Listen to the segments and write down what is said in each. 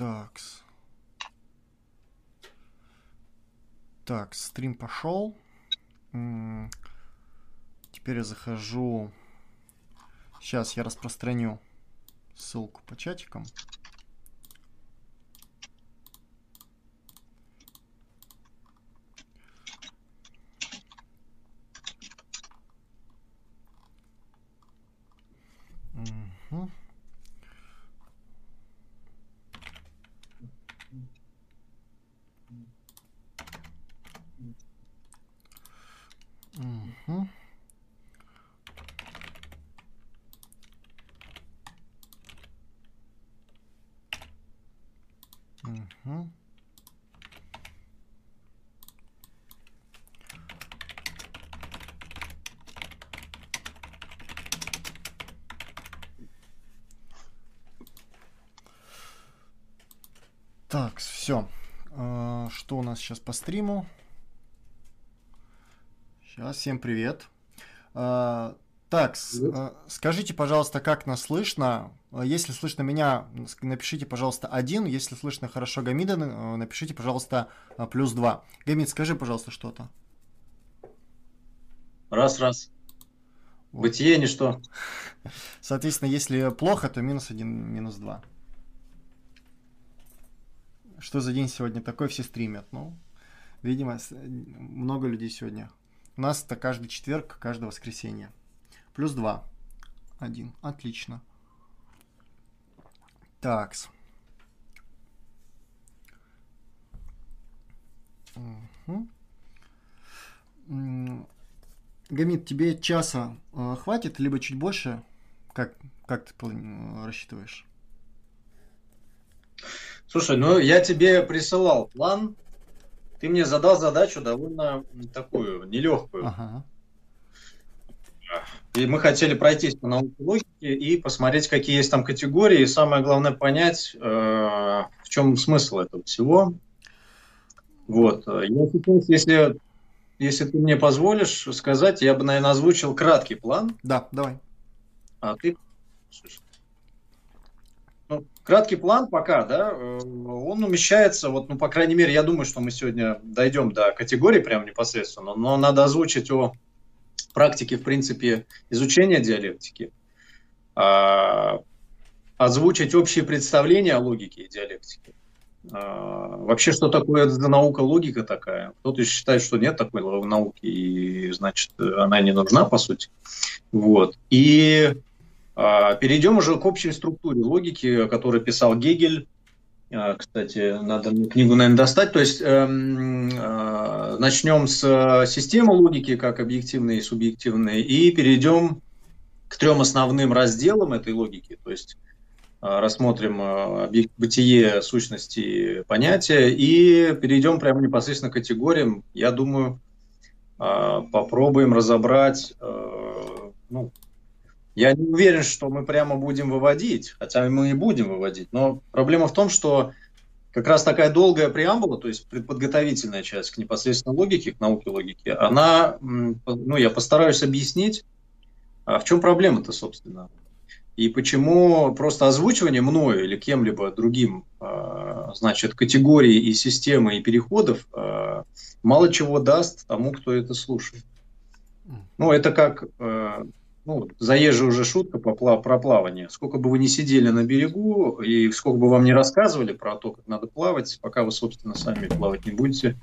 Такс. Так, стрим пошел. Теперь я захожу. Сейчас я распространю ссылку по чатикам. Угу. Угу. Угу. Так, все. Что у нас сейчас по стриму? Сейчас, всем привет. А, так, а, скажите, пожалуйста, как нас слышно? А, если слышно меня, напишите, пожалуйста, один. Если слышно хорошо Гамида, напишите, пожалуйста, плюс два. Гамид, скажи, пожалуйста, что-то. Раз, раз. Вот. Бытие ничто. Соответственно, если плохо, то минус один, минус два. Что за день сегодня такой, все стримят. Ну, видимо, много людей сегодня у нас это каждый четверг, каждое воскресенье. Плюс 2. Один. Отлично. Такс. Угу. Гамит, тебе часа э, хватит, либо чуть больше? Как, как ты плани- рассчитываешь? Слушай, ну я тебе присылал план ты мне задал задачу довольно такую нелегкую. Ага. И мы хотели пройтись по науке логики и посмотреть, какие есть там категории, и самое главное понять, э, в чем смысл этого всего. Вот. Я сейчас, если, если ты мне позволишь сказать, я бы, наверное, озвучил краткий план. Да, давай. А ты ну, краткий план пока, да, э, он умещается, вот, ну, по крайней мере, я думаю, что мы сегодня дойдем до категории прямо непосредственно, но надо озвучить о практике, в принципе, изучения диалектики, а, озвучить общие представления о логике и диалектике. А, вообще, что такое наука логика такая? Кто-то считает, что нет такой науки, и, значит, она не нужна, по сути. Вот. И перейдем уже к общей структуре логики, которую писал Гегель. А, кстати, надо книгу, наверное, достать. То есть эм, э, начнем с системы логики, как объективной и субъективной, и перейдем к трем основным разделам этой логики. То есть э, рассмотрим э, бытие, сущности, понятия и перейдем прямо непосредственно к категориям. Я думаю, э, попробуем разобрать ну, я не уверен, что мы прямо будем выводить, хотя мы и будем выводить, но проблема в том, что как раз такая долгая преамбула, то есть предподготовительная часть к непосредственно логике, к науке логики, она, ну, я постараюсь объяснить, а в чем проблема-то, собственно, и почему просто озвучивание мною или кем-либо другим, а, значит, категории и системы и переходов а, мало чего даст тому, кто это слушает. Ну, это как ну, заезжая уже шутка про плавание. Сколько бы вы ни сидели на берегу и сколько бы вам не рассказывали про то, как надо плавать, пока вы, собственно, сами плавать не будете,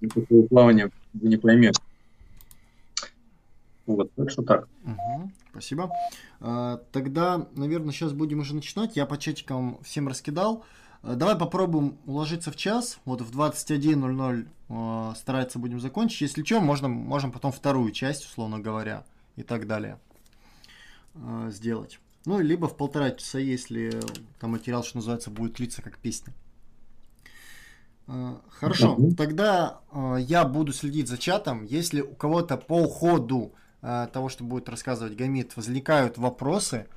никакого плавания вы не поймете. Вот, так что так. Угу, спасибо. А, тогда, наверное, сейчас будем уже начинать. Я по чатикам всем раскидал. А, давай попробуем уложиться в час. Вот в 21.00 а, стараться будем закончить. Если что, можно, можем потом вторую часть, условно говоря, и так далее э, сделать. Ну, либо в полтора часа, если там материал, что называется, будет литься как песня. Э, хорошо, тогда э, я буду следить за чатом. Если у кого-то по ходу того, что будет рассказывать Гамит, возникают вопросы,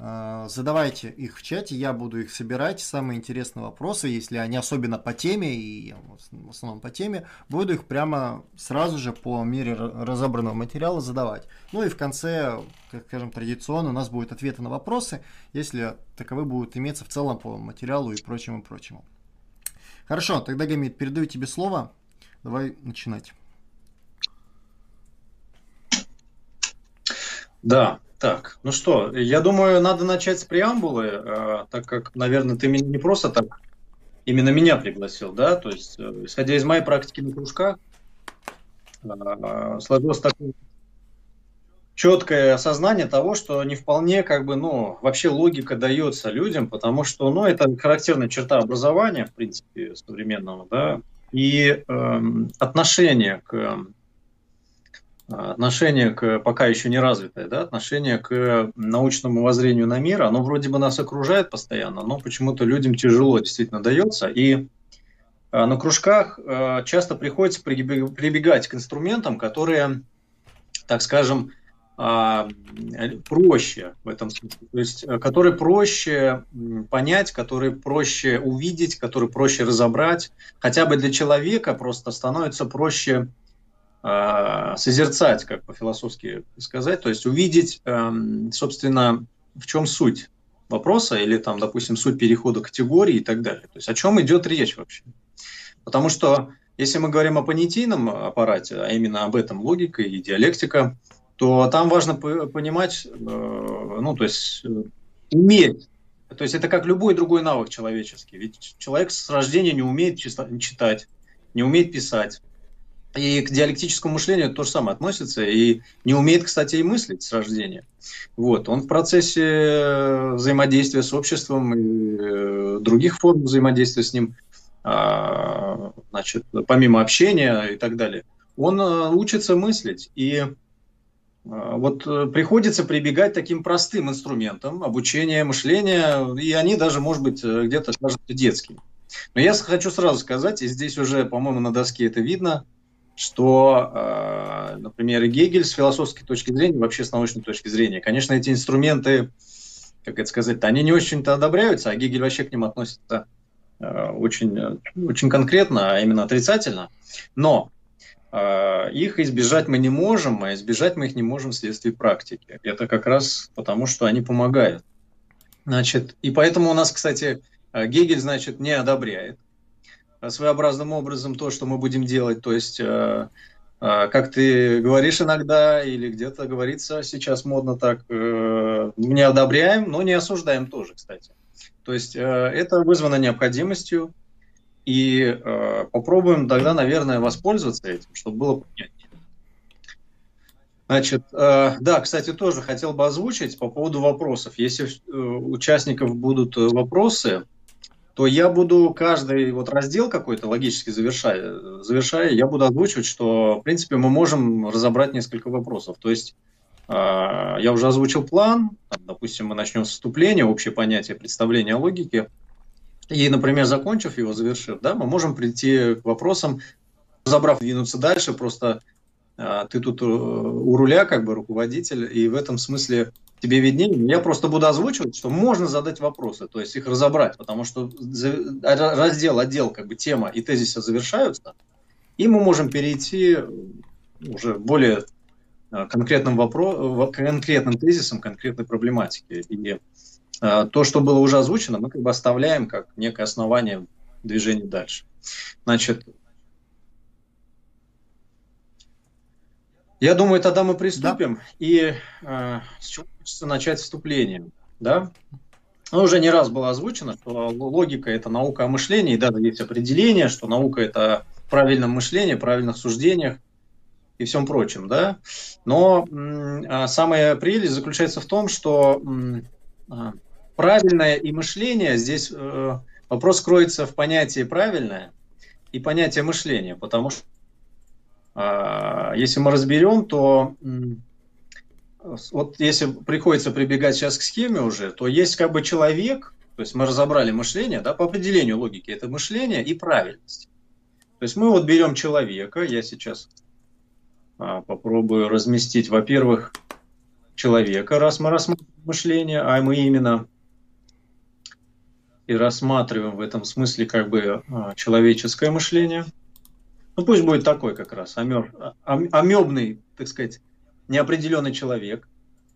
задавайте их в чате, я буду их собирать. Самые интересные вопросы, если они особенно по теме, и в основном по теме, буду их прямо сразу же по мере разобранного материала задавать. Ну и в конце, как скажем, традиционно у нас будут ответы на вопросы, если таковы будут иметься в целом по материалу и прочему, и прочему. Хорошо, тогда, Гамид, передаю тебе слово. Давай начинать. Да, так, ну что, я думаю, надо начать с преамбулы, э, так как, наверное, ты меня не просто так именно меня пригласил, да, то есть, э, исходя из моей практики на кружках, э, сложилось такое четкое осознание того, что не вполне как бы, ну, вообще логика дается людям, потому что, ну, это характерная черта образования, в принципе, современного, да, и э, отношение к отношение к пока еще не развитое, да, отношение к научному воззрению на мир, оно вроде бы нас окружает постоянно, но почему-то людям тяжело действительно дается. И а, на кружках а, часто приходится прибегать к инструментам, которые, так скажем, а, проще в этом смысле, то есть которые проще понять, которые проще увидеть, которые проще разобрать, хотя бы для человека просто становится проще э, созерцать, как по-философски сказать, то есть увидеть, э, собственно, в чем суть вопроса или там, допустим, суть перехода категории и так далее. То есть о чем идет речь вообще. Потому что если мы говорим о понятийном аппарате, а именно об этом логика и диалектика, то там важно понимать, э, ну, то есть э, уметь. То есть это как любой другой навык человеческий. Ведь человек с рождения не умеет читать, не умеет писать, и к диалектическому мышлению то же самое относится, и не умеет, кстати, и мыслить с рождения. Вот. Он в процессе взаимодействия с обществом и э, других форм взаимодействия с ним, а, значит, помимо общения и так далее, он э, учится мыслить. И э, вот приходится прибегать таким простым инструментам обучения, мышления, и они даже, может быть, где-то кажутся детскими. Но я хочу сразу сказать, и здесь уже, по-моему, на доске это видно – что, э, например, Гегель с философской точки зрения, вообще с научной точки зрения, конечно, эти инструменты, как это сказать, они не очень-то одобряются, а Гегель вообще к ним относится э, очень, очень конкретно, а именно отрицательно. Но э, их избежать мы не можем, а избежать мы их не можем вследствие практики. Это как раз потому, что они помогают. Значит, и поэтому у нас, кстати, Гегель, значит, не одобряет своеобразным образом то, что мы будем делать. То есть, э, э, как ты говоришь иногда, или где-то говорится сейчас модно так, э, не одобряем, но не осуждаем тоже, кстати. То есть, это вызвано необходимостью, и попробуем тогда, наверное, воспользоваться этим, чтобы было понятнее. Значит, да, кстати, тоже хотел бы озвучить по поводу вопросов. Если у участников будут вопросы, то я буду каждый вот раздел какой-то логически завершая, завершая, я буду озвучивать, что, в принципе, мы можем разобрать несколько вопросов. То есть э, я уже озвучил план, там, допустим, мы начнем с вступления, общее понятие представления о логике, и, например, закончив его, завершив, да, мы можем прийти к вопросам, разобрав, двинуться дальше, просто ты тут э, у руля, как бы руководитель, и в этом смысле тебе виднее. Я просто буду озвучивать, что можно задать вопросы, то есть их разобрать, потому что раздел, отдел, как бы тема и тезисы завершаются, и мы можем перейти уже более а, конкретным вопросом, конкретным тезисом, конкретной проблематики. И а, то, что было уже озвучено, мы как бы оставляем как некое основание движения дальше. Значит, Я думаю, тогда мы приступим. Да. И э, с чего хочется начать вступление? Да? Ну, уже не раз было озвучено, что логика – это наука о мышлении, да, есть определение, что наука – это правильном мышлении, правильных суждениях и всем прочем, да. Но э, самая прелесть заключается в том, что э, правильное и мышление здесь э, вопрос кроется в понятии правильное и понятие мышления, потому что если мы разберем, то вот если приходится прибегать сейчас к схеме уже, то есть как бы человек, то есть мы разобрали мышление, да, по определению логики, это мышление и правильность. То есть мы вот берем человека, я сейчас а, попробую разместить, во-первых, человека, раз мы рассматриваем мышление, а мы именно и рассматриваем в этом смысле как бы а, человеческое мышление. Ну пусть будет такой как раз, амеб, амебный, так сказать, неопределенный человек,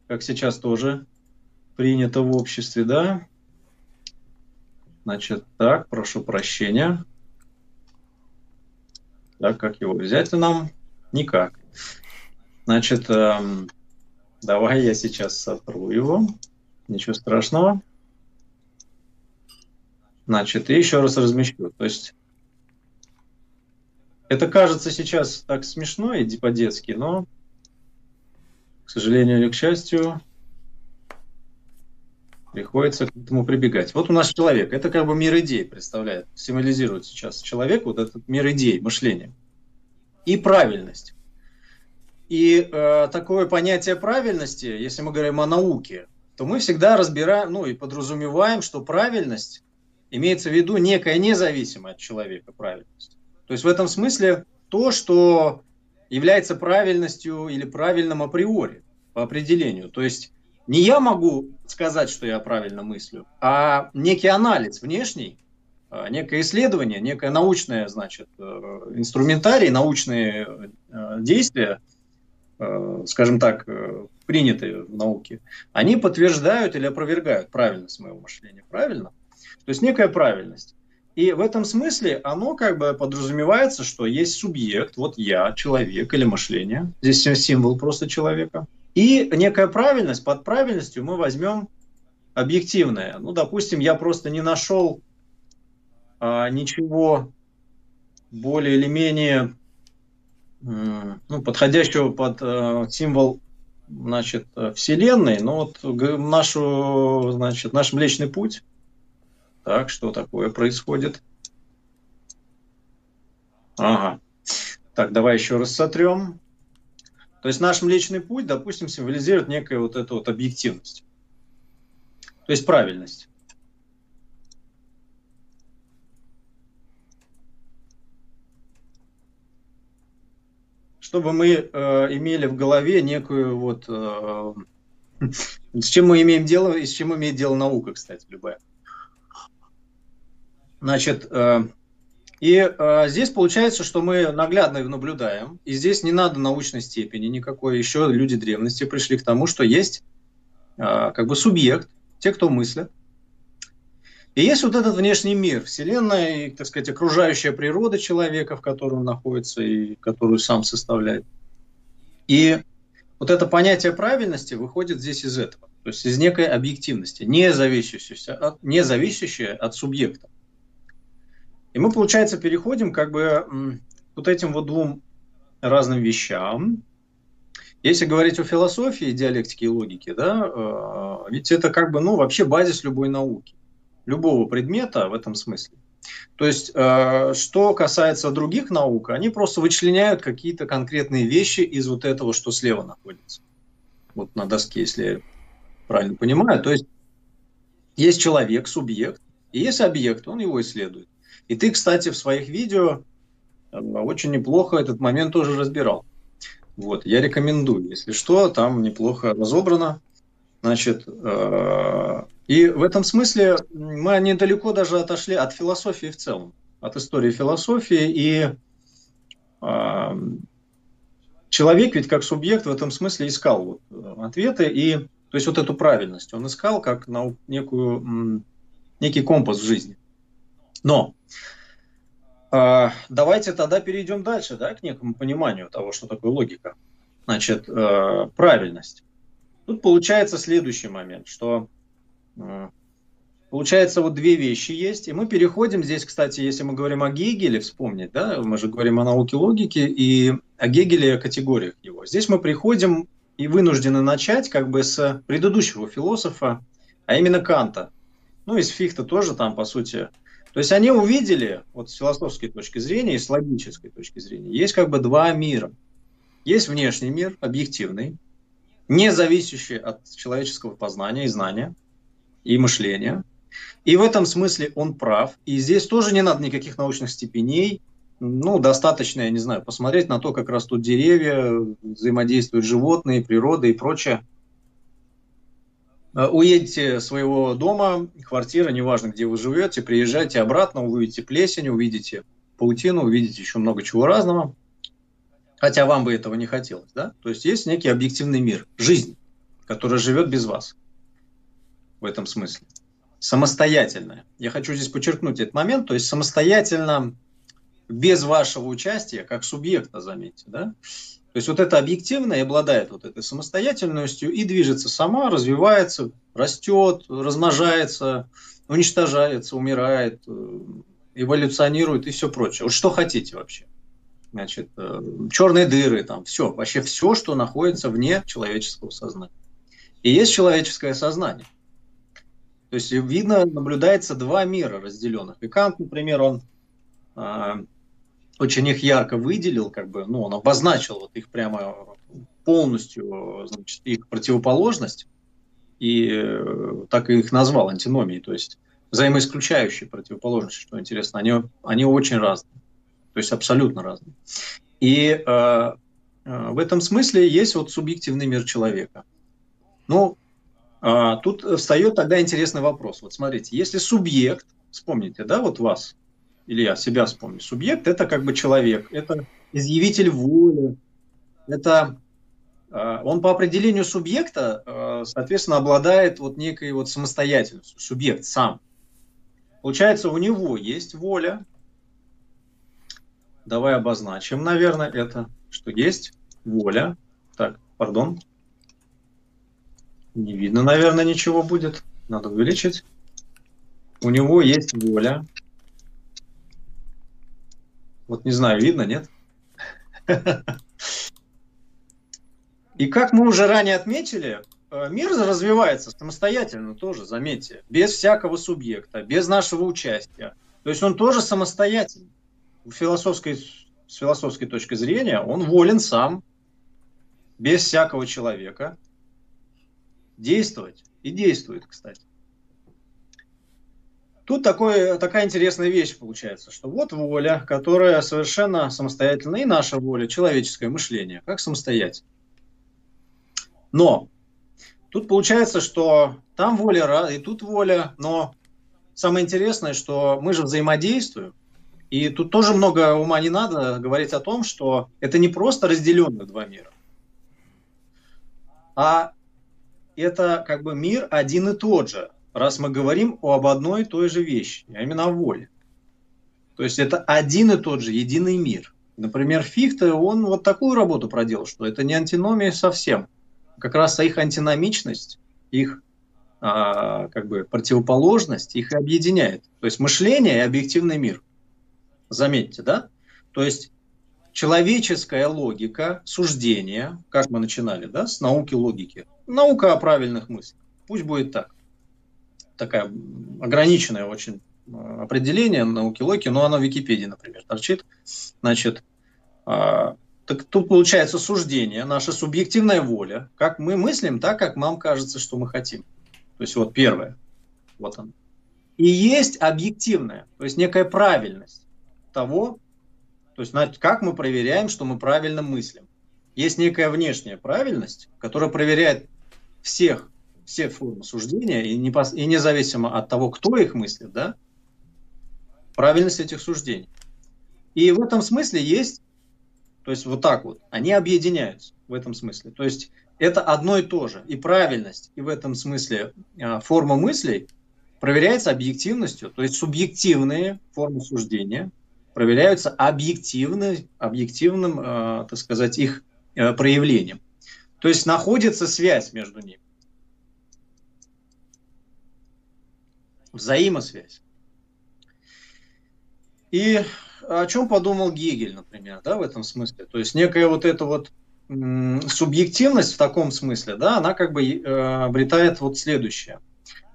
как сейчас тоже принято в обществе, да. Значит, так, прошу прощения. Так, как его взять нам? Никак. Значит, эм, давай я сейчас сотру его. Ничего страшного. Значит, и еще раз размещу. То есть это кажется сейчас так смешно и по-детски, но, к сожалению или к счастью, приходится к этому прибегать. Вот у нас человек, это как бы мир идей представляет, символизирует сейчас человек, вот этот мир идей, мышления. И правильность. И э, такое понятие правильности, если мы говорим о науке, то мы всегда разбираем, ну и подразумеваем, что правильность имеется в виду некая независимая от человека правильность. То есть в этом смысле то, что является правильностью или правильным априори, по определению. То есть не я могу сказать, что я правильно мыслю, а некий анализ внешний, а, некое исследование, некое научное, значит, э, инструментарий, научные э, действия, э, скажем так, принятые в науке, они подтверждают или опровергают правильность моего мышления. Правильно? То есть некая правильность. И в этом смысле оно как бы подразумевается, что есть субъект, вот я, человек или мышление, здесь символ просто человека, и некая правильность, под правильностью мы возьмем объективное. Ну, допустим, я просто не нашел а, ничего более или менее ну, подходящего под а, символ значит, Вселенной, но вот нашу, значит, наш Млечный Путь, так, что такое происходит? Ага. Так, давай еще раз сотрем. То есть наш Млечный Путь, допустим, символизирует некую вот эту вот объективность. То есть правильность. Чтобы мы э, имели в голове некую вот... Э, с чем мы имеем дело и с чем имеет дело наука, кстати, любая. Значит, э, и э, здесь получается, что мы наглядно наблюдаем, и здесь не надо научной степени никакой. Еще люди древности пришли к тому, что есть э, как бы субъект, те, кто мыслят. И есть вот этот внешний мир, Вселенная, и, так сказать, окружающая природа человека, в котором он находится и которую сам составляет. И вот это понятие правильности выходит здесь из этого, то есть из некой объективности, не зависящей от, не зависящей от субъекта. И мы, получается, переходим как бы вот этим вот двум разным вещам. Если говорить о философии, диалектике и логике, да, э, ведь это как бы, ну, вообще базис любой науки, любого предмета в этом смысле. То есть, э, что касается других наук, они просто вычленяют какие-то конкретные вещи из вот этого, что слева находится. Вот на доске, если я правильно понимаю. То есть, есть человек, субъект, и есть объект, он его исследует. И ты, кстати, в своих видео э, очень неплохо этот момент тоже разбирал. Вот, я рекомендую, если что, там неплохо разобрано. Значит, э, и в этом смысле мы недалеко даже отошли от философии в целом, от истории философии. И э, человек ведь как субъект в этом смысле искал вот ответы и, то есть вот эту правильность он искал как на некую, некий компас в жизни. Но э, давайте тогда перейдем дальше, да, к некому пониманию того, что такое логика. Значит, э, правильность. Тут получается следующий момент, что э, получается вот две вещи есть, и мы переходим здесь, кстати, если мы говорим о Гегеле, вспомнить, да, мы же говорим о науке логики и о Гегеле, о категориях его. Здесь мы приходим и вынуждены начать как бы с предыдущего философа, а именно Канта. Ну, из Фихта тоже там, по сути, то есть они увидели, вот с философской точки зрения и с логической точки зрения, есть как бы два мира. Есть внешний мир, объективный, не зависящий от человеческого познания и знания и мышления. И в этом смысле он прав. И здесь тоже не надо никаких научных степеней. Ну, достаточно, я не знаю, посмотреть на то, как растут деревья, взаимодействуют животные, природа и прочее. Э, уедете своего дома, квартиры, неважно, где вы живете, приезжайте обратно, увидите плесень, увидите паутину, увидите еще много чего разного, хотя вам бы этого не хотелось, да? То есть есть некий объективный мир, жизнь, которая живет без вас в этом смысле. Самостоятельная. Я хочу здесь подчеркнуть этот момент, то есть самостоятельно, без вашего участия, как субъекта, заметьте, да? То есть вот это объективное обладает вот этой самостоятельностью и движется сама, развивается, растет, размножается, уничтожается, умирает, э, эволюционирует и все прочее. Вот что хотите вообще? Значит, э, черные дыры, там, все, вообще все, что находится вне человеческого сознания. И есть человеческое сознание. То есть видно, наблюдается два мира разделенных. И Кант, например, он а, очень их ярко выделил, как бы, ну, он обозначил вот их прямо полностью, значит, их противоположность, и э, так и их назвал антиномией, то есть взаимоисключающие противоположности, что интересно, они, они очень разные, то есть абсолютно разные. И э, э, в этом смысле есть вот субъективный мир человека. Ну, э, тут встает тогда интересный вопрос. Вот смотрите, если субъект, вспомните, да, вот вас, или я себя вспомню, субъект это как бы человек, это изъявитель воли, это э, он по определению субъекта, э, соответственно, обладает вот некой вот самостоятельностью, субъект сам. Получается, у него есть воля. Давай обозначим, наверное, это, что есть воля. Так, пардон. Не видно, наверное, ничего будет. Надо увеличить. У него есть воля. Вот не знаю, видно, нет? И как мы уже ранее отметили, э, мир развивается самостоятельно тоже, заметьте, без всякого субъекта, без нашего участия. То есть он тоже самостоятельный. Философской, с философской точки зрения он волен сам, без всякого человека, действовать. И действует, кстати. Тут такой, такая интересная вещь получается, что вот воля, которая совершенно самостоятельна, и наша воля, человеческое мышление, как самостоятельно. Но тут получается, что там воля, и тут воля, но самое интересное, что мы же взаимодействуем, и тут тоже много ума не надо говорить о том, что это не просто разделенные два мира, а это как бы мир один и тот же, раз мы говорим об одной и той же вещи, а именно о воле. То есть это один и тот же единый мир. Например, Фихте, он вот такую работу проделал, что это не антиномия совсем. Как раз их антиномичность, их а, как бы противоположность их объединяет. То есть мышление и объективный мир. Заметьте, да? То есть человеческая логика, суждения, как мы начинали, да, с науки логики. Наука о правильных мыслях. Пусть будет так такая ограниченное очень э, определение науки Локи, но оно в Википедии, например, торчит. Значит, а, так тут получается суждение, наша субъективная воля, как мы мыслим, так, как нам кажется, что мы хотим. То есть вот первое, вот он. И есть объективная, то есть некая правильность того, то есть как мы проверяем, что мы правильно мыслим. Есть некая внешняя правильность, которая проверяет всех все формы суждения, и, не, и независимо от того, кто их мыслит, да, правильность этих суждений. И в этом смысле есть, то есть вот так вот, они объединяются в этом смысле. То есть это одно и то же. И правильность, и в этом смысле а, форма мыслей проверяется объективностью, то есть субъективные формы суждения проверяются объективно, объективным, э, так сказать, их э, проявлением. То есть находится связь между ними. Взаимосвязь. И о чем подумал Гегель, например, да, в этом смысле? То есть некая вот эта вот субъективность в таком смысле, да, она как бы э, обретает вот следующее.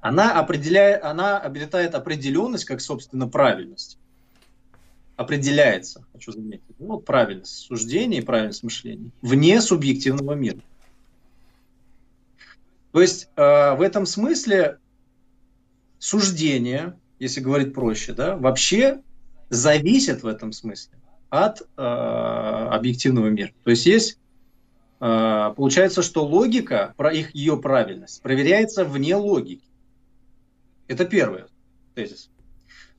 Она, определяет, она обретает определенность как, собственно, правильность. Определяется, хочу заметить, ну, правильность суждения и правильность мышления вне субъективного мира. То есть э, в этом смысле суждение, если говорить проще, да, вообще зависит в этом смысле от э, объективного мира. То есть есть э, получается, что логика, про их, ее правильность, проверяется вне логики. Это первый тезис.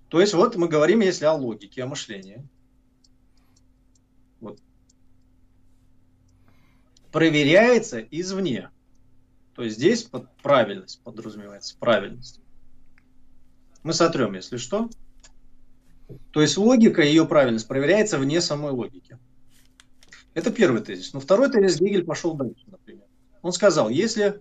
То есть вот мы говорим, если о логике, о мышлении. Вот. Проверяется извне. То есть здесь под правильность подразумевается, правильность. Мы сотрем, если что. То есть логика, ее правильность проверяется вне самой логики. Это первый тезис. Но второй тезис Гегель пошел дальше, например. Он сказал, если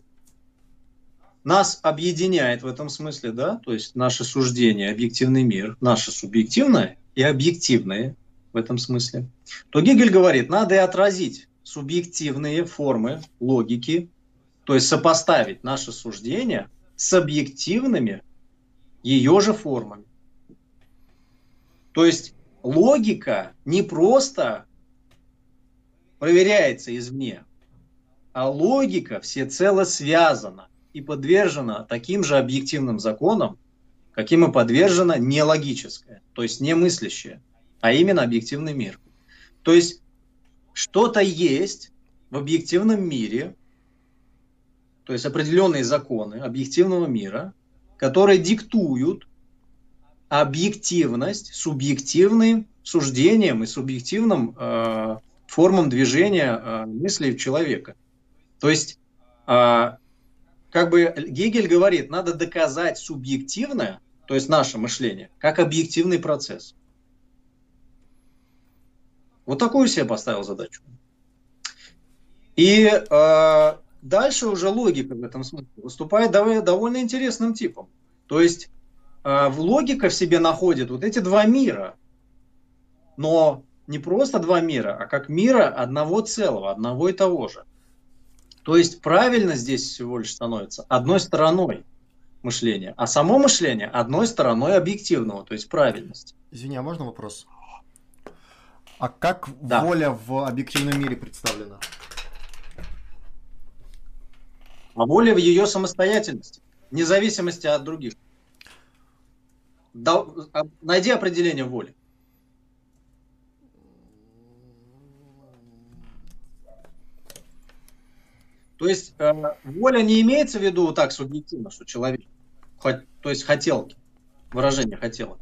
нас объединяет в этом смысле, да, то есть наше суждение, объективный мир, наше субъективное и объективное в этом смысле, то Гегель говорит, надо и отразить субъективные формы логики, то есть сопоставить наше суждение с объективными ее же формами. То есть логика не просто проверяется извне, а логика всецело связана и подвержена таким же объективным законам, каким и подвержена нелогическое, то есть немыслящее, а именно объективный мир. То есть что-то есть в объективном мире, то есть определенные законы объективного мира, которые диктуют объективность субъективным суждением и субъективным э, формам движения э, мыслей человека. То есть, э, как бы Гегель говорит, надо доказать субъективное, то есть наше мышление, как объективный процесс. Вот такую себе поставил задачу. И э, дальше уже логика в этом смысле выступает довольно интересным типом. То есть э, в логика в себе находит вот эти два мира. Но не просто два мира, а как мира одного целого, одного и того же. То есть правильно здесь всего лишь становится одной стороной мышления, а само мышление одной стороной объективного, то есть правильности. Извини, а можно вопрос? А как да. воля в объективном мире представлена? А воля в ее самостоятельности, независимости от других. Да, найди определение воли. То есть э, воля не имеется в виду так субъективно, что человек, хоть, то есть хотелки, выражение хотелок.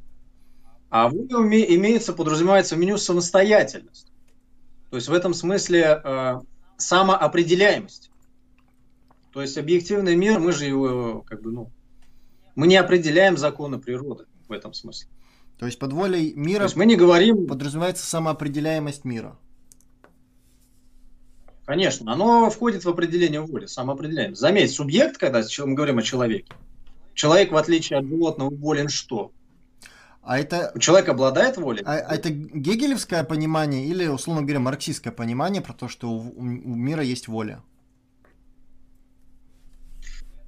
А воля уме, имеется, подразумевается в меню самостоятельность. То есть в этом смысле э, самоопределяемость. То есть объективный мир, мы же его как бы, ну, мы не определяем законы природы в этом смысле. То есть под волей мира То есть мы не говорим... подразумевается самоопределяемость мира. Конечно, оно входит в определение воли, самоопределяемость. Заметь, субъект, когда мы говорим о человеке, человек, в отличие от животного, волен что? А это... Человек обладает волей? А, а это гегелевское понимание или, условно говоря, марксистское понимание про то, что у, у мира есть воля?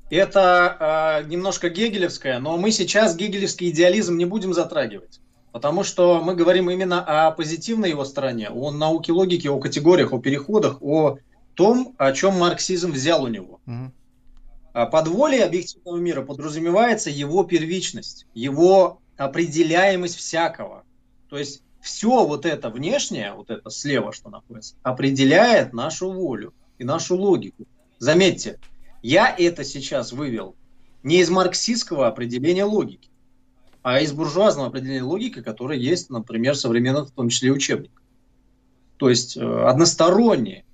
Это э, немножко гегелевское, но мы сейчас гегелевский идеализм не будем затрагивать. Потому что мы говорим именно о позитивной его стороне, о науке логики, о категориях, о переходах, о том, о чем марксизм взял у него. Угу. Под волей объективного мира подразумевается его первичность, его определяемость всякого. То есть все вот это внешнее, вот это слева, что находится, определяет нашу волю и нашу логику. Заметьте, я это сейчас вывел не из марксистского определения логики, а из буржуазного определения логики, которое есть, например, в современных, в том числе, учебниках. То есть э, одностороннее,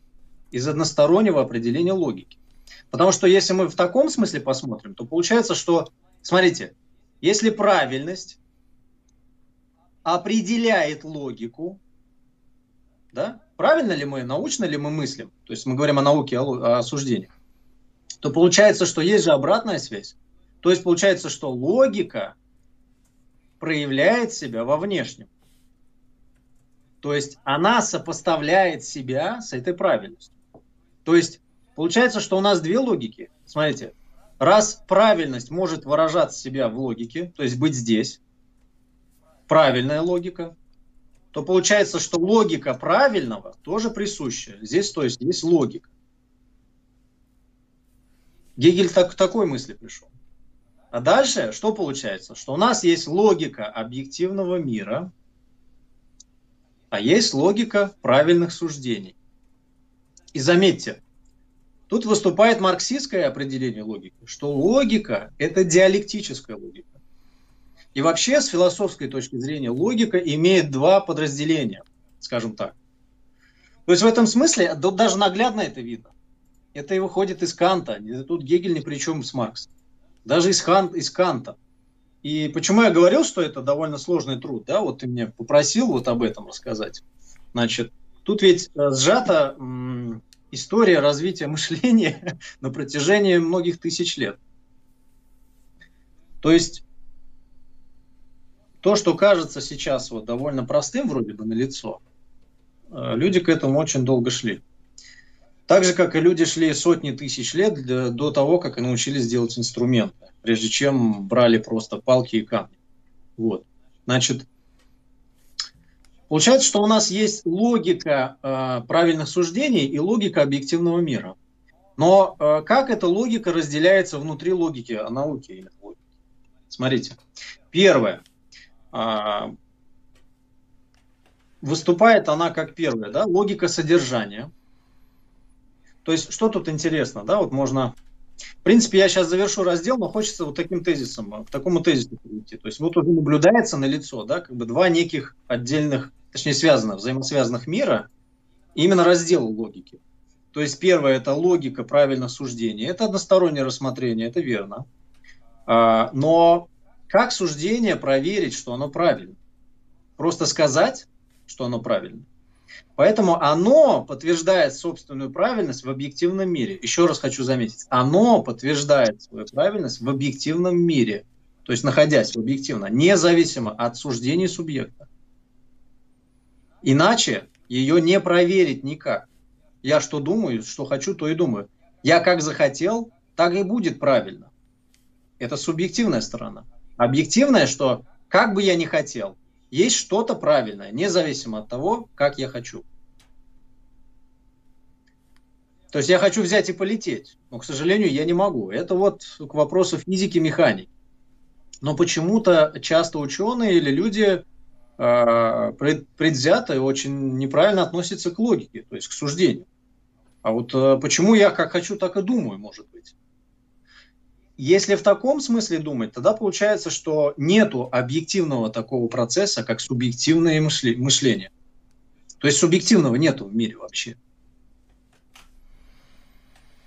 из одностороннего определения логики. Потому что если мы в таком смысле посмотрим, то получается, что, смотрите, если правильность определяет логику, да, правильно ли мы, научно ли мы мыслим, то есть мы говорим о науке, о, о суждениях, то получается, что есть же обратная связь. То есть получается, что логика проявляет себя во внешнем. То есть она сопоставляет себя с этой правильностью. То есть получается, что у нас две логики. Смотрите, раз правильность может выражать себя в логике, то есть быть здесь, правильная логика, то получается, что логика правильного тоже присуща. Здесь, то есть, есть логика. Гегель так, к такой мысли пришел. А дальше что получается? Что у нас есть логика объективного мира, а есть логика правильных суждений. И заметьте, тут выступает марксистское определение логики, что логика – это диалектическая логика. И вообще, с философской точки зрения, логика имеет два подразделения, скажем так. То есть в этом смысле, даже наглядно это видно. Это и выходит из Канта. Тут Гегель ни при чем с Марксом. Даже из, Хан, из Канта. И почему я говорил, что это довольно сложный труд, да, вот ты мне попросил вот об этом рассказать. Значит, тут ведь э, сжата история развития мышления на протяжении многих тысяч лет. То есть то, что кажется сейчас вот довольно простым вроде бы на лицо, э, люди к этому очень долго шли. Так же, как и люди шли сотни тысяч лет до того, как и научились делать инструменты прежде чем брали просто палки и камни. Вот. Значит, получается, что у нас есть логика э, правильных суждений и логика объективного мира. Но э, как эта логика разделяется внутри логики о науке? Смотрите. Первое. Э, выступает она как первая, да, логика содержания. То есть, что тут интересно, да, вот можно в принципе, я сейчас завершу раздел, но хочется вот таким тезисом, к такому тезису перейти. То есть вот уже наблюдается на лицо, да, как бы два неких отдельных, точнее связанных, взаимосвязанных мира, именно раздел логики. То есть первое – это логика правильного суждения. Это одностороннее рассмотрение, это верно. А, но как суждение проверить, что оно правильно? Просто сказать, что оно правильно? Поэтому оно подтверждает собственную правильность в объективном мире. Еще раз хочу заметить, оно подтверждает свою правильность в объективном мире, то есть находясь объективно, независимо от суждений субъекта. Иначе ее не проверить никак. Я что думаю, что хочу, то и думаю. Я как захотел, так и будет правильно. Это субъективная сторона. Объективная, что как бы я ни хотел, есть что-то правильное, независимо от того, как я хочу. То есть я хочу взять и полететь, но, к сожалению, я не могу. Это вот к вопросу физики, механики. Но почему-то часто ученые или люди э, предвзято и очень неправильно относятся к логике, то есть к суждению. А вот э, почему я как хочу, так и думаю, может быть. Если в таком смысле думать, тогда получается, что нету объективного такого процесса, как субъективное мышление. То есть субъективного нету в мире вообще.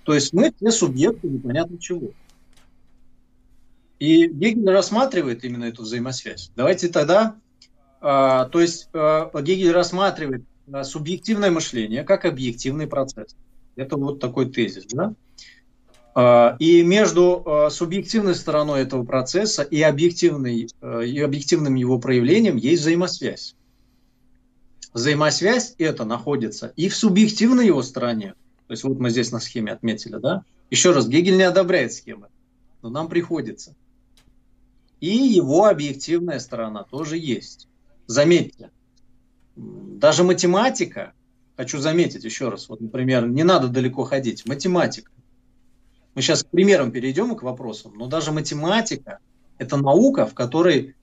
То есть мы все субъекты непонятно чего. И Гегель рассматривает именно эту взаимосвязь. Давайте тогда, а, то есть а, Гегель рассматривает а, субъективное мышление как объективный процесс. Это вот такой тезис, да? И между а, субъективной стороной этого процесса и, объективной, а, и объективным его проявлением есть взаимосвязь. Взаимосвязь это находится и в субъективной его стороне. То есть вот мы здесь на схеме отметили, да? Еще раз, Гегель не одобряет схемы, но нам приходится. И его объективная сторона тоже есть. Заметьте, даже математика, хочу заметить еще раз, вот, например, не надо далеко ходить, математика мы сейчас к примерам перейдем к вопросам, но даже математика – это наука, в которой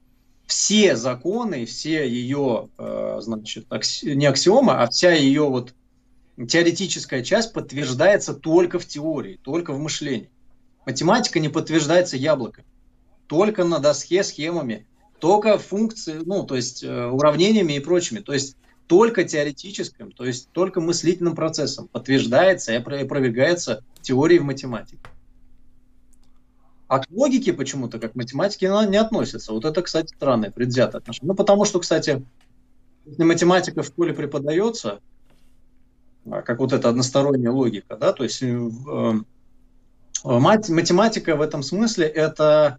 все законы, все ее, э, значит, не аксиомы, а вся ее вот теоретическая часть подтверждается только в теории, только в мышлении. Математика не подтверждается яблоками, только на доске схемами, только функции, ну, то есть э, уравнениями и прочими. То есть только теоретическим, то есть только мыслительным процессом подтверждается и опровергается теорией в математике. А к логике почему-то, как к математике, она не относится. Вот это, кстати, странное, предвзятое отношение. Ну, потому что, кстати, если математика в школе преподается, а, как вот эта односторонняя логика, да, то есть э, э математика в этом смысле это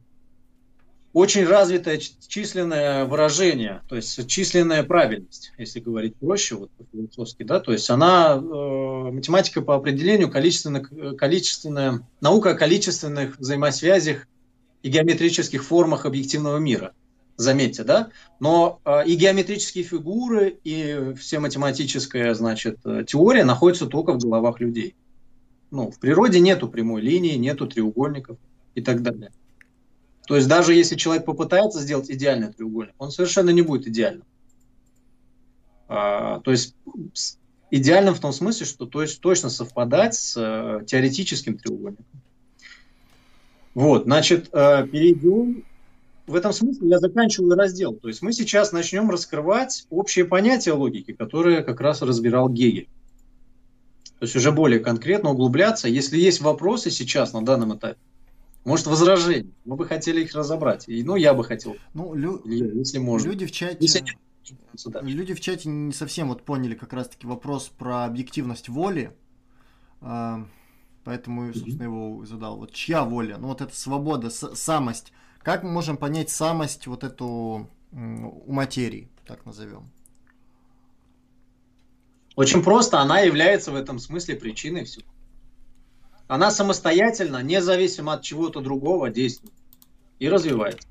очень развитое численное выражение, то есть численная правильность, если говорить проще, вот по-философски, да, то есть она, э, математика по определению количественно, количественная, наука о количественных взаимосвязях и геометрических формах объективного мира, заметьте, да, но э, и геометрические фигуры, и все математическая, значит, теория находятся только в головах людей. Ну, в природе нету прямой линии, нету треугольников и так далее. То есть даже если человек попытается сделать идеальный треугольник, он совершенно не будет идеальным. А, то есть идеальным в том смысле, что то есть точно совпадать с э, теоретическим треугольником. Вот, значит, э, перейдем. В этом смысле я заканчиваю раздел. То есть мы сейчас начнем раскрывать общие понятия логики, которые как раз разбирал Гегель. То есть уже более конкретно углубляться. Если есть вопросы сейчас на данном этапе, может, возражения, мы бы хотели их разобрать. И, ну, я бы хотел. Ну, лю... если можно. Люди в чате... Если Люди в чате не совсем вот поняли как раз-таки вопрос про объективность воли, а, поэтому, собственно, его задал. Вот чья воля? Ну вот эта свобода, самость. Как мы можем понять самость вот эту у материи, так назовем? Очень просто, она является в этом смысле причиной всего. Она самостоятельно, независимо от чего-то другого, действует и развивается.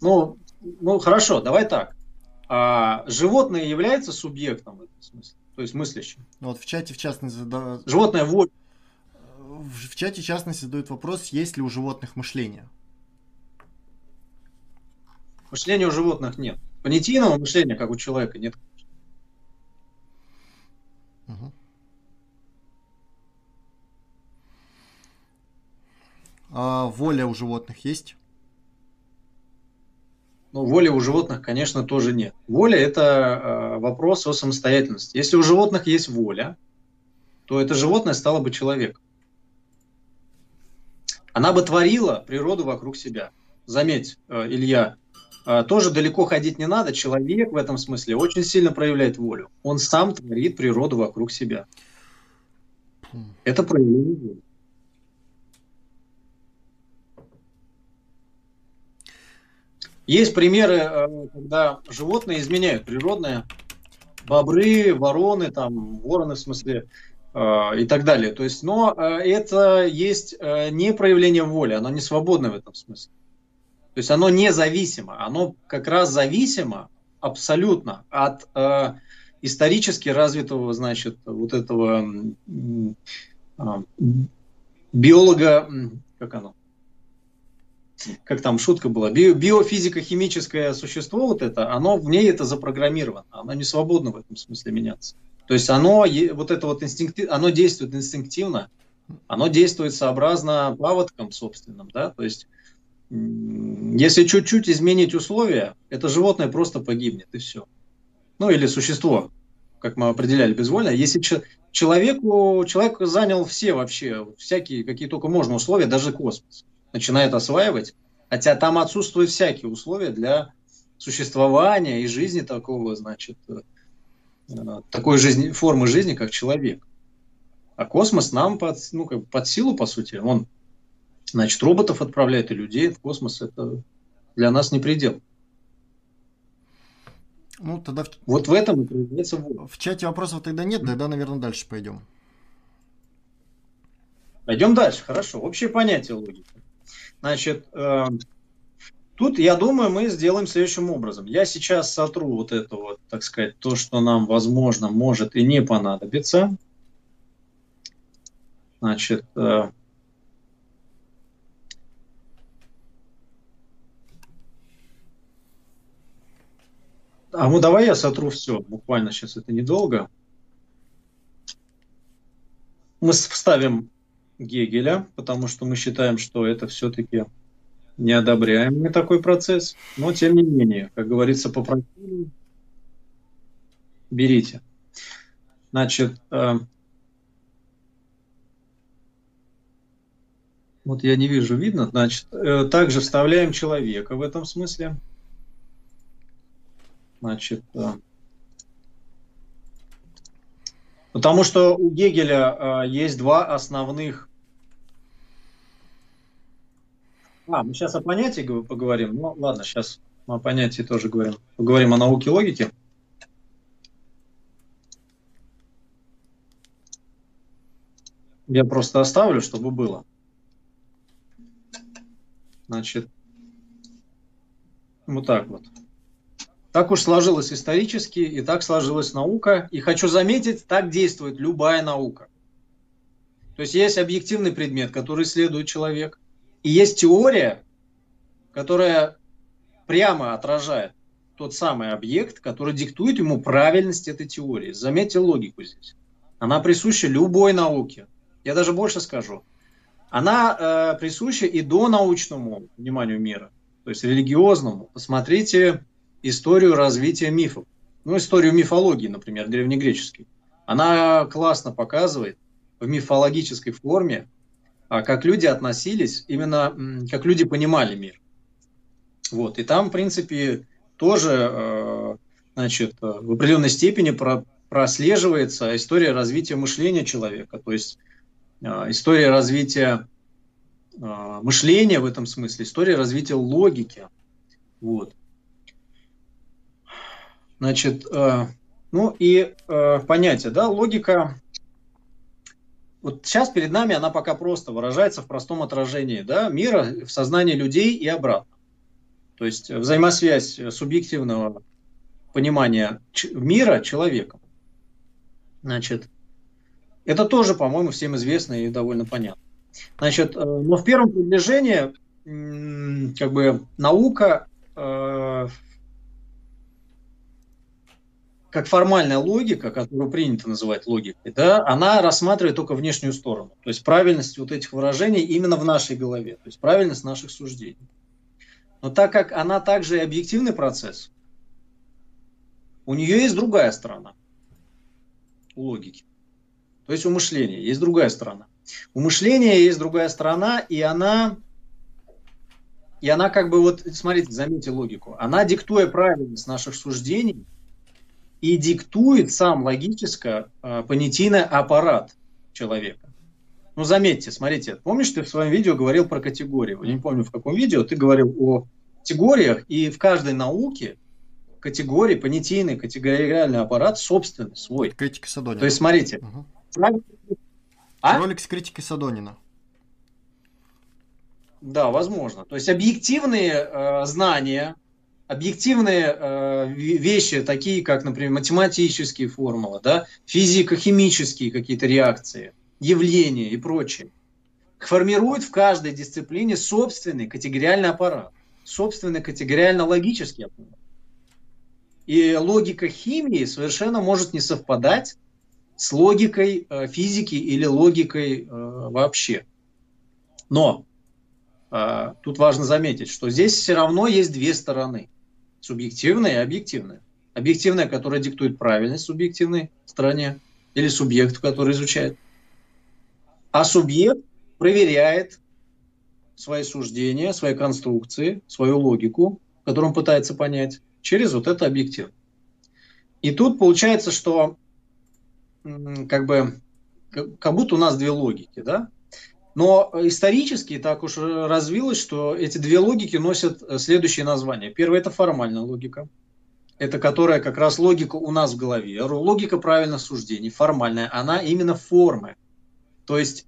Ну, ну хорошо, давай так. А, животное является субъектом в этом смысле, то есть мыслящим. Ну, вот в чате, в частности, да... животное. В, в чате, в частности, задают вопрос, есть ли у животных мышление. Мышления у животных нет. Понятийного мышления, как у человека, нет. А воля у животных есть? Ну, воли у животных, конечно, тоже нет. Воля – это э, вопрос о самостоятельности. Если у животных есть воля, то это животное стало бы человеком. Она бы творила природу вокруг себя. Заметь, э, Илья, э, тоже далеко ходить не надо. Человек в этом смысле очень сильно проявляет волю. Он сам творит природу вокруг себя. Это проявление воли. Есть примеры, э, когда животные изменяют природные, бобры, вороны, там, вороны в смысле, э, и так далее. То есть, но э, это есть не проявление воли, оно не свободно в этом смысле. То есть оно независимо, оно как раз зависимо абсолютно от э, исторически развитого, значит, вот этого э, биолога, как оно, как там шутка была, био, биофизико-химическое существо вот это, оно в ней это запрограммировано, оно не свободно в этом смысле меняться. То есть оно, вот это вот инстинктив, оно действует инстинктивно, оно действует сообразно паводкам собственным, да, то есть если чуть-чуть изменить условия, это животное просто погибнет, и все. Ну, или существо, как мы определяли безвольно. Если человеку, человек занял все вообще, всякие, какие только можно условия, даже космос начинает осваивать, хотя там отсутствуют всякие условия для существования и жизни такого, значит, э, такой жизни, формы жизни, как человек. А космос нам под, ну, как под силу, по сути. Он, значит, роботов отправляет и людей в космос. Это для нас не предел. Ну, тогда... Вот в этом и проявляется В чате вопросов тогда нет, тогда, наверное, дальше пойдем. Пойдем дальше, хорошо. Общее понятие логики. Значит, э, тут, я думаю, мы сделаем следующим образом. Я сейчас сотру вот это вот, так сказать, то, что нам, возможно, может и не понадобиться. Значит, э, А ну давай я сотру все, буквально сейчас это недолго. Мы вставим Гегеля, потому что мы считаем, что это все-таки неодобряемый такой процесс. Но тем не менее, как говорится, попросили, берите. Значит, э, вот я не вижу, видно, значит, э, также вставляем человека в этом смысле. Значит, э, потому что у Гегеля э, есть два основных А, мы сейчас о понятии поговорим. Ну, ладно, сейчас мы о понятии тоже говорим. Поговорим о науке логики. Я просто оставлю, чтобы было. Значит, вот так вот. Так уж сложилось исторически, и так сложилась наука. И хочу заметить, так действует любая наука. То есть есть объективный предмет, который исследует человек – и есть теория, которая прямо отражает тот самый объект, который диктует ему правильность этой теории. Заметьте логику здесь. Она присуща любой науке. Я даже больше скажу. Она э, присуща и до научному пониманию мира, то есть религиозному. Посмотрите историю развития мифов. Ну, историю мифологии, например, древнегреческой. Она классно показывает в мифологической форме, как люди относились, именно как люди понимали мир. Вот. И там, в принципе, тоже э, значит, в определенной степени прослеживается история развития мышления человека, то есть э, история развития э, мышления в этом смысле, история развития логики. Вот. Значит, ну и э, понятие, да, логика. Вот сейчас перед нами она пока просто выражается в простом отражении, да, мира в сознании людей и обратно. То есть взаимосвязь субъективного понимания мира человеком. Значит, это тоже, по-моему, всем известно и довольно понятно. Значит, э, но в первом приближении как бы наука э, как формальная логика, которую принято называть логикой, да, она рассматривает только внешнюю сторону. То есть правильность вот этих выражений именно в нашей голове, то есть правильность наших суждений. Но так как она также и объективный процесс, у нее есть другая сторона у логики. То есть у мышления есть другая сторона. У мышления есть другая сторона, и она, и она как бы вот, смотрите, заметьте логику, она диктуя правильность наших суждений – и диктует сам логически э, понятийный аппарат человека. Ну, заметьте, смотрите, помнишь, ты в своем видео говорил про категории? Я не помню, в каком видео ты говорил о категориях, и в каждой науке категории, понятийный категориальный аппарат собственный, свой. Критика Садонина. То есть, смотрите. Угу. А? Ролик с критикой Садонина. Да, возможно. То есть объективные э, знания, объективные э, вещи, такие как, например, математические формулы, да, физико-химические какие-то реакции, явления и прочее, формируют в каждой дисциплине собственный категориальный аппарат, собственный категориально-логический аппарат. И логика химии совершенно может не совпадать с логикой э, физики или логикой э, вообще. Но э, тут важно заметить, что здесь все равно есть две стороны субъективное и объективное. Объективное, которое диктует правильность субъективной стороне или субъект, который изучает. А субъект проверяет свои суждения, свои конструкции, свою логику, которую он пытается понять, через вот это объектив. И тут получается, что как бы как будто у нас две логики, да? Но исторически так уж развилось, что эти две логики носят э, следующие названия. Первое – это формальная логика. Это которая как раз логика у нас в голове. Логика правильных суждений, формальная, она именно формы. То есть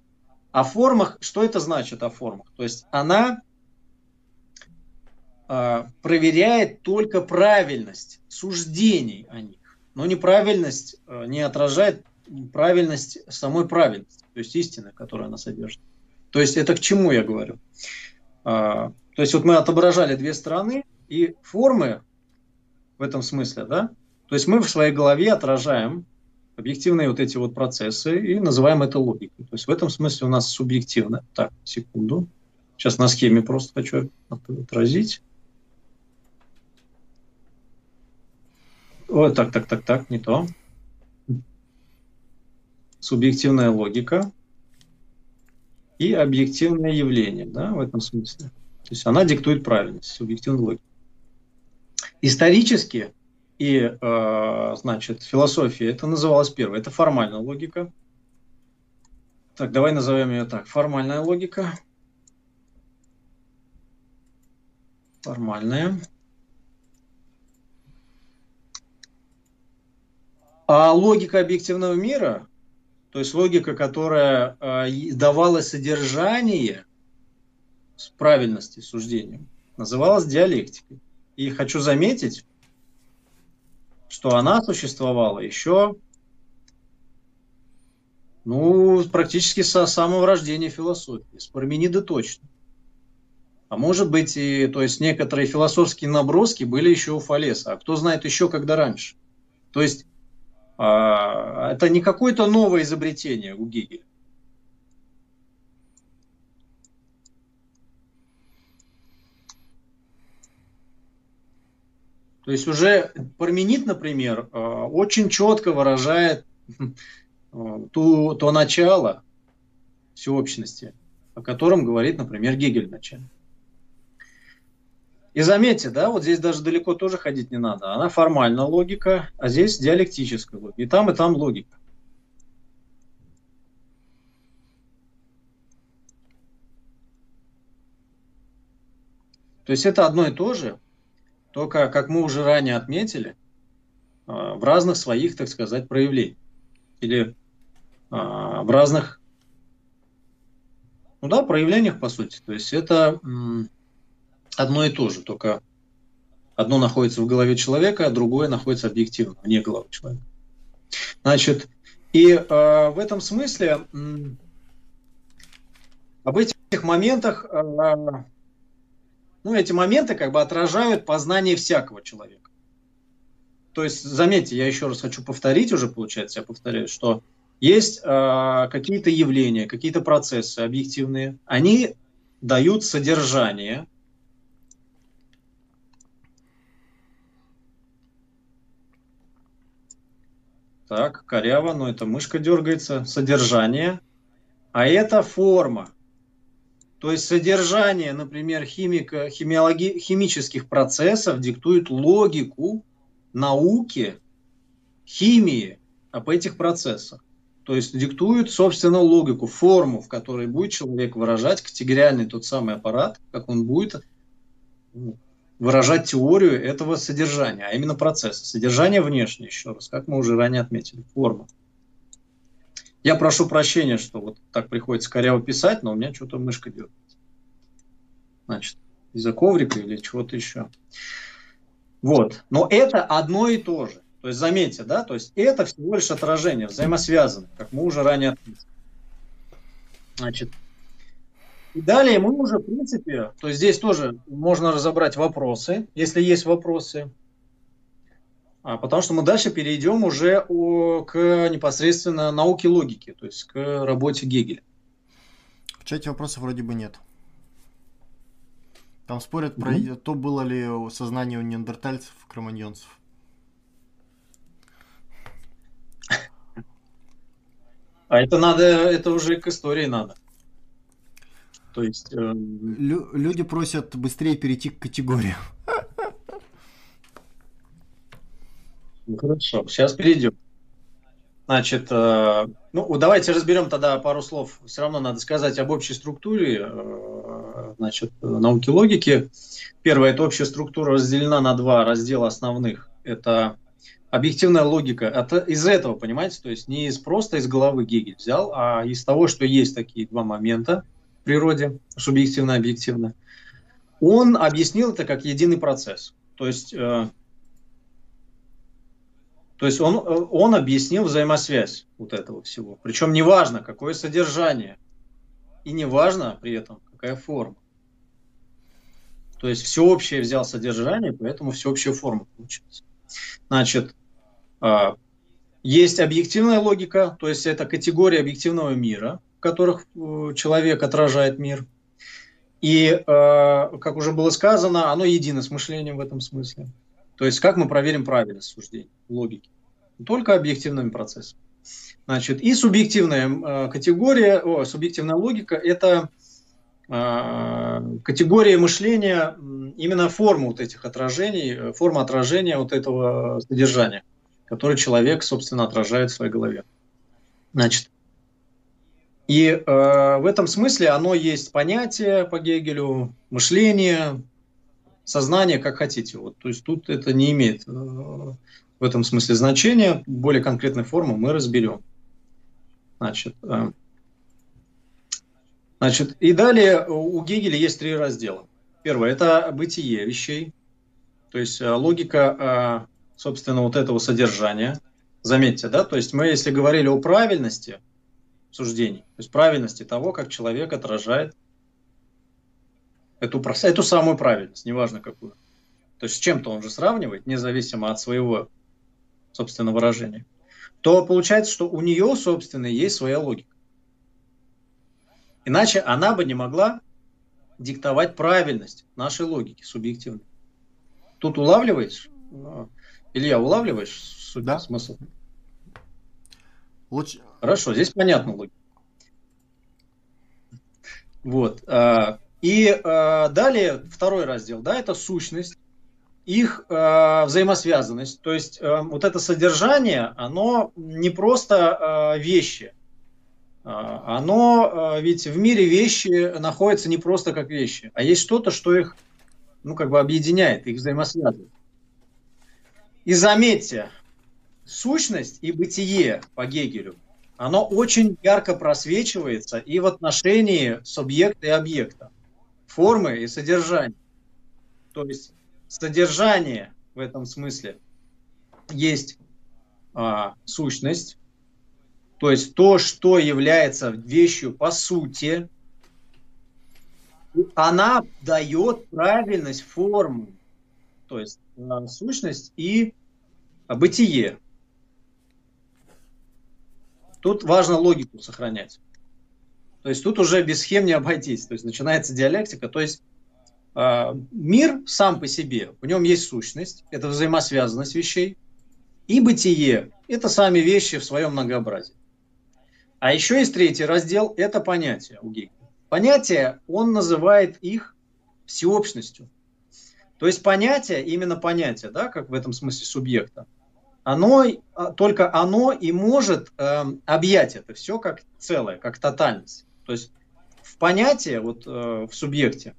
о формах, что это значит о формах? То есть она э, проверяет только правильность суждений о них, но неправильность э, не отражает правильность самой правильности, то есть истины, которую она содержит. То есть это к чему я говорю? А, то есть вот мы отображали две стороны и формы в этом смысле, да? То есть мы в своей голове отражаем объективные вот эти вот процессы и называем это логикой. То есть в этом смысле у нас субъективно. Так, секунду. Сейчас на схеме просто хочу отразить. Вот так, так, так, так, не то. Субъективная логика и объективное явление, да, в этом смысле. То есть она диктует правильность, субъективную логику. Исторически и, э, значит, философия, это называлось первое, это формальная логика. Так, давай назовем ее так, формальная логика. Формальная. А логика объективного мира то есть логика, которая э, давала содержание правильности суждению, называлась диалектикой. И хочу заметить, что она существовала еще ну, практически со самого рождения философии, с Парменида точно. А может быть, и, то есть некоторые философские наброски были еще у Фалеса, а кто знает еще когда раньше. То есть это не какое-то новое изобретение у Гегеля. То есть уже Парменид, например, а, очень четко выражает а, ту, то начало всеобщности, о котором говорит, например, Гегель вначале. И заметьте, да, вот здесь даже далеко тоже ходить не надо. Она формальная логика, а здесь диалектическая логика. И там, и там логика. То есть это одно и то же, только, как мы уже ранее отметили, а, в разных своих, так сказать, проявлениях. Или а, в разных, ну да, проявлениях, по сути. То есть это одно и то же, только одно находится в голове человека, а другое находится объективно, вне головы человека. Значит, и э, в этом смысле э, об этих моментах, э, ну, эти моменты как бы отражают познание всякого человека. То есть, заметьте, я еще раз хочу повторить уже, получается, я повторяю, что есть э, какие-то явления, какие-то процессы объективные, они дают содержание Так, коряво, но это мышка дергается. Содержание. А это форма. То есть содержание, например, химика, химиологи, химических процессов диктует логику науки, химии об этих процессах. То есть диктует, собственно, логику, форму, в которой будет человек выражать категориальный тот самый аппарат, как он будет выражать теорию этого содержания, а именно процесса. Содержание внешнее, еще раз, как мы уже ранее отметили, форма. Я прошу прощения, что вот так приходится коряво писать, но у меня что-то мышка дергается. Значит, из-за коврика или чего-то еще. Вот. Но это одно и то же. То есть заметьте, да, то есть это всего лишь отражение, взаимосвязано, как мы уже ранее отметили. Значит, и далее мы уже, в принципе, то есть здесь тоже можно разобрать вопросы, если есть вопросы. А, потому что мы дальше перейдем уже о, к непосредственно науке логики, то есть к работе Гегеля. В чате вопросов вроде бы нет. Там спорят mm-hmm. про то, было ли сознание у неандертальцев, кроманьонцев. А это надо, это уже к истории надо. То есть... Э... Лю- люди просят быстрее перейти к категориям. Ну, хорошо, сейчас перейдем. Значит, э, ну давайте разберем тогда пару слов. Все равно надо сказать об общей структуре э, значит, науки логики. Первая – это общая структура разделена на два раздела основных. Это объективная логика. Это из этого, понимаете, то есть не из просто из головы Гегель взял, а из того, что есть такие два момента – природе, субъективно-объективно, он объяснил это как единый процесс. То есть, э, то есть он, он объяснил взаимосвязь вот этого всего. Причем неважно, какое содержание, и неважно при этом, какая форма. То есть всеобщее взял содержание, поэтому всеобщая форма получилась. Значит, э, есть объективная логика, то есть это категория объективного мира – которых э, человек отражает мир. И, э, как уже было сказано, оно едино с мышлением в этом смысле. То есть, как мы проверим правильность суждений, логики? Только объективными процессами. Значит, и субъективная э, категория, о, субъективная логика – это категория мышления, именно форма вот этих отражений, форма отражения вот этого содержания, которое человек, собственно, отражает в своей голове. Значит, и э, в этом смысле оно есть понятие по Гегелю, мышление, сознание, как хотите. Вот, то есть тут это не имеет э, в этом смысле значения. Более конкретной формы мы разберем. Значит, э, значит, и далее у Гегеля есть три раздела. Первое – это бытие вещей, то есть э, логика, э, собственно, вот этого содержания. Заметьте, да, то есть мы, если говорили о правильности – суждений, то есть правильности того, как человек отражает эту, эту самую правильность, неважно какую. То есть с чем-то он же сравнивает, независимо от своего, собственно, выражения. То получается, что у нее, собственно, есть своя логика. Иначе она бы не могла диктовать правильность нашей логики субъективной. Тут улавливаешь? Илья, улавливаешь суть, да. смысл? Лучше... Хорошо, здесь понятно. Вот. А, и а, далее второй раздел, да, это сущность, их а, взаимосвязанность. То есть вот это содержание, оно не просто вещи, оно ведь в мире вещи находятся не просто как вещи, а есть что-то, что их, ну, как бы объединяет, их взаимосвязывает. И заметьте, сущность и бытие по Гегелю – оно очень ярко просвечивается и в отношении субъекта и объекта, формы и содержания. То есть содержание в этом смысле есть а, сущность, то есть то, что является вещью по сути, она дает правильность формы, то есть а, сущность и бытие. Тут важно логику сохранять. То есть тут уже без схем не обойтись. То есть начинается диалектика. То есть э, мир сам по себе, в нем есть сущность, это взаимосвязанность вещей, и бытие – это сами вещи в своем многообразии. А еще есть третий раздел – это понятия у Гегеля. Понятия, он называет их всеобщностью. То есть понятие, именно понятие, да, как в этом смысле субъекта, оно, а, только оно и может э, объять это все как целое, как тотальность. То есть в понятии, вот э, в субъекте,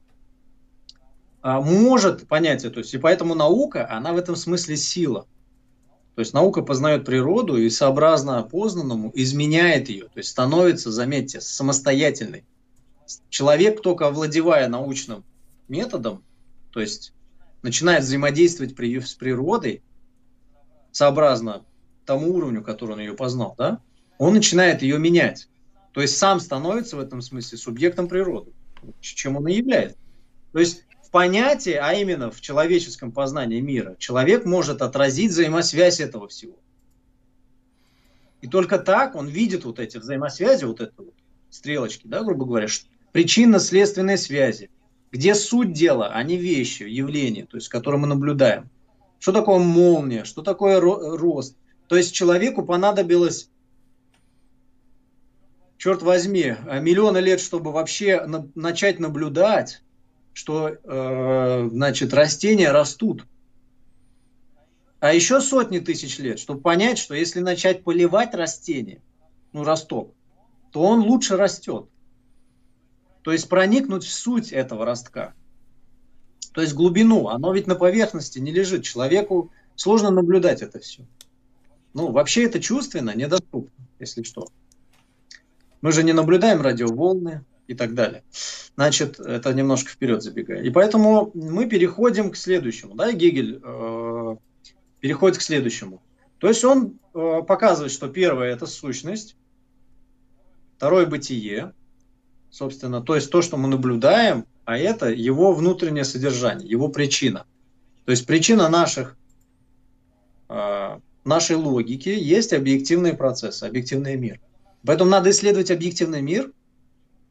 э, может понятие, то есть и поэтому наука, она в этом смысле сила. То есть наука познает природу и сообразно познанному изменяет ее, то есть становится, заметьте, самостоятельной. Человек, только овладевая научным методом, то есть начинает взаимодействовать с природой, сообразно тому уровню, который он ее познал, да, он начинает ее менять. То есть сам становится в этом смысле субъектом природы, чем он и является. То есть в понятии, а именно в человеческом познании мира, человек может отразить взаимосвязь этого всего. И только так он видит вот эти взаимосвязи, вот это вот стрелочки, да, грубо говоря, причинно-следственные связи, где суть дела, а не вещи, явления, то есть, которые мы наблюдаем что такое молния, что такое рост. То есть человеку понадобилось, черт возьми, миллионы лет, чтобы вообще на, начать наблюдать, что э, значит, растения растут. А еще сотни тысяч лет, чтобы понять, что если начать поливать растение, ну, росток, то он лучше растет. То есть проникнуть в суть этого ростка – то есть глубину. Оно ведь на поверхности не лежит. Человеку сложно наблюдать это все. Ну, вообще это чувственно, недоступно, если что. Мы же не наблюдаем радиоволны и так далее. Значит, это немножко вперед забегая. И поэтому мы переходим к следующему. Да, Гегель э, переходит к следующему. То есть он э, показывает, что первое это сущность, второе бытие, собственно, то есть то, что мы наблюдаем, а это его внутреннее содержание, его причина. То есть причина наших, э, нашей логики есть объективные процессы, объективный мир. Поэтому надо исследовать объективный мир.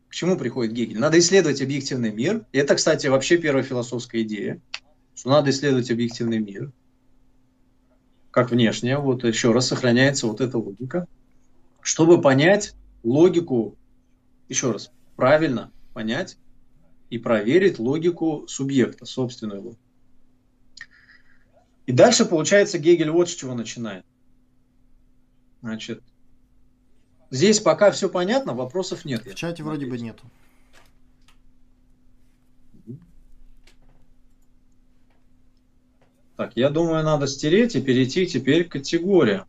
К чему приходит Гегель? Надо исследовать объективный мир. И это, кстати, вообще первая философская идея, что надо исследовать объективный мир. Как внешне, вот еще раз сохраняется вот эта логика. Чтобы понять логику, еще раз, правильно понять и проверить логику субъекта, собственную логику. И дальше, получается, Гегель вот с чего начинает. Значит, здесь пока все понятно, вопросов нет. В чате вроде бы нету. Так, я думаю, надо стереть и перейти теперь к категориям.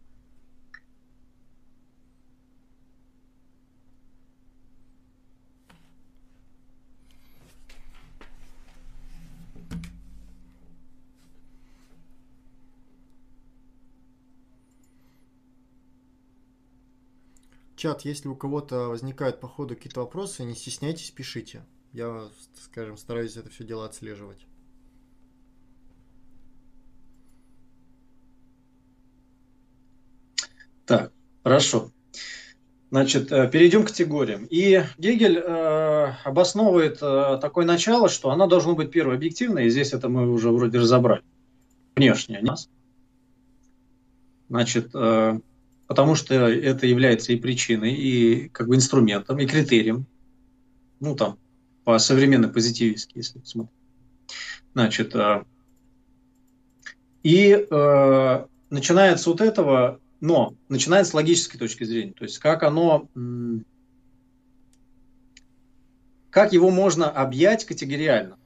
Чат, если у кого-то возникают по ходу какие-то вопросы, не стесняйтесь, пишите. Я, скажем, стараюсь это все дело отслеживать. Так, хорошо. Значит, э, перейдем к категориям. И Гегель э, обосновывает э, такое начало, что оно должно быть первое объективное, и здесь это мы уже вроде разобрали. Внешнее, не нас. Значит, э, потому что это является и причиной, и как бы инструментом, и критерием. Ну, там, по современной позитивистски, если посмотреть. Значит, э, и э, начинается вот этого но начинается с логической точки зрения, то есть как оно, как его можно объять категориально,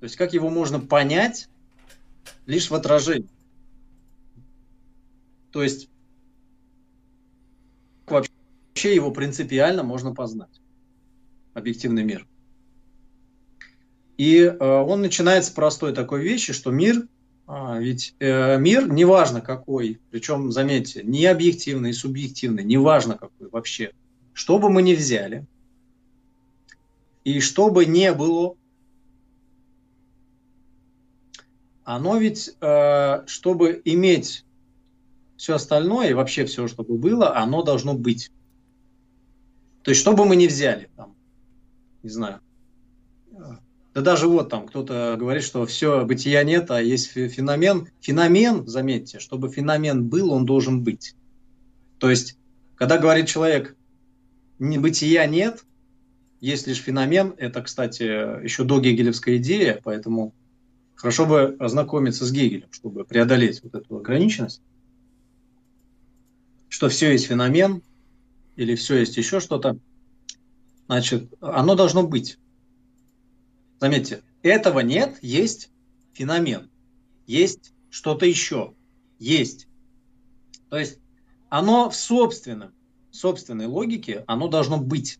то есть как его можно понять лишь в отражении. То есть вообще его принципиально можно познать, объективный мир. И э, он начинает с простой такой вещи, что мир а, ведь э, мир, неважно какой, причем, заметьте, не объективный, субъективный, неважно какой вообще, что бы мы ни взяли, и что бы не было, оно ведь, э, чтобы иметь все остальное, и вообще все, чтобы было, оно должно быть. То есть, что бы мы ни взяли, там, не знаю, да даже вот там кто-то говорит, что все, бытия нет, а есть феномен. Феномен, заметьте, чтобы феномен был, он должен быть. То есть, когда говорит человек, не бытия нет, есть лишь феномен, это, кстати, еще до гегелевской идеи, поэтому хорошо бы ознакомиться с Гегелем, чтобы преодолеть вот эту ограниченность, что все есть феномен или все есть еще что-то, значит, оно должно быть. Заметьте, этого нет, есть феномен, есть что-то еще, есть. То есть оно в собственном, собственной логике, оно должно быть,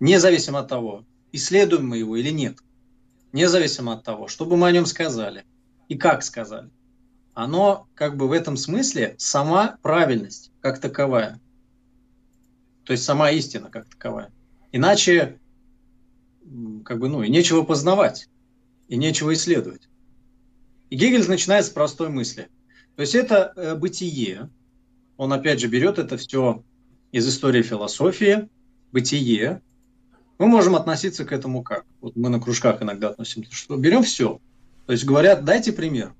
независимо от того, исследуем мы его или нет, независимо от того, что бы мы о нем сказали и как сказали. Оно как бы в этом смысле сама правильность как таковая. То есть сама истина как таковая. Иначе как бы, ну, и нечего познавать, и нечего исследовать. И Гегель начинает с простой мысли. То есть это э, бытие, он опять же берет это все из истории философии, бытие. Мы можем относиться к этому как? Вот мы на кружках иногда относимся, что берем все. То есть говорят, дайте пример.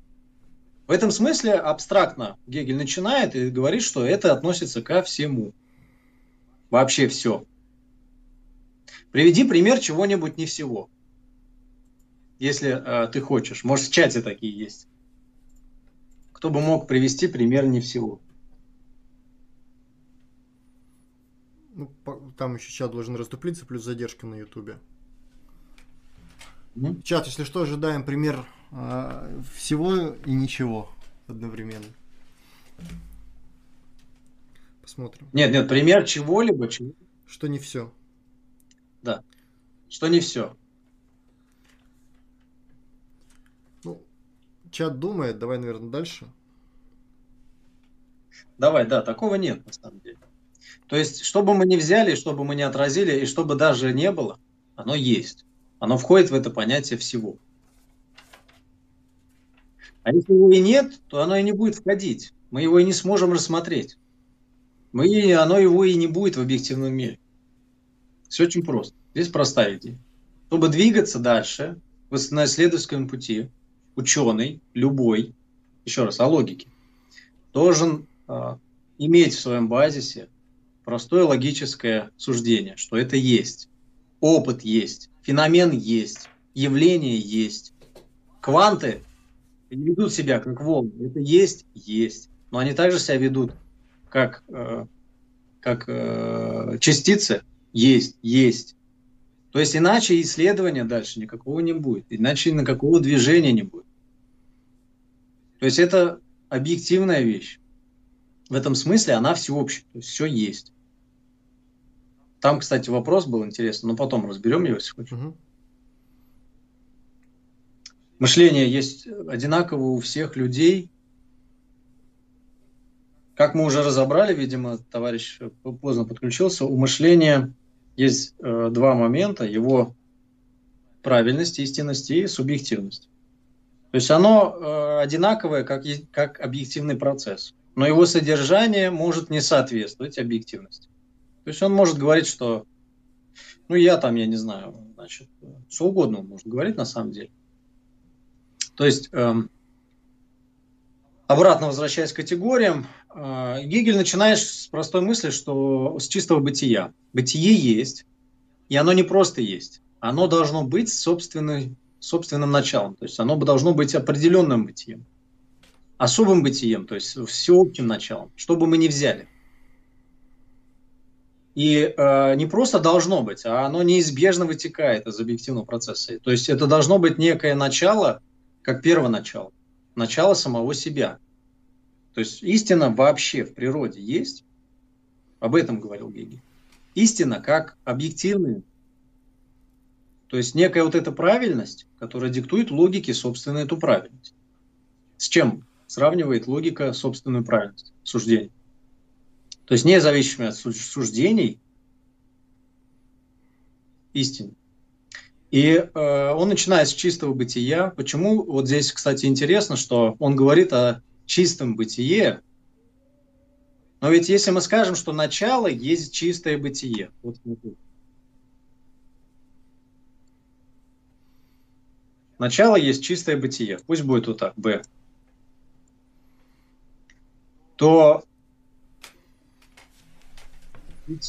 В этом смысле абстрактно Гегель начинает и говорит, что это относится ко всему. Вообще все. Приведи пример чего-нибудь не всего. Если э, ты хочешь. Может, в чате такие есть. Кто бы мог привести пример не всего? Ну, там еще чат должен расступлиться, плюс задержка на Ютубе. Mm-hmm. Чат, если что, ожидаем пример э, всего и ничего одновременно. Посмотрим. Нет, нет, пример чего-либо. Чего... Что не все. Да. Что не все. Ну, чат думает, давай, наверное, дальше. Давай, да, такого нет на самом деле. То есть, что бы мы ни взяли, что бы мы ни отразили, и что бы даже не было, оно есть. Оно входит в это понятие всего. А если его и нет, то оно и не будет входить. Мы его и не сможем рассмотреть. Мы, оно его и не будет в объективном мире. Все очень просто. Здесь простая идея. Чтобы двигаться дальше на исследовательском пути, ученый, любой, еще раз, о логике, должен э, иметь в своем базисе простое логическое суждение, что это есть. Опыт есть, феномен есть, явление есть. Кванты ведут себя как волны. Это есть, есть. Но они также себя ведут как, э, как э, частицы, есть, есть. То есть иначе исследования дальше никакого не будет, иначе никакого движения не будет. То есть это объективная вещь. В этом смысле она всеобщая, то есть все есть. Там, кстати, вопрос был интересный, но потом разберем его, если хочешь. Угу. Мышление есть одинаково у всех людей. Как мы уже разобрали, видимо, товарищ поздно подключился, у мышления есть э, два момента. Его правильность, истинность и субъективность. То есть оно э, одинаковое, как, как объективный процесс. Но его содержание может не соответствовать объективности. То есть он может говорить, что ну я там, я не знаю, значит, что угодно он может говорить на самом деле. То есть, эм, обратно возвращаясь к категориям, э, Гегель начинает с простой мысли, что с чистого бытия. Бытие есть, и оно не просто есть. Оно должно быть собственной собственным началом. То есть оно должно быть определенным бытием, особым бытием, то есть всеобщим началом, что бы мы ни взяли. И э, не просто должно быть, а оно неизбежно вытекает из объективного процесса. То есть это должно быть некое начало, как первоначало, начало самого себя. То есть истина вообще в природе есть. Об этом говорил Гегель. Истина как объективный то есть некая вот эта правильность, которая диктует логике собственно эту правильность. С чем сравнивает логика собственную правильность суждений? То есть не зависимые от суждений истины. И э, он начинает с чистого бытия. Почему? Вот здесь, кстати, интересно, что он говорит о чистом бытие. Но ведь если мы скажем, что начало есть чистое бытие, вот Начало есть чистое бытие, пусть будет вот так, Б. То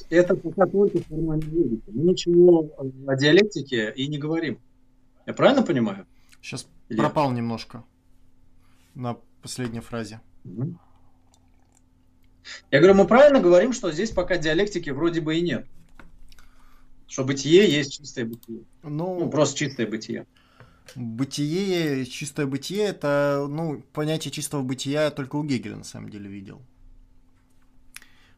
это пока только формальная логика. Мы ничего о диалектике и не говорим. Я правильно понимаю? Сейчас Или... пропал немножко на последней фразе. Я говорю, мы правильно говорим, что здесь пока диалектики вроде бы и нет. Что бытие есть чистое бытие. Ну, ну просто чистое бытие. Бытие, чистое бытие, это, ну, понятие чистого бытия я только у Гегеля на самом деле видел.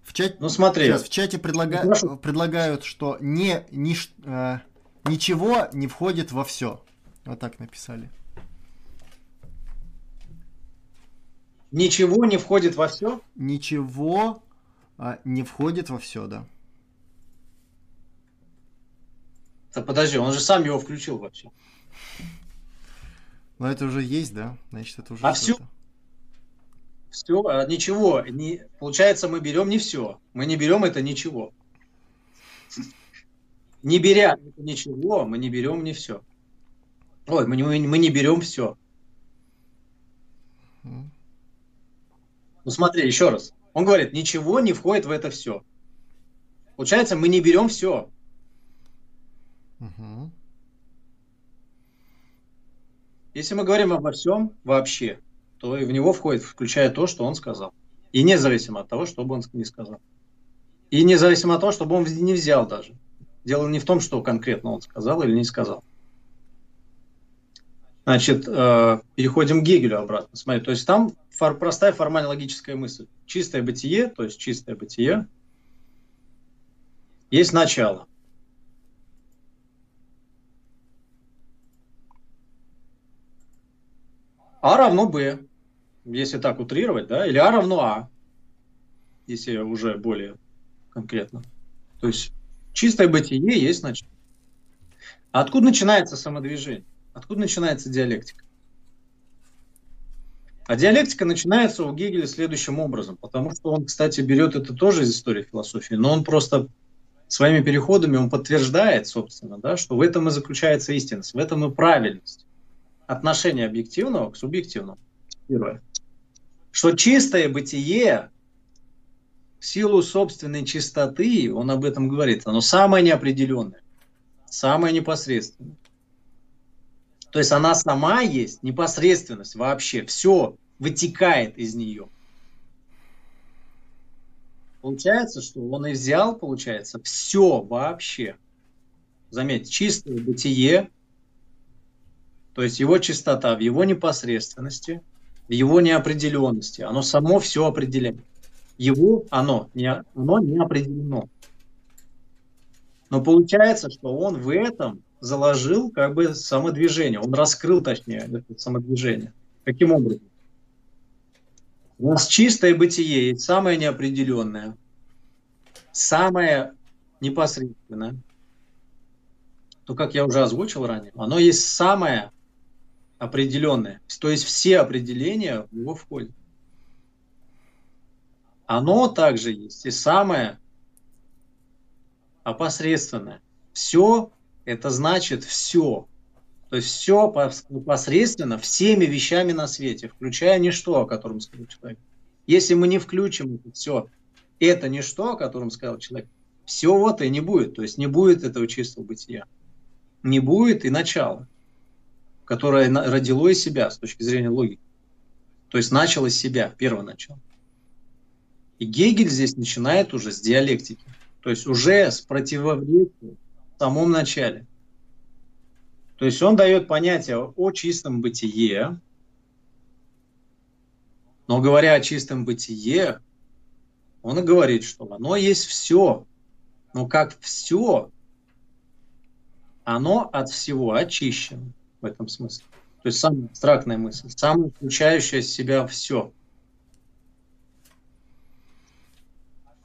В чате, ну, смотри. Сейчас, в чате предлага... предлагают, что не, ни, э, ничего не входит во все. Вот так написали. Ничего не входит во все? Ничего а, не входит во все, да. Да подожди, он же сам его включил вообще. Но это уже есть, да? Значит, это уже. А все? Все, а ничего. Не, получается, мы берем не все. Мы не берем это ничего. Не беря ничего, мы не берем не все. Ой, мы не, мы не берем все. Ну смотри, еще раз. Он говорит, ничего не входит в это все. Получается, мы не берем все. Угу. Если мы говорим обо всем вообще, то и в него входит, включая то, что он сказал. И независимо от того, что бы он не сказал. И независимо от того, чтобы он не взял даже. Дело не в том, что конкретно он сказал или не сказал. Значит, э, переходим к Гегелю обратно. Смотри, то есть там фор, простая формально-логическая мысль. Чистое бытие, то есть чистое бытие, есть начало. А равно Б, если так утрировать, да, или А равно А, если уже более конкретно. То есть чистое бытие есть начало. А откуда начинается самодвижение? Откуда начинается диалектика? А диалектика начинается у Гегеля следующим образом, потому что он, кстати, берет это тоже из истории философии, но он просто своими переходами он подтверждает, собственно, да, что в этом и заключается истинность, в этом и правильность отношение объективного к субъективному. Первое. Что чистое бытие в силу собственной чистоты, он об этом говорит, оно самое неопределенное, самое непосредственное. То есть она сама есть, непосредственность вообще, все вытекает из нее. Получается, что он и взял, получается, все вообще. Заметьте, чистое бытие то есть его чистота в его непосредственности, в его неопределенности. Оно само все определяет. Его оно не, оно не определено. Но получается, что он в этом заложил как бы самодвижение. Он раскрыл, точнее, самодвижение. Каким образом? У нас чистое бытие есть самое неопределенное, самое непосредственное. то, как я уже озвучил ранее, оно есть самое определенное. То есть все определения в него входят. Оно также есть и самое опосредственное. Все это значит все. То есть все непосредственно всеми вещами на свете, включая ничто, о котором сказал человек. Если мы не включим это все, это ничто, о котором сказал человек, все вот и не будет. То есть не будет этого чистого бытия. Не будет и начала, которое родило из себя с точки зрения логики. То есть начало из себя, первое начало. И Гегель здесь начинает уже с диалектики. То есть уже с противовесия в самом начале – то есть он дает понятие о чистом бытие, но говоря о чистом бытие, он и говорит, что оно есть все. Но как все, оно от всего очищено в этом смысле. То есть самая абстрактная мысль, самая включающая в себя все.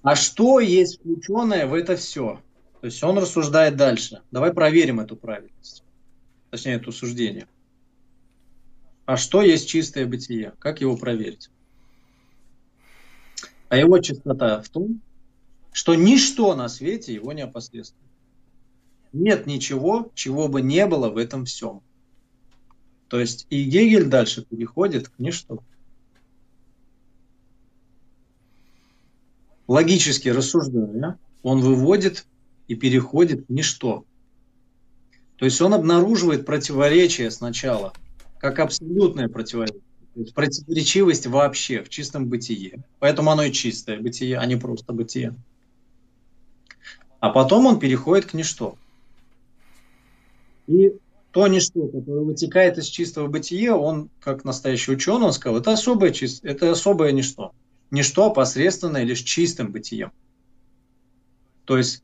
А что есть включенное в это все? То есть он рассуждает дальше. Давай проверим эту правильность точнее, это суждение. А что есть чистое бытие? Как его проверить? А его чистота в том, что ничто на свете его не опосредствует. Нет ничего, чего бы не было в этом всем. То есть и Гегель дальше переходит к ничто. Логически рассуждая, он выводит и переходит к ничто. То есть он обнаруживает противоречие сначала, как абсолютное противоречие. Противоречивость вообще в чистом бытие. Поэтому оно и чистое бытие, а не просто бытие. А потом он переходит к ничто. И то ничто, которое вытекает из чистого бытия, он, как настоящий ученый, он сказал, это особое, это особое ничто. Ничто посредственное лишь чистым бытием. То есть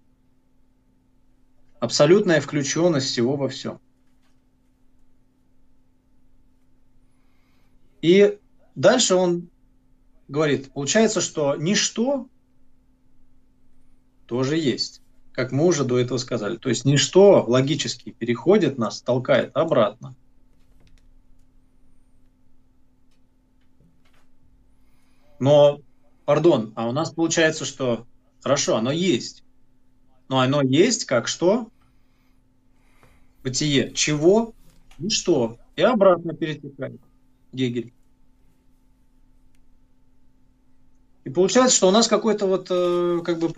Абсолютная включенность всего во все. И дальше он говорит, получается, что ничто тоже есть, как мы уже до этого сказали. То есть ничто логически переходит нас, толкает обратно. Но, пардон, а у нас получается, что хорошо, оно есть. Но оно есть как что? Бытие. Чего? Ничто. И обратно перетекает. Гегель. И получается, что у нас какое-то вот э, как бы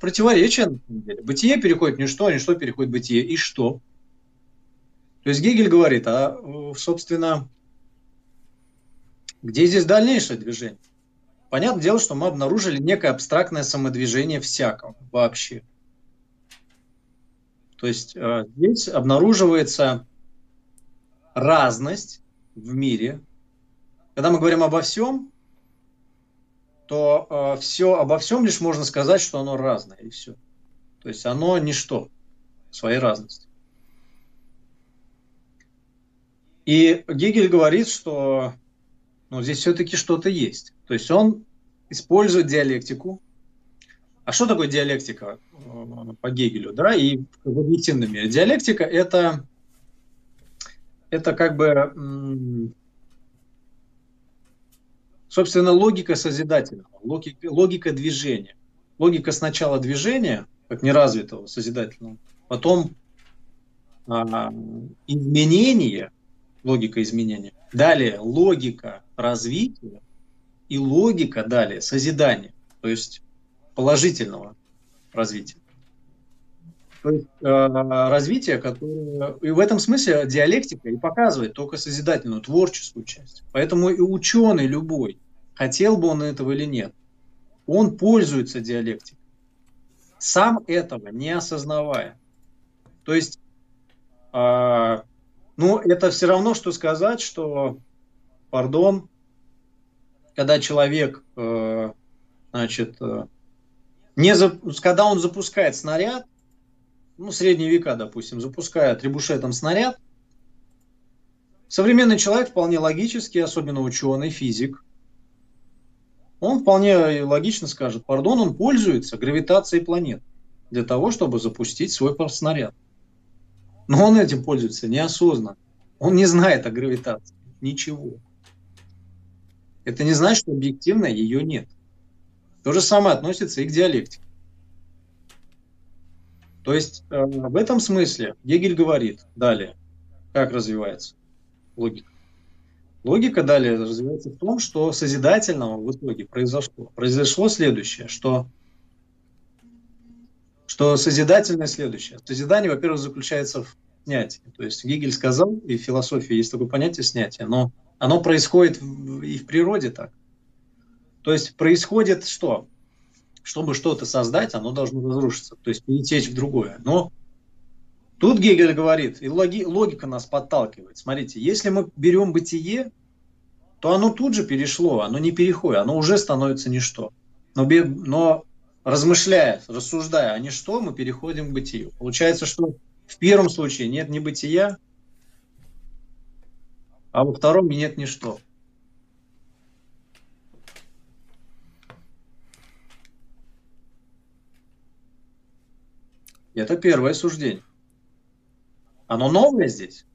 противоречие. На самом деле. Бытие переходит в ничто, а ничто переходит в бытие. И что? То есть Гегель говорит, а, собственно, где здесь дальнейшее движение? Понятное дело, что мы обнаружили некое абстрактное самодвижение всякого вообще. То есть э, здесь обнаруживается разность в мире. Когда мы говорим обо всем, то э, все обо всем лишь можно сказать, что оно разное и все. То есть оно ничто своей разности. И Гегель говорит, что ну, здесь все-таки что-то есть. То есть он использует диалектику, а что такое диалектика э, по Гегелю, да, и в объективном мире? Диалектика это, это как бы, собственно, логика созидательного, логика, логика движения. Логика сначала движения, как неразвитого созидательного, потом а, изменение, логика изменения, далее логика развития и логика далее созидания. То есть положительного развития. То есть э, развитие, которое... И в этом смысле диалектика и показывает только созидательную, творческую часть. Поэтому и ученый любой, хотел бы он этого или нет, он пользуется диалектикой, сам этого не осознавая. То есть, э, ну, это все равно, что сказать, что, пардон, когда человек, э, значит, э, не за... Когда он запускает снаряд, ну, средние века, допустим, запускает требушетом снаряд, современный человек вполне логически, особенно ученый, физик, он вполне логично скажет, пардон, он пользуется гравитацией планет для того, чтобы запустить свой снаряд. Но он этим пользуется неосознанно. Он не знает о гравитации. Ничего. Это не значит, что объективно ее нет. То же самое относится и к диалектике. То есть э, в этом смысле Гегель говорит далее, как развивается логика. Логика далее развивается в том, что созидательного в итоге произошло. Произошло следующее, что, что созидательное следующее. Созидание, во-первых, заключается в снятии. То есть Гегель сказал, и в философии есть такое понятие снятия, но оно происходит и в природе так. То есть происходит что? Чтобы что-то создать, оно должно разрушиться, то есть перетечь в другое. Но тут Гегель говорит, и логи, логика нас подталкивает. Смотрите, если мы берем бытие, то оно тут же перешло, оно не переходит, оно уже становится ничто. Но, но размышляя, рассуждая о ничто, мы переходим к бытию. Получается, что в первом случае нет ни бытия, а во втором нет ничто. Это первое суждение. Оно новое здесь?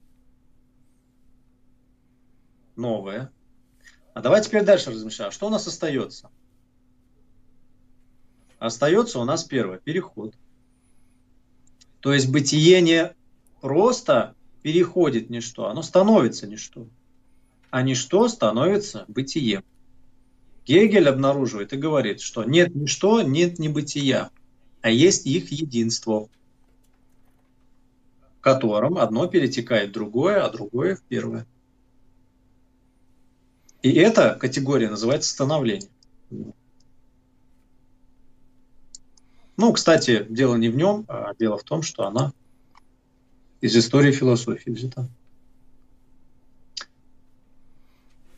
Новое. А давайте теперь дальше размышляем. Что у нас остается? Остается у нас первое. Переход. То есть бытие не просто переходит ничто, оно становится ничто. А ничто становится бытием. Гегель обнаруживает и говорит, что нет ничто, нет небытия, а есть их единство, в котором одно перетекает в другое, а другое в первое. И эта категория называется становление. Ну, кстати, дело не в нем, а дело в том, что она из истории философии взята.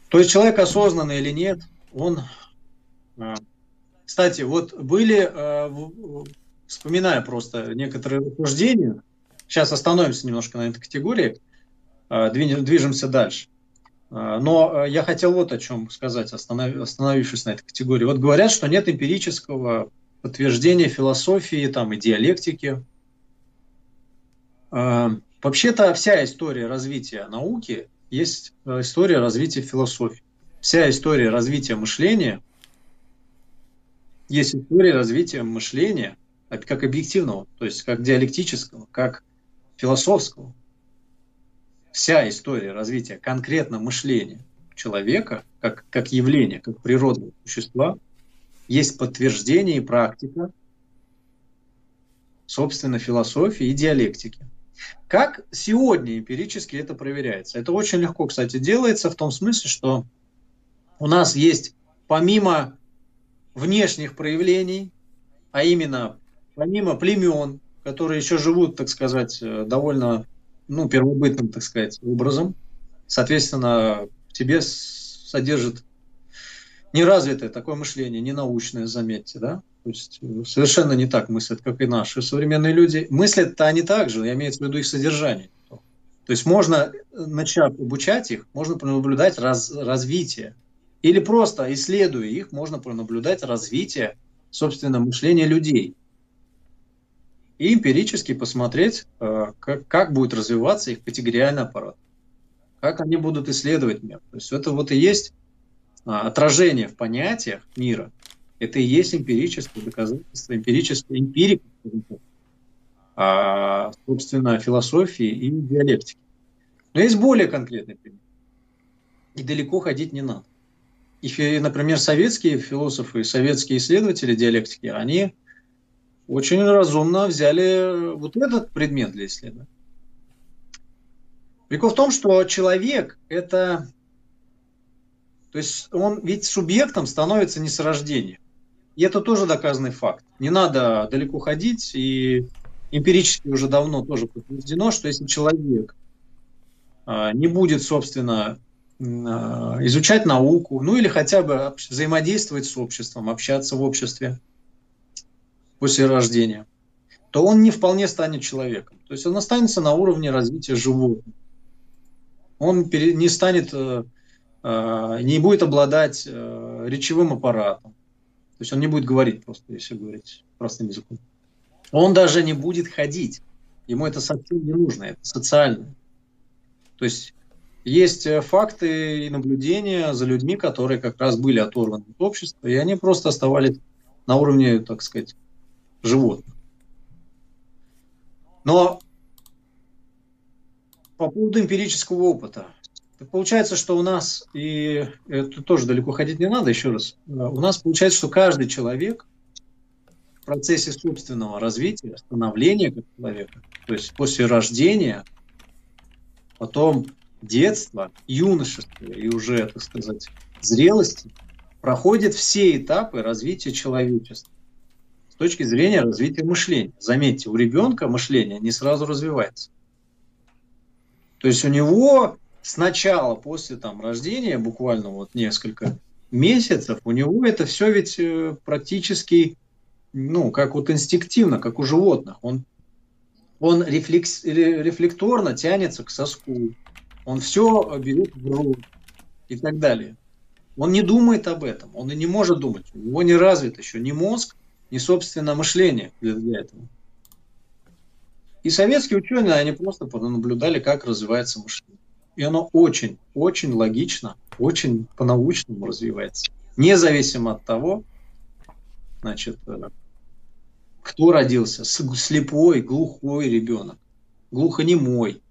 То есть человек осознанный или нет, он... Кстати, вот были, а, вспоминая просто некоторые рассуждения, сейчас остановимся немножко на этой категории, а, движемся дальше. Но я хотел вот о чем сказать, остановившись на этой категории. Вот говорят, что нет эмпирического подтверждение философии там, и диалектики. Вообще-то вся история развития науки есть э, история развития философии. Вся история развития мышления есть история развития мышления как объективного, то есть как диалектического, как философского. Вся история развития конкретно мышления человека как, как явления, как природного существа – есть подтверждение и практика, собственно, философии и диалектики. Как сегодня эмпирически это проверяется? Это очень легко, кстати, делается в том смысле, что у нас есть помимо внешних проявлений, а именно помимо племен, которые еще живут, так сказать, э, довольно ну, первобытным, так сказать, образом, соответственно, в тебе содержит неразвитое такое мышление, не научное, заметьте, да? То есть э, совершенно не так мыслят, как и наши современные люди. Мыслят-то они так же, я имею в виду их содержание. То есть можно, начав обучать их, можно пронаблюдать раз, развитие. Или просто исследуя их, можно пронаблюдать развитие, собственно, мышления людей. И эмпирически посмотреть, э, как, как будет развиваться их категориальный аппарат. Как они будут исследовать мир. То есть это вот и есть а, отражение в понятиях мира, это и есть эмпирическое доказательство, эмпирическое эмпирика, собственно, философии и диалектики. Но есть более конкретный пример. И далеко ходить не надо. И, например, советские философы, советские исследователи диалектики, они очень разумно взяли вот этот предмет для исследования. Прикол в том, что человек – это то есть он ведь субъектом становится не с рождения. И это тоже доказанный факт. Не надо далеко ходить, и эмпирически уже давно тоже подтверждено, что если человек а, не будет, собственно, изучать науку, ну или хотя бы взаимодействовать с обществом, общаться в обществе после рождения, то он не вполне станет человеком. То есть он останется на уровне развития животных. Он не станет э, Э, не будет обладать э, речевым аппаратом. То есть он не будет говорить просто, если говорить простым языком. Он даже не будет ходить. Ему это совсем не нужно, это социально. То есть есть э, факты и наблюдения за людьми, которые как раз были оторваны от общества, и они просто оставались на уровне, так сказать, животных. Но по поводу эмпирического опыта. Так получается, что у нас, и это тоже далеко ходить не надо, еще раз, у нас получается, что каждый человек в процессе собственного развития, становления как человека, то есть после рождения, потом детства, юношества и уже, так сказать, зрелости, проходит все этапы развития человечества с точки зрения развития мышления. Заметьте, у ребенка мышление не сразу развивается. То есть у него сначала, после там, рождения, буквально вот несколько месяцев, у него это все ведь э, практически, ну, как вот инстинктивно, как у животных. Он, он рефлекс, рефлекторно тянется к соску, он все берет в рот и так далее. Он не думает об этом, он и не может думать. У него не развит еще ни мозг, ни собственное мышление для этого. И советские ученые, они просто наблюдали, как развивается мышление. И оно очень, очень логично, очень по-научному развивается. Независимо от того, значит, э, кто родился, слепой, глухой ребенок, глухонемой,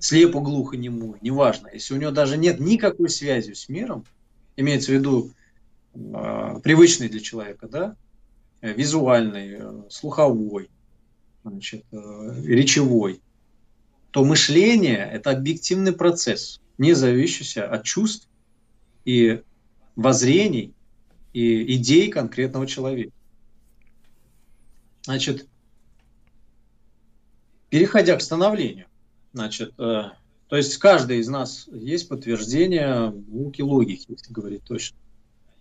слепо-глухонемой, неважно. Если у него даже нет никакой связи с миром, имеется в виду э, привычный для человека, да, э, визуальный, э, слуховой, значит, э, речевой, то мышление – это объективный процесс, не зависящий от чувств и воззрений и идей конкретного человека. Значит, переходя к становлению, значит, э, то есть каждый из нас есть подтверждение науки логики, если говорить точно.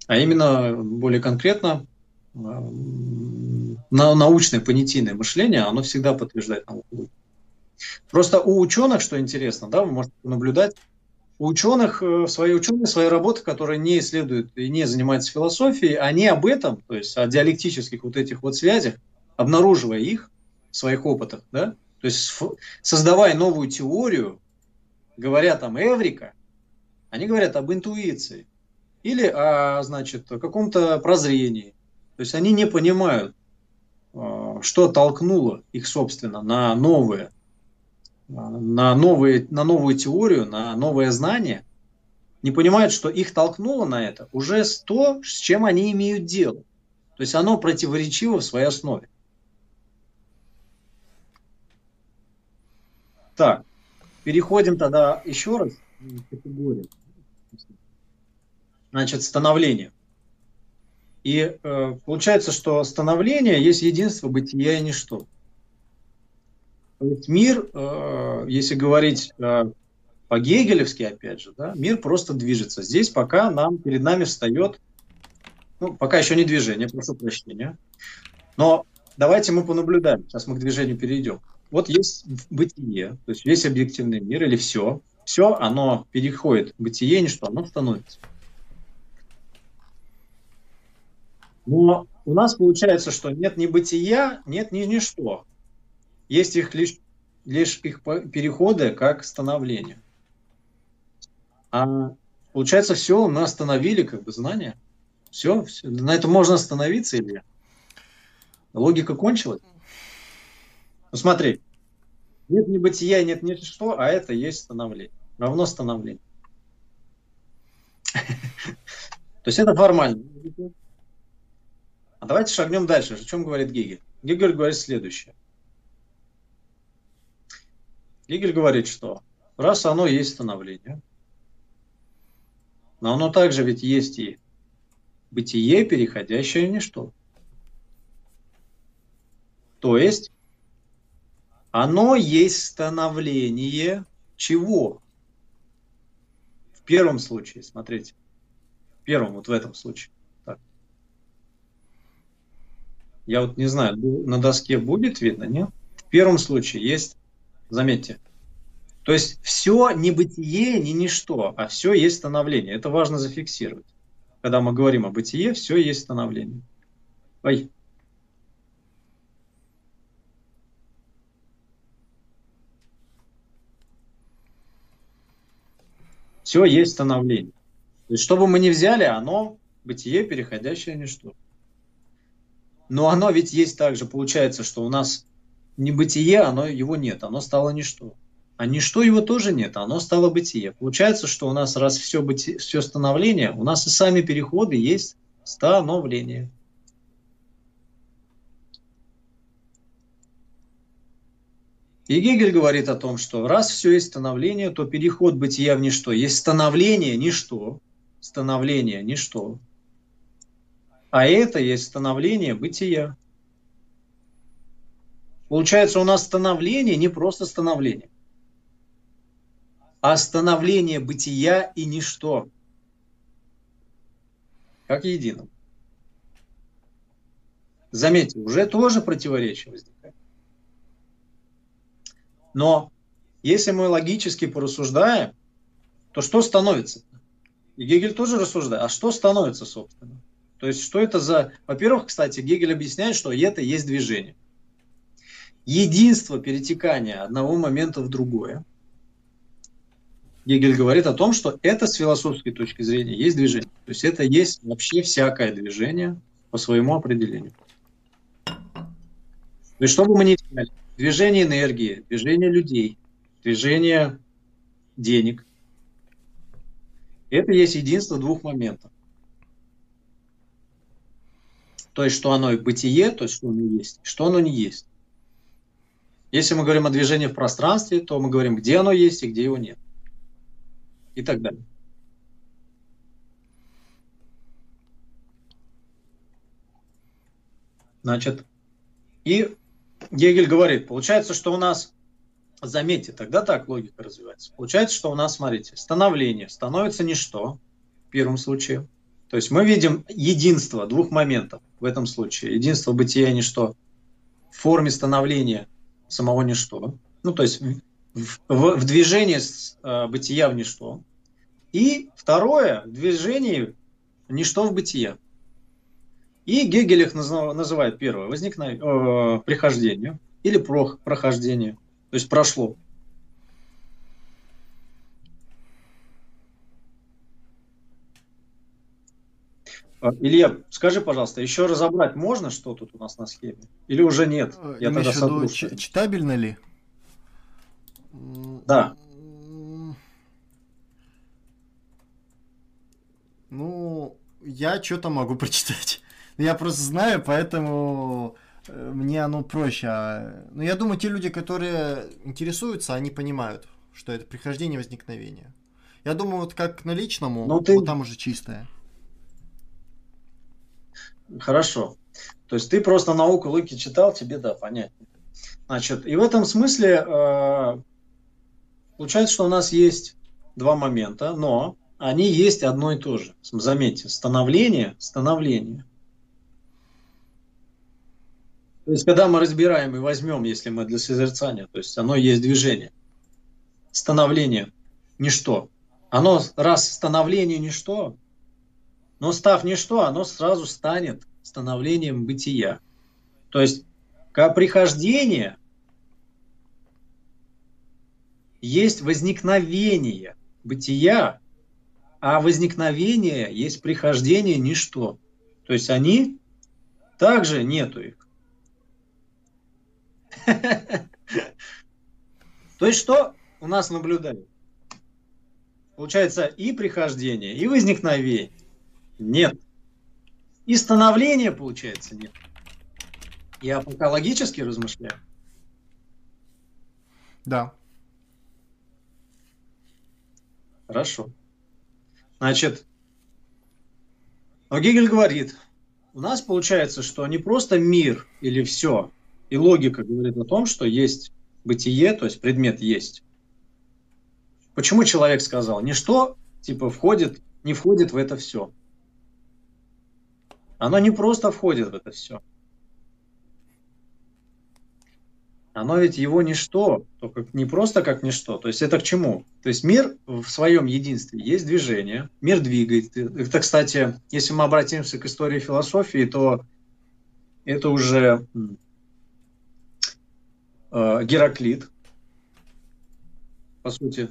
А именно, более конкретно, э, научное понятийное мышление, оно всегда подтверждает науку. Просто у ученых, что интересно, да, вы можете наблюдать, у ученых э, свои ученые, свои работы, которые не исследуют и не занимаются философией, они об этом, то есть о диалектических вот этих вот связях, обнаруживая их в своих опытах, да, то есть создавая новую теорию, говоря там эврика, они говорят об интуиции или о, значит, о каком-то прозрении. То есть они не понимают, Э, что толкнуло их, собственно, на новые, э, на, новые, на новую теорию, на новое знание, не понимают, что их толкнуло на это уже то, с чем они имеют дело. То есть оно противоречиво в своей основе. Так, переходим тогда еще раз к категории. Значит, становление. И э, получается, что становление есть единство бытия и ничто. То есть мир, э, если говорить э, по-гегелевски, опять же, да, мир просто движется. Здесь пока нам, перед нами встает, ну, пока еще не движение, прошу прощения. Но давайте мы понаблюдаем. Сейчас мы к движению перейдем. Вот есть бытие, то есть весь объективный мир или все. Все, оно переходит в бытие, ничто, оно становится. Но у нас получается, что нет ни бытия, нет ни ничто. Есть их лишь, лишь их переходы как становление. А получается, все, мы остановили как бы знания. Все, все. на этом можно остановиться или логика кончилась? Ну смотри, нет ни бытия, нет ни что, а это есть становление. Равно становление. То есть это формально. А давайте шагнем дальше. О чем говорит Гегель? Гегель говорит следующее. Гегель говорит, что раз оно есть становление, но оно также ведь есть и бытие, переходящее в ничто. То есть оно есть становление чего? В первом случае, смотрите, в первом, вот в этом случае. Я вот не знаю, на доске будет видно, нет? В первом случае есть, заметьте, то есть все не бытие, не ничто, а все есть становление. Это важно зафиксировать. Когда мы говорим о бытие, все есть становление. Ой. Все есть становление. То есть, что бы мы ни взяли, оно бытие, переходящее ничто. Но оно ведь есть также, получается, что у нас не бытие, оно, его нет, оно стало ничто. А ничто его тоже нет, оно стало бытие. Получается, что у нас, раз все, бытие, все становление, у нас и сами переходы есть становление. И Гегель говорит о том, что раз все есть становление, то переход бытия в ничто. Есть становление – ничто, становление – ничто. А это есть становление бытия. Получается, у нас становление не просто становление а становление бытия и ничто, как единым. Заметьте, уже тоже противоречие возникает. Но если мы логически порассуждаем, то что становится? И Гегель тоже рассуждает, а что становится, собственно? То есть, что это за... Во-первых, кстати, Гегель объясняет, что это есть движение. Единство перетекания одного момента в другое – Гегель говорит о том, что это с философской точки зрения есть движение. То есть это есть вообще всякое движение по своему определению. То есть что бы мы ни сказали, движение энергии, движение людей, движение денег, это есть единство двух моментов. То есть, что оно и бытие, то есть, что оно есть, что оно не есть. Если мы говорим о движении в пространстве, то мы говорим, где оно есть и где его нет и так далее. Значит, и Гегель говорит, получается, что у нас, заметьте, тогда так логика развивается. Получается, что у нас, смотрите, становление становится ничто в первом случае. То есть мы видим единство двух моментов в этом случае. Единство бытия и ничто в форме становления самого ничто. Ну, то есть в, в, в движении с, э, бытия в ничто. И второе, в движении ничто в бытие. И Гегель их называет первое, возникновение, э, прихождение или про, прохождение, то есть прошло. А, Илья, скажи, пожалуйста, еще разобрать можно, что тут у нас на схеме? Или уже нет? Э, Я Имеешь тогда в виду, читабельно ли? Да. Ну, я что-то могу прочитать. Я просто знаю, поэтому э, мне оно проще. А, ну, я думаю, те люди, которые интересуются, они понимают, что это прихождение возникновения. Я думаю, вот как на личному, ну, ты... вот там уже чистое. Хорошо. То есть ты просто науку Лыки читал, тебе да, понятно. Значит, и в этом смысле э, получается, что у нас есть два момента, но они есть одно и то же. Заметьте, становление, становление. То есть, когда мы разбираем и возьмем, если мы для созерцания, то есть оно есть движение. Становление – ничто. Оно, раз становление – ничто, но став ничто, оно сразу станет становлением бытия. То есть, как прихождение есть возникновение бытия а возникновение есть прихождение ничто. То есть они также нету их. То есть что у нас наблюдают? Получается и прихождение, и возникновение. Нет. И становления, получается, нет. Я пока логически размышляю. Да. Хорошо. Значит, но Гегель говорит, у нас получается, что не просто мир или все, и логика говорит о том, что есть бытие, то есть предмет есть. Почему человек сказал, ничто типа входит, не входит в это все. Оно не просто входит в это все. оно ведь его ничто, только не просто как ничто. То есть это к чему? То есть мир в своем единстве есть движение, мир двигается. Это, кстати, если мы обратимся к истории философии, то это уже э, Гераклит, по сути.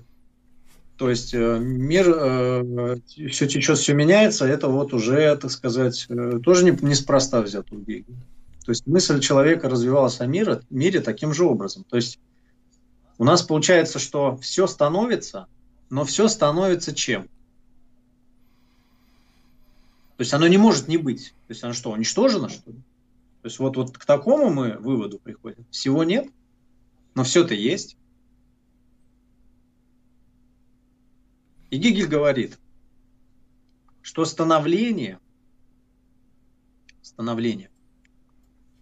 То есть э, мир, э, все течет, все меняется, это вот уже, так сказать, э, тоже не, неспроста взят у Гегеля. То есть мысль человека развивалась о мире, мире таким же образом. То есть у нас получается, что все становится, но все становится чем? То есть оно не может не быть. То есть оно что, уничтожено, что ли? То есть вот, вот к такому мы выводу приходим. Всего нет, но все-то есть. И Гигель говорит, что становление, становление,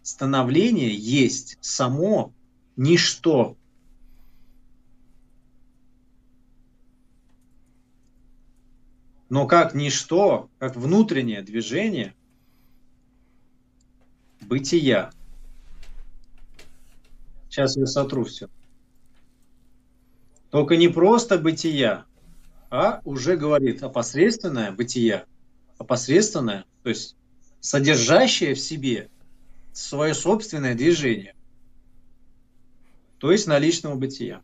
становление есть само ничто. Но как ничто, как внутреннее движение бытия. Сейчас я сотру все. Только не просто бытия, а уже говорит опосредственное бытие, опосредственное, то есть содержащее в себе свое собственное движение, то есть наличного бытия.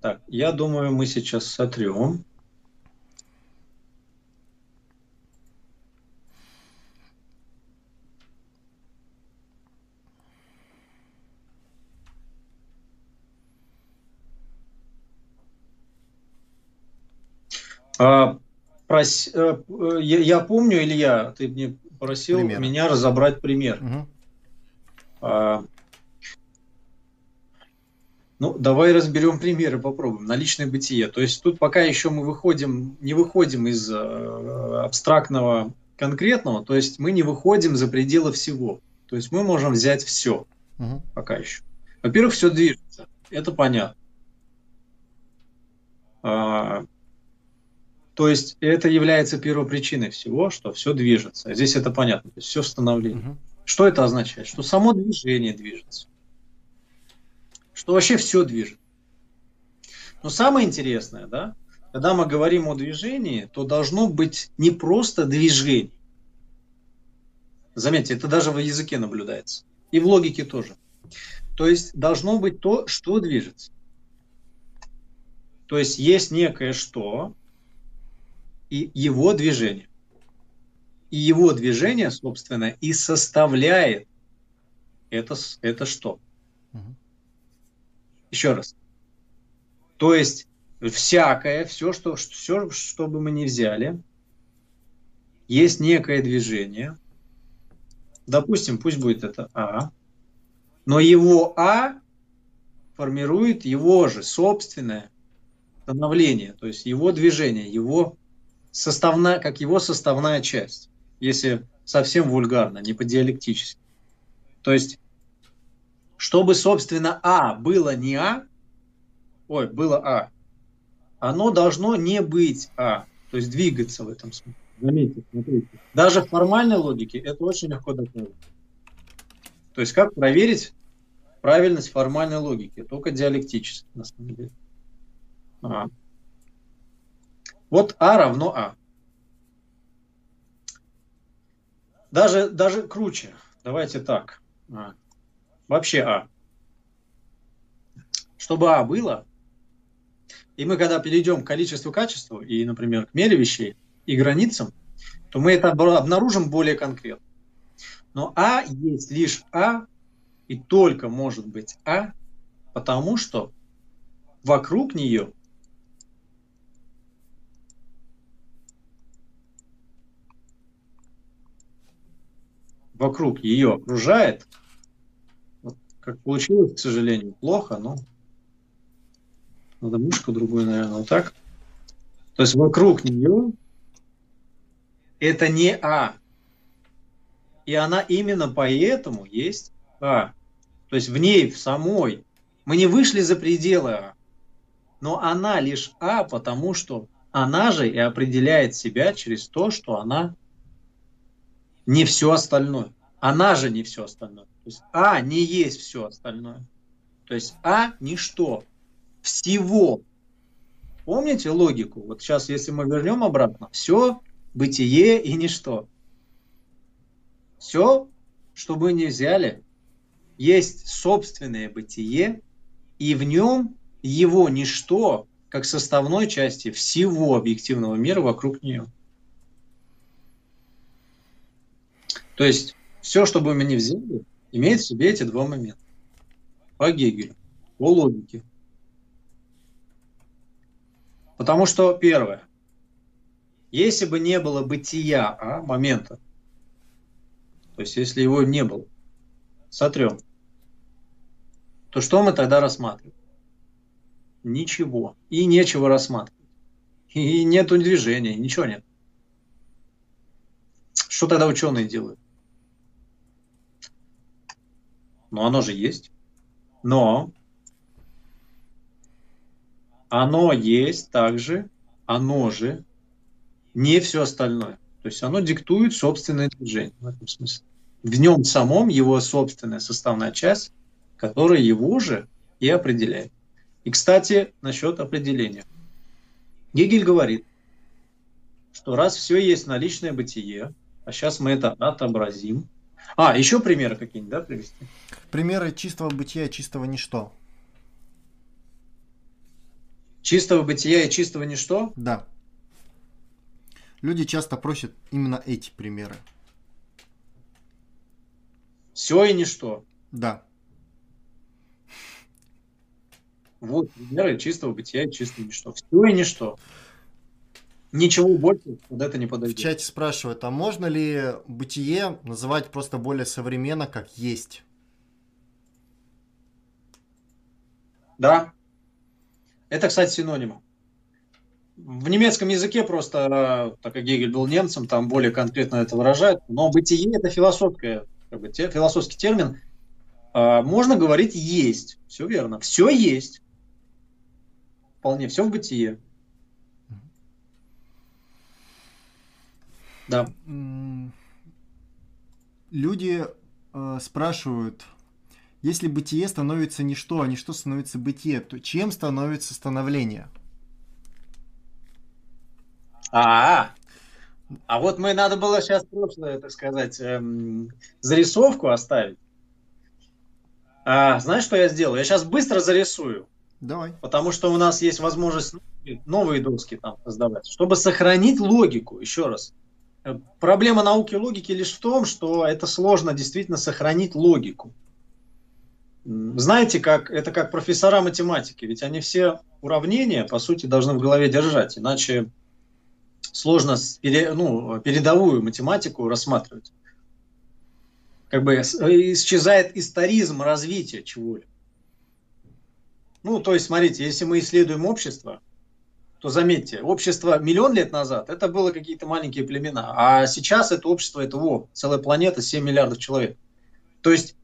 Так, я думаю, мы сейчас сотрем. А, прос, а, я, я помню, Илья, ты мне просил пример. меня разобрать пример. Угу. А, ну, давай разберем примеры, попробуем. Наличное бытие. То есть тут пока еще мы выходим, не выходим из э, абстрактного конкретного, то есть мы не выходим за пределы всего. То есть мы можем взять все угу. пока еще. Во-первых, все движется. Это понятно. А, то есть это является первопричиной всего, что все движется. Здесь это понятно, то есть все становление. Угу. Что это означает? Что само движение движется. Что вообще все движется. Но самое интересное, да, когда мы говорим о движении, то должно быть не просто движение. Заметьте, это даже в языке наблюдается. И в логике тоже. То есть должно быть то, что движется. То есть есть некое что, и его движение. И его движение, собственно, и составляет это, это что? Угу. Еще раз. То есть всякое, все что, все, что бы мы ни взяли, есть некое движение. Допустим, пусть будет это А. Но его А формирует его же собственное становление, то есть его движение, его составная, как его составная часть, если совсем вульгарно, не по-диалектически. То есть, чтобы, собственно, А было не А, ой, было А, оно должно не быть А, то есть двигаться в этом смысле. Заметьте, смотрите. Даже в формальной логике это очень легко доказать. То есть как проверить правильность формальной логики? Только диалектически, на самом деле. А. Вот А равно А. Даже, даже круче. Давайте так. А. Вообще А. Чтобы А было, и мы когда перейдем к количеству качеству и, например, к мере вещей и границам, то мы это обнаружим более конкретно. Но А есть лишь А, и только может быть А, потому что вокруг нее вокруг ее окружает, вот как получилось, к сожалению, плохо, но надо мышку другую, наверное, вот так. То есть вокруг нее это не А. И она именно поэтому есть А. То есть в ней, в самой, мы не вышли за пределы А. Но она лишь А, потому что она же и определяет себя через то, что она не все остальное. Она же не все остальное. То есть А не есть все остальное. То есть А ничто. Всего. Помните логику? Вот сейчас, если мы вернем обратно, все бытие и ничто. Все, что мы не взяли, есть собственное бытие, и в нем его ничто как составной части всего объективного мира вокруг нее. То есть все, что бы мы ни взяли, имеет в себе эти два момента. По Гегелю, по логике. Потому что, первое, если бы не было бытия а, момента, то есть если его не было, сотрем, то что мы тогда рассматриваем? Ничего. И нечего рассматривать. И нету движения, ничего нет. Что тогда ученые делают? Ну, оно же есть. Но оно есть также, оно же не все остальное. То есть оно диктует собственное движение в этом смысле. В нем самом его собственная составная часть, которая его же и определяет. И, кстати, насчет определения. Гегель говорит, что раз все есть наличное бытие, а сейчас мы это отобразим. А, еще примеры какие-нибудь, да, привести? Примеры чистого бытия, чистого ничто. Чистого бытия и чистого ничто? Да. Люди часто просят именно эти примеры. Все и ничто. Да. Вот примеры чистого бытия и чистого ничто. Все и ничто. Ничего больше под это не подойдет. В чате спрашивают, а можно ли бытие называть просто более современно, как есть? Да. Это, кстати, синонимы. В немецком языке просто, так как Гегель был немцем, там более конкретно это выражают, но бытие – это философское, как бы, те, философский термин. А, можно говорить «есть». Все верно. Все есть. Вполне. Все в бытие. Да. Люди э, спрашивают, если бытие становится ничто, а ничто становится бытие, то чем становится становление? А, а вот мы надо было сейчас прошлое, так сказать, эм, зарисовку оставить. А, знаешь, что я сделаю? Я сейчас быстро зарисую. Давай. Потому что у нас есть возможность новые доски там создавать, чтобы сохранить логику. Еще раз. Э, проблема науки логики лишь в том, что это сложно действительно сохранить логику. Знаете, как это как профессора математики, ведь они все уравнения, по сути, должны в голове держать, иначе сложно пере, ну, передовую математику рассматривать. Как бы исчезает историзм развития чего-либо. Ну, то есть, смотрите, если мы исследуем общество, то заметьте, общество миллион лет назад это было какие-то маленькие племена, а сейчас это общество, это о, целая планета, 7 миллиардов человек. То есть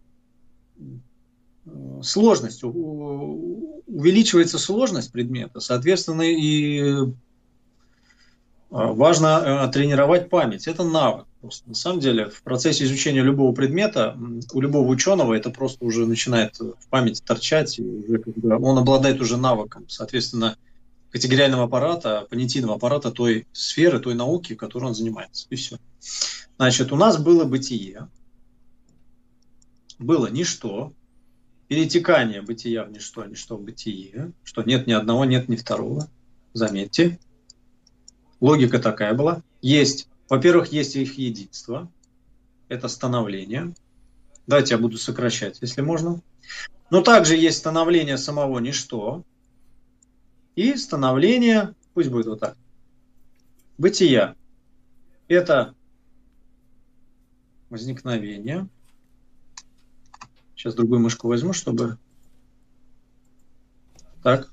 сложность, увеличивается сложность предмета, соответственно, и а, важно э, тренировать память. Это навык. Просто. На самом деле, в процессе изучения любого предмета, у любого ученого это просто уже начинает в памяти торчать, и уже он обладает уже навыком, соответственно, категориального аппарата, понятийного аппарата той сферы, той науки, которой он занимается. И все. Значит, у нас было бытие, было ничто, перетекание бытия в ничто, ничто в бытие, что нет ни одного, нет ни второго. Заметьте, Логика такая была. Есть, во-первых, есть их единство. Это становление. Давайте я буду сокращать, если можно. Но также есть становление самого ничто. И становление, пусть будет вот так, бытия. Это возникновение. Сейчас другую мышку возьму, чтобы... Так.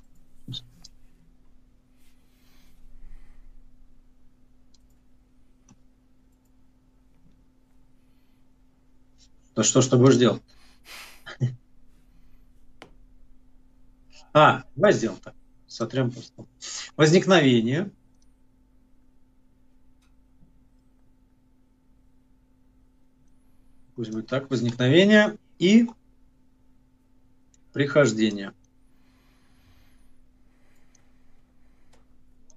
То что ж ты будешь делать? А, давай сделаем так. Сотрем просто. Возникновение. Пусть будет так. Возникновение и прихождение.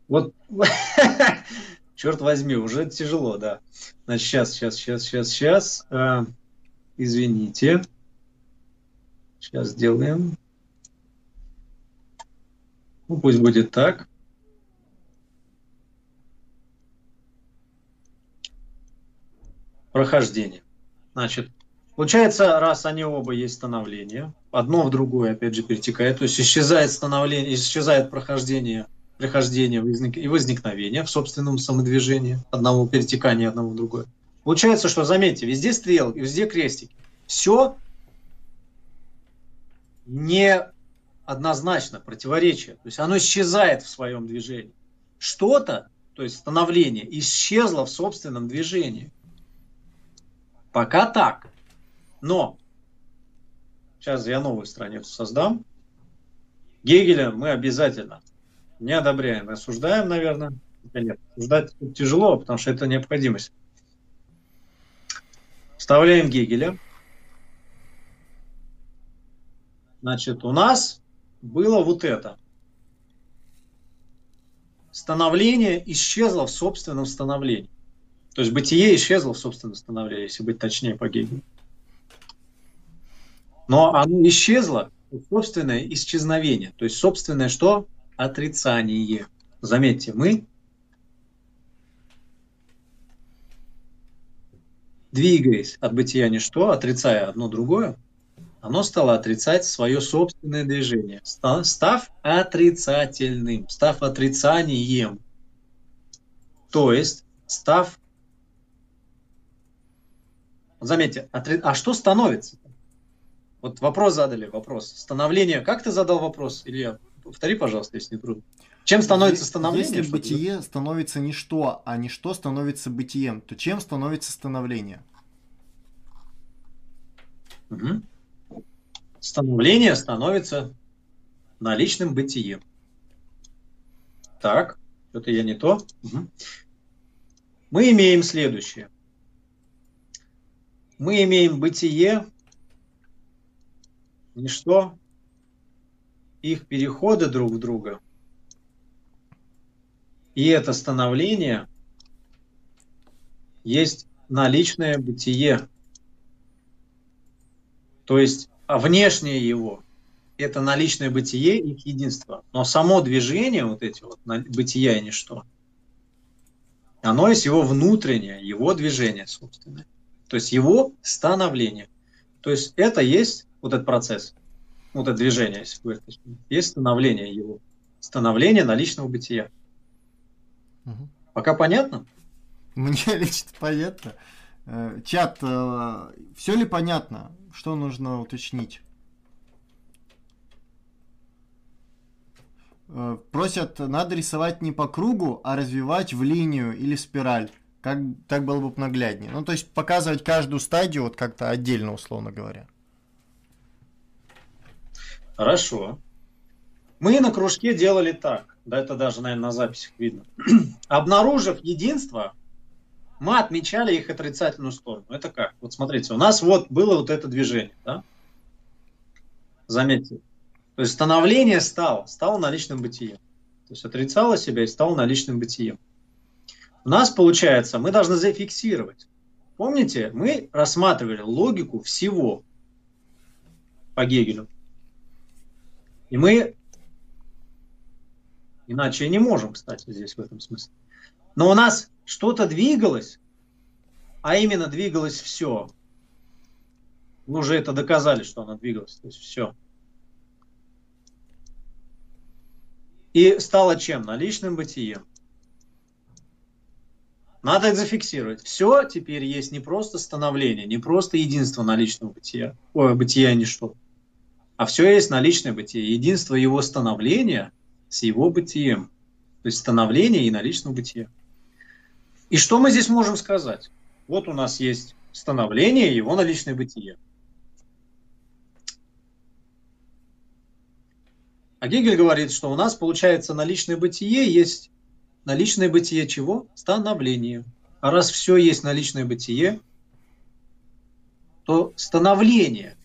Вот, черт возьми, уже тяжело, да. Значит, сейчас, сейчас, сейчас, сейчас, сейчас. А, Извините. Сейчас сделаем. Ну, пусть будет так. Прохождение. Значит, получается, раз они оба есть становление, одно в другое, опять же, перетекает, то есть исчезает становление, исчезает прохождение, прихождение и возникновение в собственном самодвижении, одного перетекания одного в другое. Получается, что, заметьте, везде стрелки, везде крестики. Все не однозначно, противоречие. То есть оно исчезает в своем движении. Что-то, то есть становление, исчезло в собственном движении. Пока так. Но, сейчас я новую страницу создам. Гегеля мы обязательно не одобряем, осуждаем, наверное. Нет, осуждать тяжело, потому что это необходимость. Вставляем Гегеля. Значит, у нас было вот это. Становление исчезло в собственном становлении. То есть бытие исчезло в собственном становлении, если быть точнее по Гегелю. Но оно исчезло собственное исчезновение. То есть собственное что? Отрицание. Заметьте, мы двигаясь от бытия ничто, отрицая одно другое, оно стало отрицать свое собственное движение, став отрицательным, став отрицанием. То есть, став... Заметьте, отри... а что становится? Вот вопрос задали, вопрос. Становление, как ты задал вопрос, Илья? Повтори, пожалуйста, если не трудно. Чем становится становление? Если бытие да? становится ничто, а ничто становится бытием, то чем становится становление? Угу. Становление становится наличным бытием. Так, что-то я не то. Угу. Мы имеем следующее. Мы имеем бытие, ничто, их переходы друг в друга. И это становление есть наличное бытие. То есть внешнее его – это наличное бытие, их единство. Но само движение, вот эти вот бытия и ничто, оно есть его внутреннее, его движение собственное. То есть его становление. То есть это есть вот этот процесс, вот это движение, если вы есть становление его, становление наличного бытия. Угу. Пока понятно? Мне лично понятно. Э, чат, э, все ли понятно? Что нужно уточнить? Э, просят, надо рисовать не по кругу, а развивать в линию или спираль. Как, так было бы нагляднее. Ну, то есть показывать каждую стадию вот как-то отдельно, условно говоря. Хорошо. Мы на кружке делали так. Да, это даже, наверное, на записях видно. Обнаружив единство, мы отмечали их отрицательную сторону. Это как? Вот смотрите, у нас вот было вот это движение, да? Заметьте. То есть становление стало, стало наличным бытием. То есть отрицало себя и стало наличным бытием. У нас получается, мы должны зафиксировать. Помните, мы рассматривали логику всего по Гегелю. И мы иначе не можем, кстати, здесь в этом смысле. Но у нас что-то двигалось, а именно двигалось все. Мы уже это доказали, что оно двигалось, то есть все. И стало чем? Наличным бытием. Надо это зафиксировать. Все теперь есть не просто становление, не просто единство наличного бытия, ой, бытия ничто, а все есть наличное бытие, единство его становления с его бытием. То есть становление и наличного бытия. И что мы здесь можем сказать? Вот у нас есть становление его наличное бытие. А Гегель говорит, что у нас получается наличное бытие есть наличное бытие чего? Становление. А раз все есть наличное бытие, то становление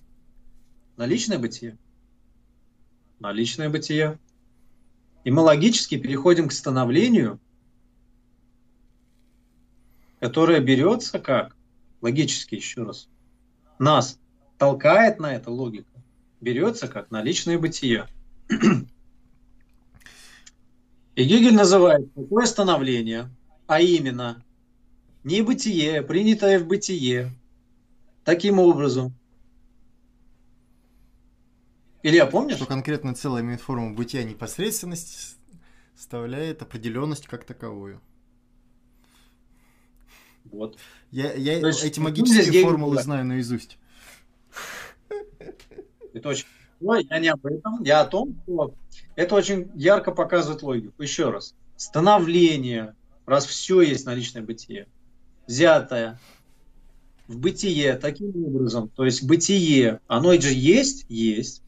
наличное бытие. Наличное бытие. И мы логически переходим к становлению которая берется как, логически еще раз, нас толкает на это логика, берется как наличное бытие. И Гегель называет такое становление, а именно небытие, принятое в бытие, таким образом. Илья, помнишь? Что конкретно имеет форму бытия непосредственности, вставляет определенность как таковую. Вот. Я, я есть, эти магические формулы Гегель- знаю наизусть. Это очень... Ой, я не об этом, я о том, что это очень ярко показывает логику. Еще раз. Становление, раз все есть наличное бытие, взятое в бытие таким образом, то есть бытие, оно же есть, есть,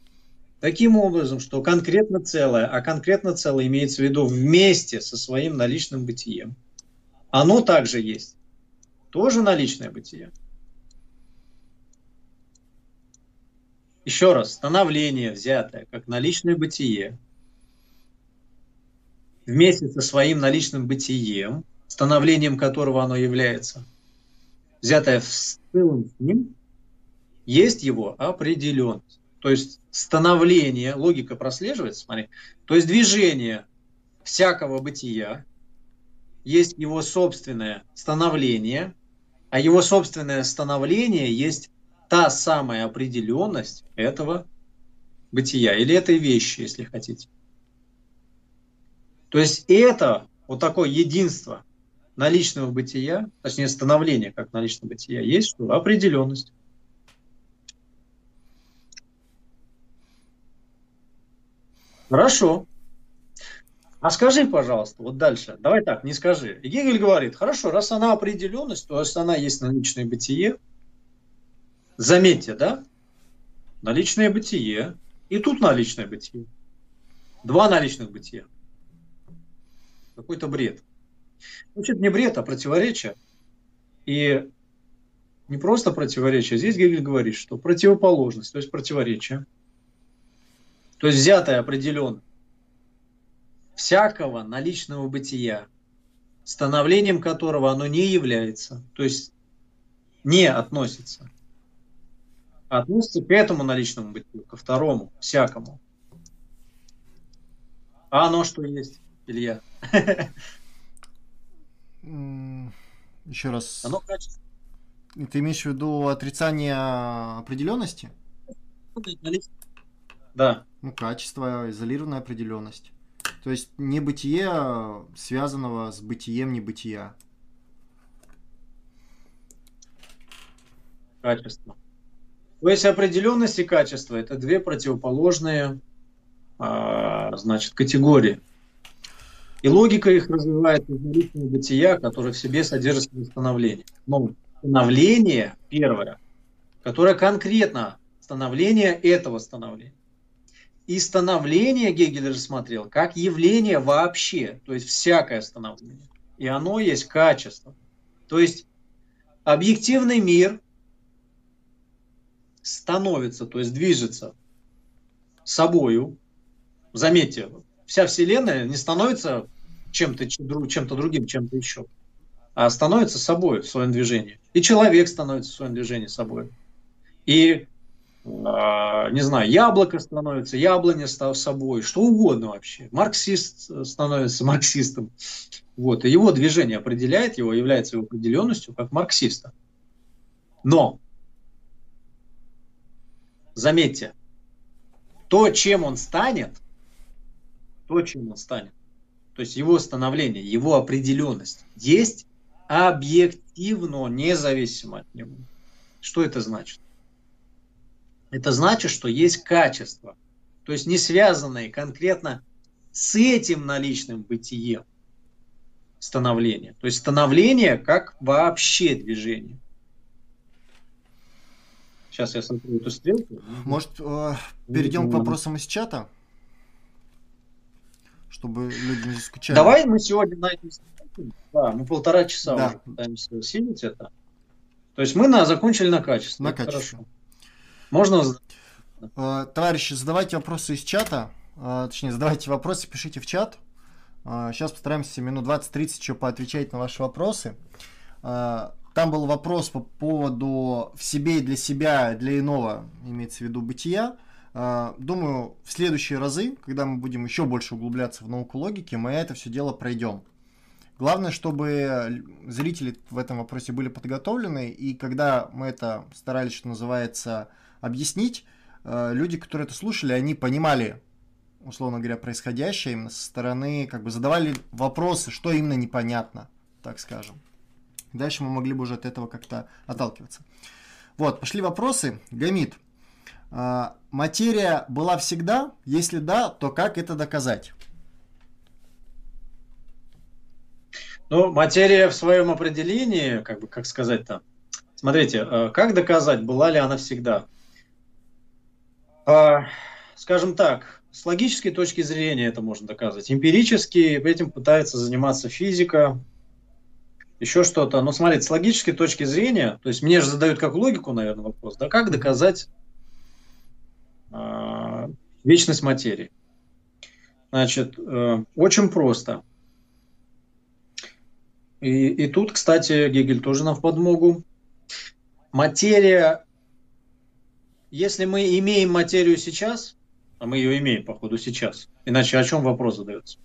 таким образом, что конкретно целое, а конкретно целое имеется в виду вместе со своим наличным бытием. Оно также есть, тоже наличное бытие. Еще раз, становление, взятое как наличное бытие, вместе со своим наличным бытием, становлением которого оно является, взятое в целом с ним, есть его определенность. То есть становление, логика прослеживается, смотри, то есть движение всякого бытия есть его собственное становление, а его собственное становление есть та самая определенность этого бытия или этой вещи, если хотите. То есть это вот такое единство наличного бытия, точнее становление как наличного бытия, есть что? Определенность. Хорошо. А скажи, пожалуйста, вот дальше, давай так, не скажи. Гегель говорит, хорошо, раз она определенность, то есть она есть наличное бытие, заметьте, да, наличное бытие, и тут наличное бытие. Два наличных бытия. Какой-то бред. Значит, не бред, а противоречие. И не просто противоречие. Здесь Гегель говорит, что противоположность, то есть противоречие, то есть взятое определенно всякого наличного бытия, становлением которого оно не является, то есть не относится, относится к этому наличному бытию, ко второму, всякому. А оно что есть, Илья? Еще раз. Оно качество. Ты имеешь в виду отрицание определенности? Да. Ну, качество, изолированная определенность. То есть небытие, а, связанного с бытием небытия. качество. То есть определенность и качество – это две противоположные а, значит, категории. И логика их развивает из бытия, которое в себе содержит становление. Но становление первое, которое конкретно становление этого становления. И становление Гегель рассмотрел как явление вообще, то есть всякое становление. И оно есть качество. То есть объективный мир становится, то есть движется собою. Заметьте, вся Вселенная не становится чем-то чем-то другим, чем-то еще, а становится собой в своем движении. И человек становится в своем движении собой. И не знаю, яблоко становится, яблоня став собой, что угодно вообще. Марксист становится марксистом. Вот, и его движение определяет его, является его определенностью как марксиста. Но, заметьте, то, чем он станет, то, чем он станет, то есть его становление, его определенность, есть объективно, независимо от него. Что это значит? Это значит, что есть качество, то есть не связанные конкретно с этим наличным бытием становления. То есть становление как вообще движение. Сейчас я смотрю эту стрелку. Может, э, перейдем к вопросам из чата? Чтобы люди не заскучали. Давай мы сегодня на этом Да, мы полтора часа Да. уже пытаемся силить это. То есть мы на, закончили на качество. На Это качество. Хорошо. Можно Э, Товарищи, задавайте вопросы из чата. Э, Точнее, задавайте вопросы, пишите в чат. Э, Сейчас постараемся минут 20-30 еще поотвечать на ваши вопросы. Там был вопрос по поводу в себе и для себя, для иного, имеется в виду бытия. Думаю, в следующие разы, когда мы будем еще больше углубляться в науку логики, мы это все дело пройдем. Главное, чтобы зрители в этом вопросе были подготовлены, и когда мы это старались, что называется, объяснить, э, люди, которые это слушали, они понимали, условно говоря, происходящее именно со стороны, как бы задавали вопросы, что именно непонятно, так скажем. Дальше мы могли бы уже от этого как-то отталкиваться. Вот, пошли вопросы. Гамит, а, материя была всегда? Если да, то как это доказать? Ну, материя в своем определении, как бы, как сказать-то, смотрите, э, как доказать, была ли она всегда? А, скажем так, с логической точки зрения это можно доказать. Эмпирически этим пытается заниматься физика, еще что-то. Но смотрите, с логической точки зрения, то есть мне же задают как логику, наверное, вопрос, да, как доказать э, вечность материи? Значит, э, очень просто. И, и тут, кстати, Гегель тоже нам в подмогу. Материя, если мы имеем материю сейчас, а мы ее имеем, походу, сейчас, иначе о чем вопрос задается,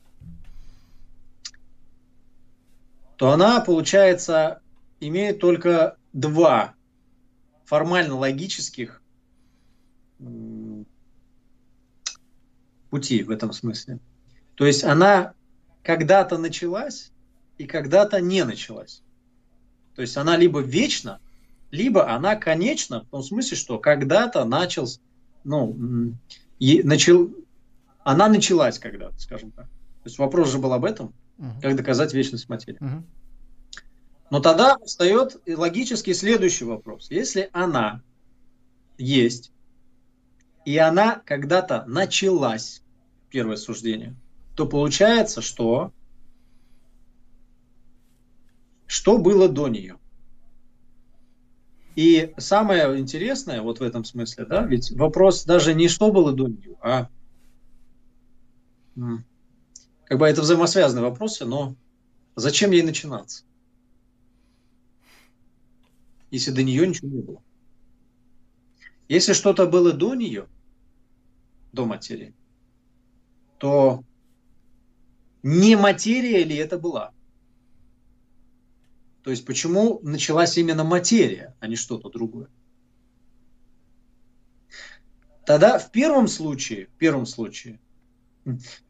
то она, получается, имеет только два формально логических пути в этом смысле. То есть она когда-то началась, и когда-то не началась. То есть она либо вечна, либо она конечна, в том смысле, что когда-то начал, ну, начал, она началась когда-то, скажем так. То есть вопрос же был об этом, угу. как доказать вечность материи. Угу. Но тогда встает логически следующий вопрос. Если она есть, и она когда-то началась, первое суждение, то получается, что что было до нее. И самое интересное вот в этом смысле, да, ведь вопрос даже не что было до нее, а как бы это взаимосвязанные вопросы, но зачем ей начинаться? Если до нее ничего не было. Если что-то было до нее, до материи, то не материя ли это была? То есть почему началась именно материя, а не что-то другое? Тогда в первом случае, в первом случае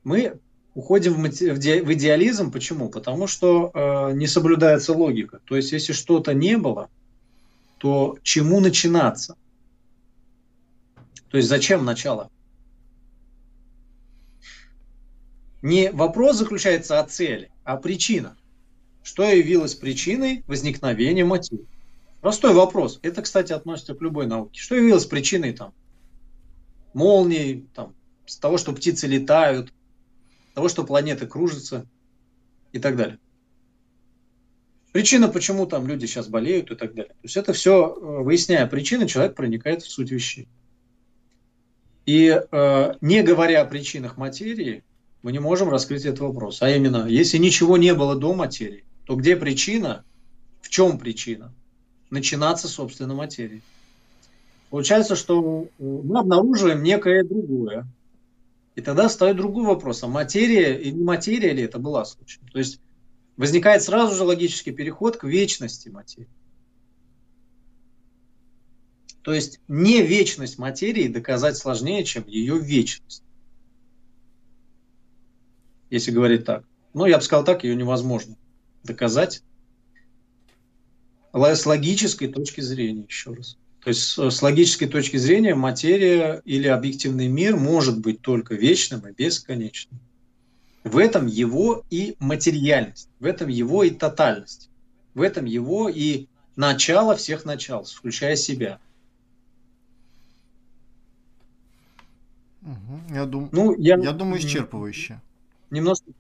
мы уходим в, в идеализм. Почему? Потому что э, не соблюдается логика. То есть если что-то не было, то чему начинаться? То есть зачем начало? Не вопрос заключается о цели, а причина. Что явилось причиной возникновения мотива? Простой вопрос. Это, кстати, относится к любой науке. Что явилось причиной там молний, там, с того, что птицы летают, того, что планеты кружатся и так далее. Причина, почему там люди сейчас болеют и так далее. То есть это все, э, выясняя причины, человек проникает в суть вещей. И э, не говоря о причинах материи, мы не можем раскрыть этот вопрос. А именно, если ничего не было до материи, то где причина? В чем причина? Начинаться, собственно, материи. Получается, что мы обнаруживаем некое другое. И тогда встает другой вопрос, а материя и не материя ли это была случайно? То есть возникает сразу же логический переход к вечности материи. То есть не вечность материи доказать сложнее, чем ее вечность. Если говорить так. Ну, я бы сказал так, ее невозможно доказать с логической точки зрения, еще раз. То есть с логической точки зрения материя или объективный мир может быть только вечным и бесконечным. В этом его и материальность, в этом его и тотальность, в этом его и начало всех начал, включая себя. Я, дум... ну, я... я думаю, исчерпывающе. Немножко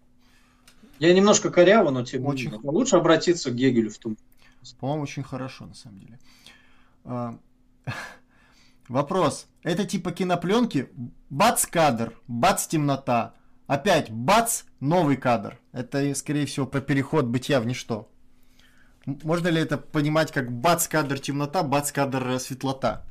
я немножко коряво, но тем очень... менее. Лучше обратиться к Гегелю в том. По-моему, очень хорошо, на самом деле. А, вопрос. Это типа кинопленки? Бац кадр, бац темнота. Опять бац новый кадр. Это, скорее всего, по переход бытия в ничто. Можно ли это понимать как бац кадр темнота, бац кадр светлота?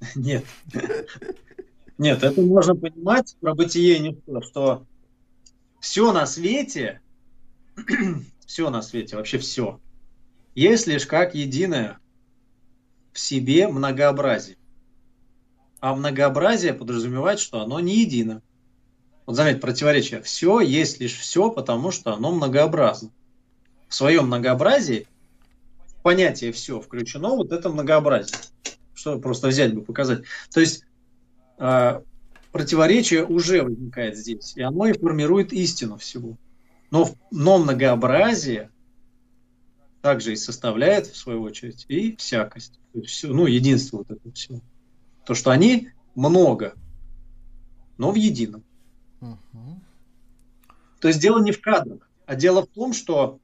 Нет. Нет, это можно понимать про бытие ничто, что все на свете, все на свете, вообще все, есть лишь как единое в себе многообразие. А многообразие подразумевает, что оно не едино. Вот заметь, противоречие. Все есть лишь все, потому что оно многообразно. В своем многообразии понятие все включено, вот это многообразие. Что просто взять бы показать. То есть э, противоречие уже возникает здесь, и оно и формирует истину всего. Но, но многообразие также и составляет, в свою очередь, и всякость. Все, ну, единство вот это все. То, что они много, но в едином. Угу. То есть дело не в кадрах, а дело в том, что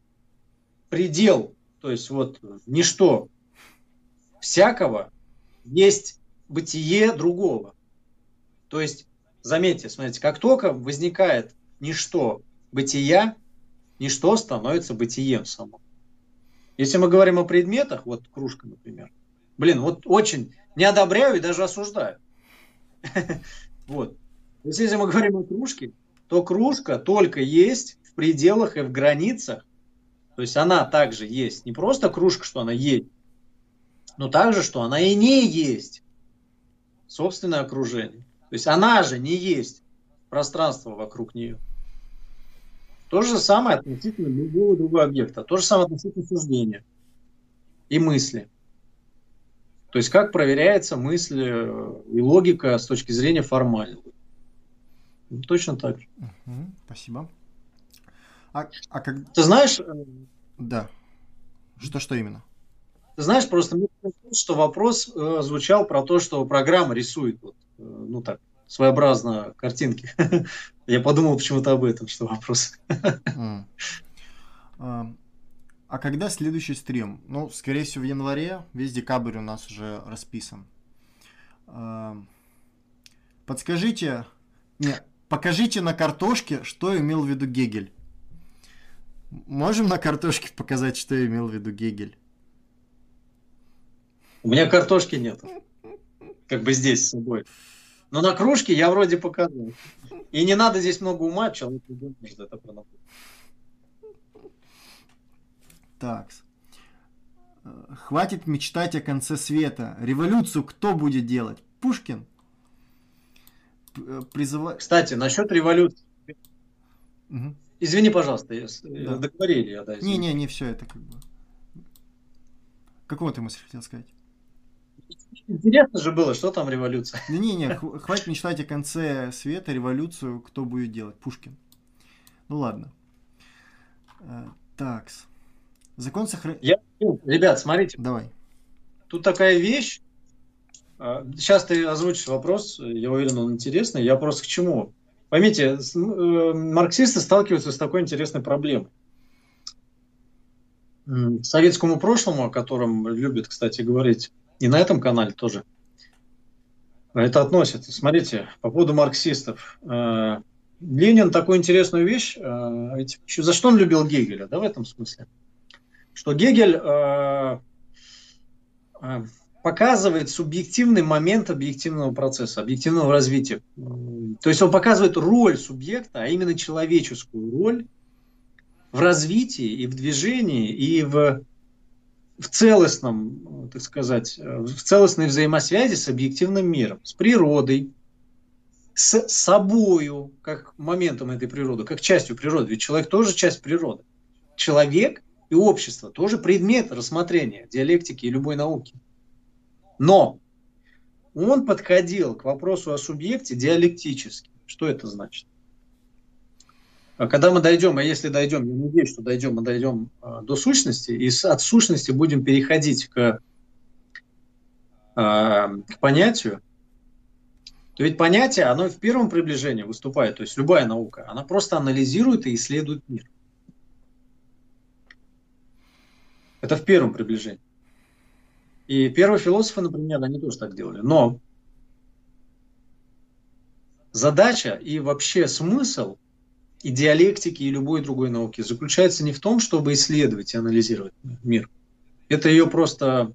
предел, то есть вот ничто всякого есть бытие другого. То есть, заметьте, смотрите, как только возникает ничто бытия, ничто становится бытием само. Если мы говорим о предметах, вот кружка, например, блин, вот очень не одобряю и даже осуждаю. Вот. Если мы говорим о кружке, то кружка только есть в пределах и в границах. То есть она также есть. Не просто кружка, что она есть, но также, что она и не есть собственное окружение. То есть она же не есть пространство вокруг нее. То же самое относительно любого другого объекта. То же самое относительно суждения и мысли. То есть как проверяется мысль э, и логика с точки зрения формальной. Ну, точно так же. Угу, спасибо. А, а как... Ты знаешь... Э, да. Что, что именно? Ты знаешь, просто мне что вопрос э, звучал про то, что программа рисует вот, ну так, своеобразно картинки. Я подумал почему-то об этом, что вопрос. А, а когда следующий стрим? Ну, скорее всего, в январе. Весь декабрь у нас уже расписан. А, подскажите, не, покажите на картошке, что имел в виду Гегель. Можем на картошке показать, что имел в виду Гегель? У меня картошки нет. Как бы здесь с собой. Но на кружке я вроде показал. И не надо здесь много ума, человек не думает, это про Так. Хватит мечтать о конце света. Революцию кто будет делать? Пушкин? Э, Призыва... Кстати, насчет революции. Угу. Извини, пожалуйста, я... да. договорили я, да. Не-не, не все это как бы. Какого ты мысль хотел сказать? Интересно же было, что там революция. Не-не-не, хватит мечтать о конце света, революцию, кто будет делать? Пушкин. Ну ладно. Э, так. Закон сохранения... Ну, ребят, смотрите. Давай. Тут такая вещь. А, сейчас ты озвучишь вопрос, я уверен, он интересный. Я просто к чему? Поймите, э, марксисты сталкиваются с такой интересной проблемой. Советскому прошлому, о котором любят, кстати, говорить и на этом канале тоже это относится. Смотрите, по поводу марксистов. Э, Ленин такую интересную вещь, э, за что он любил Гегеля, да, в этом смысле? Что Гегель э, показывает субъективный момент объективного процесса, объективного развития. То есть он показывает роль субъекта, а именно человеческую роль в развитии и в движении, и в в целостном, так сказать, в целостной взаимосвязи с объективным миром, с природой, с собою, как моментом этой природы, как частью природы. Ведь человек тоже часть природы. Человек и общество тоже предмет рассмотрения диалектики и любой науки. Но он подходил к вопросу о субъекте диалектически. Что это значит? А когда мы дойдем, а если дойдем, я надеюсь, что дойдем, мы дойдем а, до сущности, и от сущности будем переходить к, а, к понятию, то ведь понятие, оно в первом приближении выступает, то есть любая наука, она просто анализирует и исследует мир. Это в первом приближении. И первые философы, например, они тоже так делали. Но задача и вообще смысл – и диалектики, и любой другой науки заключается не в том, чтобы исследовать и анализировать мир. Это ее просто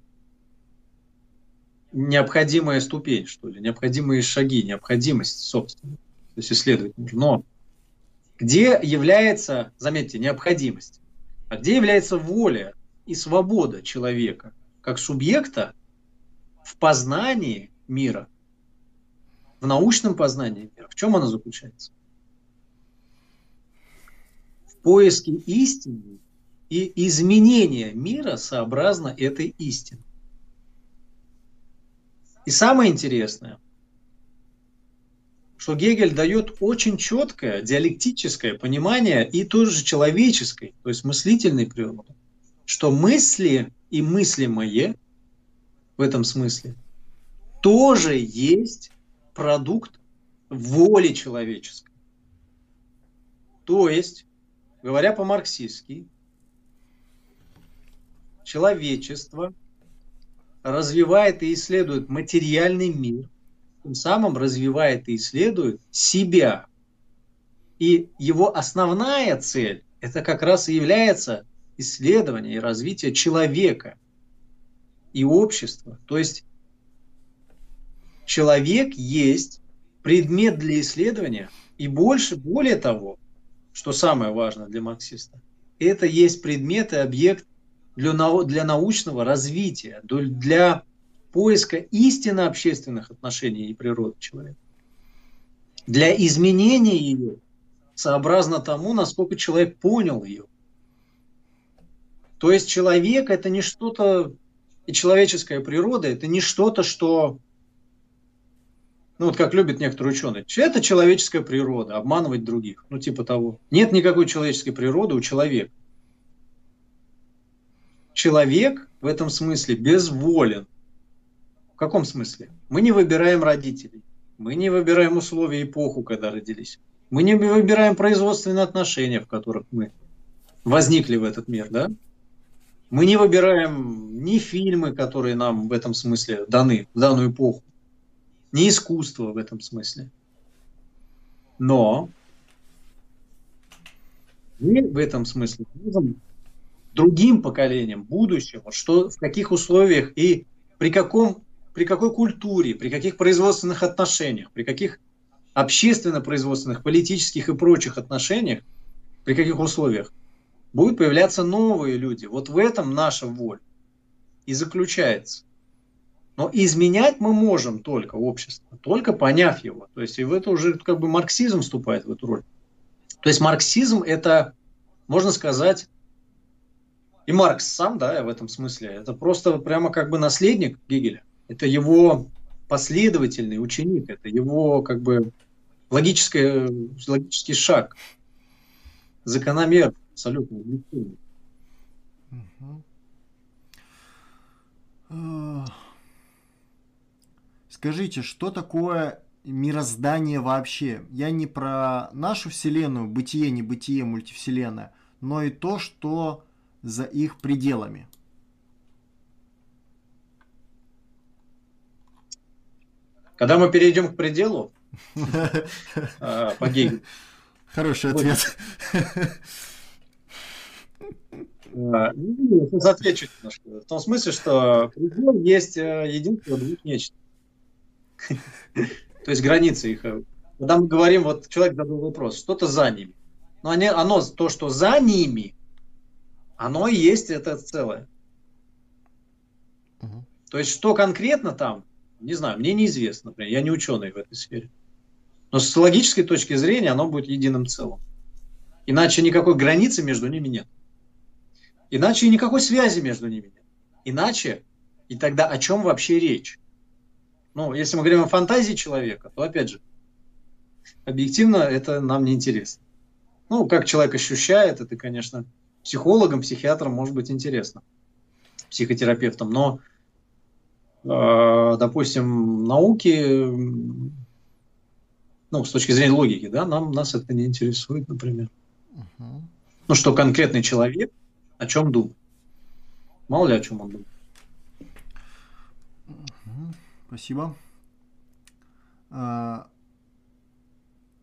необходимая ступень, что ли, необходимые шаги, необходимость, собственно. То есть исследовать нужно. Но где является, заметьте, необходимость, а где является воля и свобода человека как субъекта в познании мира, в научном познании мира. В чем она заключается? Поиске истины и изменения мира сообразно этой истине. И самое интересное, что Гегель дает очень четкое диалектическое понимание и тоже человеческой, то есть мыслительной природы, что мысли и мыслимое в этом смысле тоже есть продукт воли человеческой. То есть, говоря по-марксистски, человечество развивает и исследует материальный мир, тем самым развивает и исследует себя. И его основная цель – это как раз и является исследование и развитие человека и общества. То есть человек есть предмет для исследования, и больше, более того, что самое важное для марксиста, это есть предмет и объект для, для научного развития, для поиска истины общественных отношений и природы человека, для изменения ее сообразно тому, насколько человек понял ее. То есть человек это не что-то, и человеческая природа это не что-то, что, ну вот как любят некоторые ученые, это человеческая природа, обманывать других, ну типа того. Нет никакой человеческой природы у человека. Человек в этом смысле безволен. В каком смысле? Мы не выбираем родителей. Мы не выбираем условия эпоху, когда родились. Мы не выбираем производственные отношения, в которых мы возникли в этот мир, да? Мы не выбираем ни фильмы, которые нам в этом смысле даны, в данную эпоху, ни искусство в этом смысле. Но мы в этом смысле можем другим поколениям, будущего, что в каких условиях и при каком при какой культуре, при каких производственных отношениях, при каких общественно-производственных, политических и прочих отношениях, при каких условиях будут появляться новые люди. Вот в этом наша воля и заключается. Но изменять мы можем только общество, только поняв его. То есть и в это уже как бы марксизм вступает в эту роль. То есть марксизм это, можно сказать, и Маркс сам, да, в этом смысле, это просто прямо как бы наследник Гегеля. Это его последовательный ученик, это его как бы логический, логический шаг, закономер абсолютно. Скажите, что такое мироздание вообще? Я не про нашу Вселенную, бытие, небытие, мультивселенная, но и то, что за их пределами. Когда мы перейдем к пределу, а, по Гегелю. Хороший ответ. А, ну, отвечу немножко. В том смысле, что предел есть э, единство двух нечто. То есть границы их. Э, когда мы говорим, вот человек задал вопрос, что-то за ними. Но они, оно, то, что за ними, оно и есть это целое. Угу. То есть, что конкретно там, не знаю, мне неизвестно, например, я не ученый в этой сфере. Но с логической точки зрения оно будет единым целым. Иначе никакой границы между ними нет. Иначе и никакой связи между ними нет. Иначе, и тогда о чем вообще речь? Ну, если мы говорим о фантазии человека, то опять же, объективно это нам не интересно. Ну, как человек ощущает, это, конечно, психологам, психиатрам может быть интересно, психотерапевтам, но, э, допустим, науки, ну, с точки зрения логики, да, нам, нас это не интересует, например. Ну, что конкретный человек о чем думает. Мало ли о чем он думает. Uh-huh. Спасибо. А,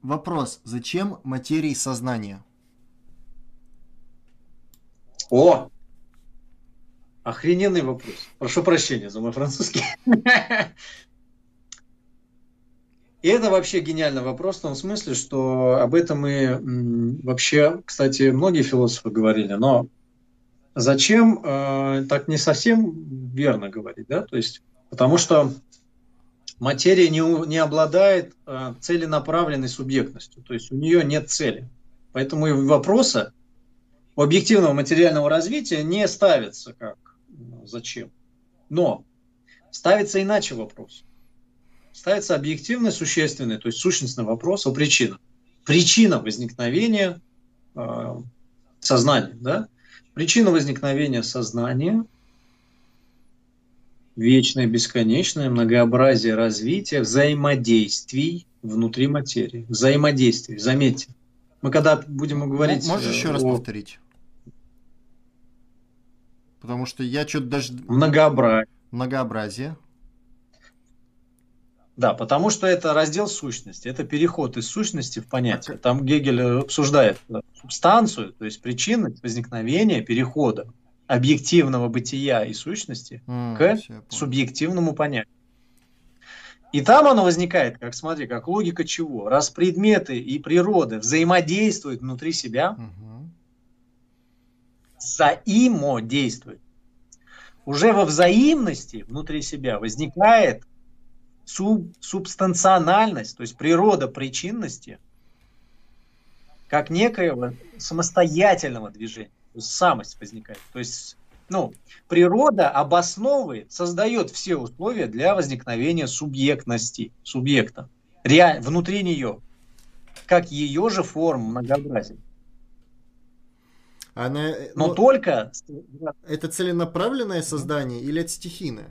вопрос. Зачем материи сознания? О! Охрененный вопрос. Прошу прощения за мой французский. И это вообще гениальный вопрос в том смысле, что об этом мы вообще, кстати, многие философы говорили, но зачем э, так не совсем верно говорить, да? То есть, потому что материя не, не обладает э, целенаправленной субъектностью, то есть у нее нет цели. Поэтому и вопроса объективного материального развития не ставится как ну, зачем. Но ставится иначе вопрос ставится объективный, существенный, то есть сущностный вопрос о причинах. Причина возникновения э, сознания, да? Причина возникновения сознания, вечное, бесконечное многообразие развития взаимодействий внутри материи. Взаимодействий, заметьте. Мы когда будем говорить... Можешь еще о... раз повторить? Потому что я что-то даже... Многообразие. Многообразие. Да, потому что это раздел сущности, это переход из сущности в понятие. Там Гегель обсуждает субстанцию, то есть причинность возникновения перехода объективного бытия и сущности mm, к субъективному понятию. И там оно возникает, как смотри, как логика чего? Раз предметы и природа взаимодействуют внутри себя, угу. взаимодействуют. Уже во взаимности внутри себя возникает суб, субстанциональность, то есть природа причинности, как некоего самостоятельного движения, самость возникает. То есть ну, природа обосновывает, создает все условия для возникновения субъектности, субъекта, реаль, внутри нее, как ее же форм многообразия. Она, Но ну, только... Это целенаправленное создание или это стихийное?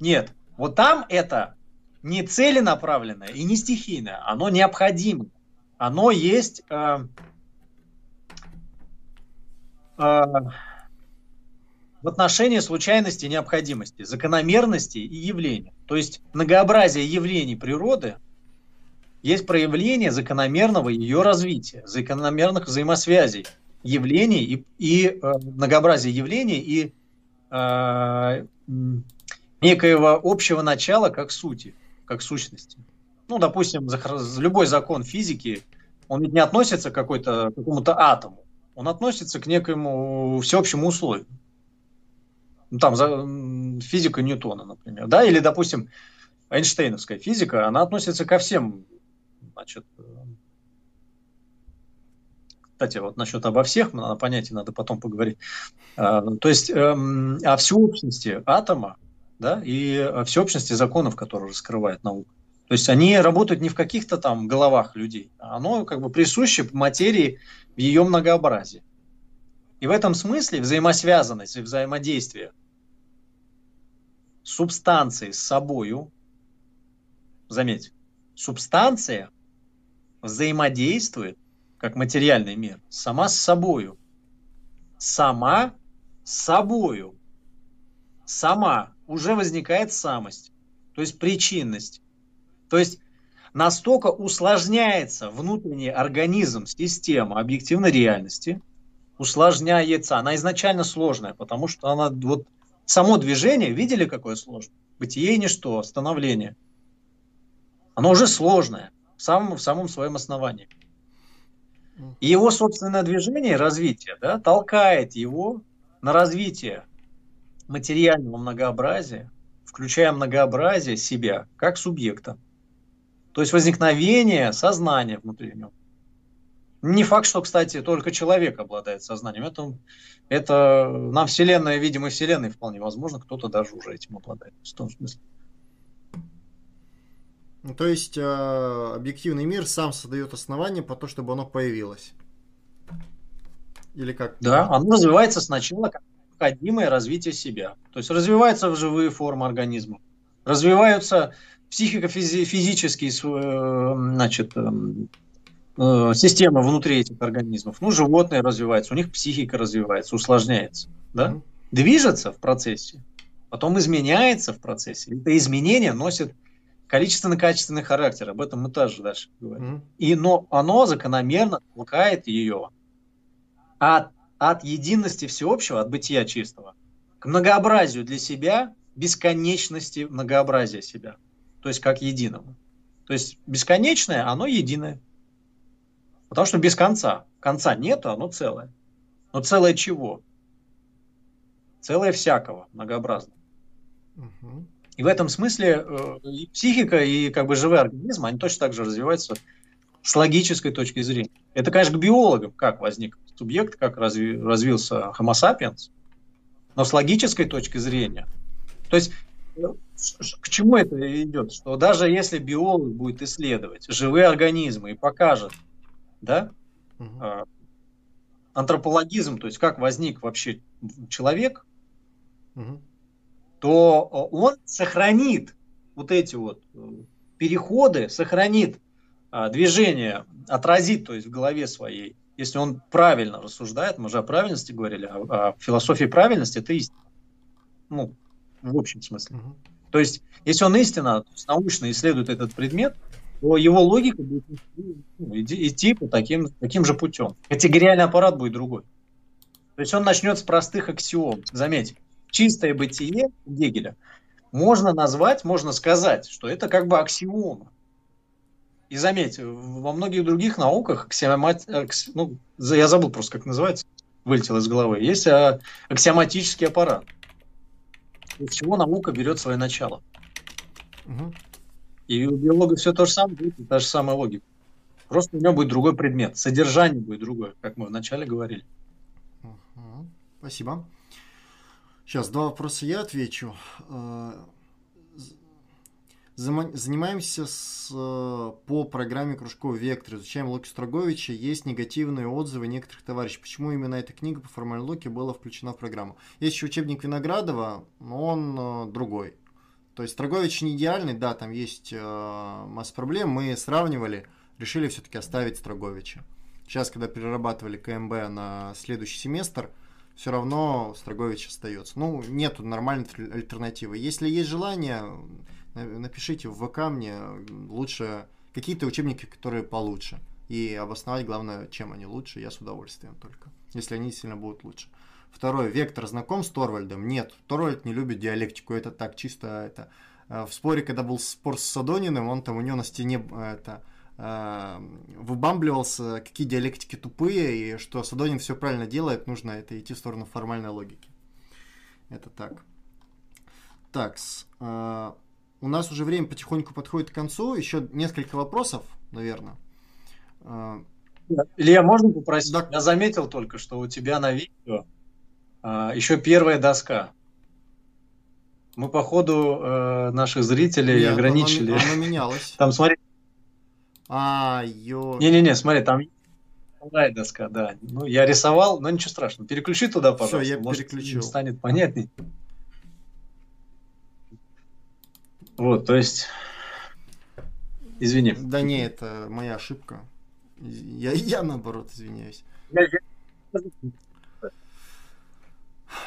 Нет, вот там это не целенаправленное и не стихийное, оно необходимо. Оно есть э, э, в отношении случайности необходимости, закономерности и явления. То есть многообразие явлений природы есть проявление закономерного ее развития, закономерных взаимосвязей явлений и, и э, многообразие явлений и э, некоего общего начала как сути, как сущности. Ну, допустим, любой закон физики, он ведь не относится к какой-то, какому-то атому, он относится к некоему всеобщему условию. Ну, там за, физика Ньютона, например, да, или, допустим, Эйнштейновская физика, она относится ко всем, значит, кстати, вот насчет обо всех, надо понять, надо потом поговорить. А, то есть эм, о всеобщности атома, да, и э, всеобщности законов, которые раскрывает наука. То есть они работают не в каких-то там головах людей, а оно как бы присуще материи в ее многообразии. И в этом смысле взаимосвязанность и взаимодействие субстанции с собою, заметь, субстанция взаимодействует, как материальный мир, сама с собою. Сама с собою. Сама уже возникает самость, то есть причинность. То есть настолько усложняется внутренний организм, система объективной реальности, усложняется. Она изначально сложная, потому что она вот само движение, видели, какое сложное? Бытие и ничто, становление. Оно уже сложное в самом, в самом своем основании. И его собственное движение, развитие, да, толкает его на развитие материального многообразия, включая многообразие себя как субъекта. То есть возникновение сознания внутри него. Не факт, что, кстати, только человек обладает сознанием. Это, это нам Вселенная, видимо, Вселенной вполне возможно, кто-то даже уже этим обладает. В том смысле. Ну, то есть э, объективный мир сам создает основания по то, чтобы оно появилось. Или как? Да, оно развивается сначала как необходимое развитие себя. То есть развиваются живые формы организма, развиваются психико-физические э, значит, э, э, системы внутри этих организмов. Ну, животные развиваются, у них психика развивается, усложняется. Да? Движется в процессе, потом изменяется в процессе. Это изменение носит количественно-качественный характер. Об этом мы также дальше говорим. И, но оно закономерно толкает ее от от единости всеобщего, от бытия чистого, к многообразию для себя, бесконечности многообразия себя, то есть как единому. То есть бесконечное, оно единое. Потому что без конца. Конца нету, оно целое. Но целое чего? Целое всякого, многообразно. Угу. И в этом смысле э, и психика, и как бы живой организм, они точно так же развиваются с логической точки зрения. Это, конечно, к биологам, как возник субъект, как разви, развился Homo sapiens, но с логической точки зрения. То есть к чему это идет? Что даже если биолог будет исследовать живые организмы и покажет, да, угу. антропологизм, то есть как возник вообще человек, угу то э, он сохранит вот эти вот э, переходы, сохранит а, движение, отразит, то есть в голове своей, если он правильно рассуждает, мы же о правильности говорили, о, о философии правильности, это истина. Ну, в общем смысле. Угу. То есть, если он истинно, то есть научно исследует этот предмет, то его логика будет ну, идти, идти по таким, таким же путем. Категориальный аппарат будет другой. То есть он начнет с простых аксиом. Заметьте, чистое бытие Гегеля можно назвать, можно сказать, что это как бы аксиома. И заметьте, во многих других науках аксиомат... акси... ну, я забыл просто, как называется, вылетел из головы, есть а, аксиоматический аппарат, из чего наука берет свое начало. Угу. И у биолога все то же самое, будет та же самая логика. Просто у него будет другой предмет, содержание будет другое, как мы вначале говорили. Угу. Спасибо. Сейчас два вопроса я отвечу. Э, занимаемся с, по программе кружков «Вектор», изучаем Локи Строговича. Есть негативные отзывы некоторых товарищей. Почему именно эта книга по формальной Локи была включена в программу? Есть еще учебник Виноградова, но он э, другой. То есть Строгович не идеальный, да, там есть э, масса проблем. Мы сравнивали, решили все-таки оставить Строговича. Сейчас, когда перерабатывали КМБ на следующий семестр – все равно Строгович остается. Ну, нету нормальной альтернативы. Если есть желание, напишите в ВК мне лучше какие-то учебники, которые получше. И обосновать, главное, чем они лучше, я с удовольствием только. Если они сильно будут лучше. Второе. Вектор знаком с Торвальдом? Нет. Торвальд не любит диалектику. Это так, чисто это... Э, в споре, когда был спор с Садониным, он там у него на стене это э, выбамбливался, какие диалектики тупые, и что Садонин все правильно делает, нужно это идти в сторону формальной логики. Это так. Так, э, у нас уже время потихоньку подходит к концу. Еще несколько вопросов, наверное. Э, Илья, можно попросить? Да. Я заметил только, что у тебя на видео э, еще первая доска. Мы по ходу э, наших зрителей Нет, ограничили. Она, она менялась. Там, смотри, а, ё... Не-не-не, смотри, там вторая доска, да. Ну, я рисовал, но ничего страшного. Переключи туда, пожалуйста. Все, я Может, переключил. станет понятней. Вот, то есть... Извини. Да не, это моя ошибка. Я, я наоборот, извиняюсь.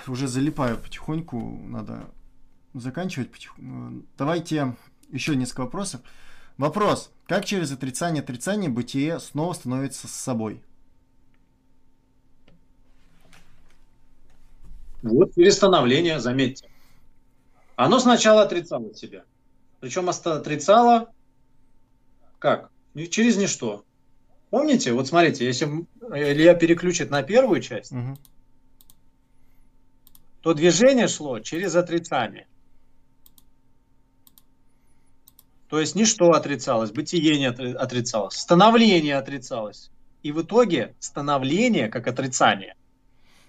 Уже залипаю потихоньку, надо заканчивать потихоньку. Давайте еще несколько вопросов. Вопрос. Как через отрицание отрицания бытие снова становится с собой? Вот перестановление, заметьте. Оно сначала отрицало себя. Причем отрицало как? Через ничто. Помните? Вот смотрите, если Илья переключит на первую часть, угу. то движение шло через отрицание. То есть ничто отрицалось, бытие не отрицалось, становление отрицалось. И в итоге становление, как отрицание,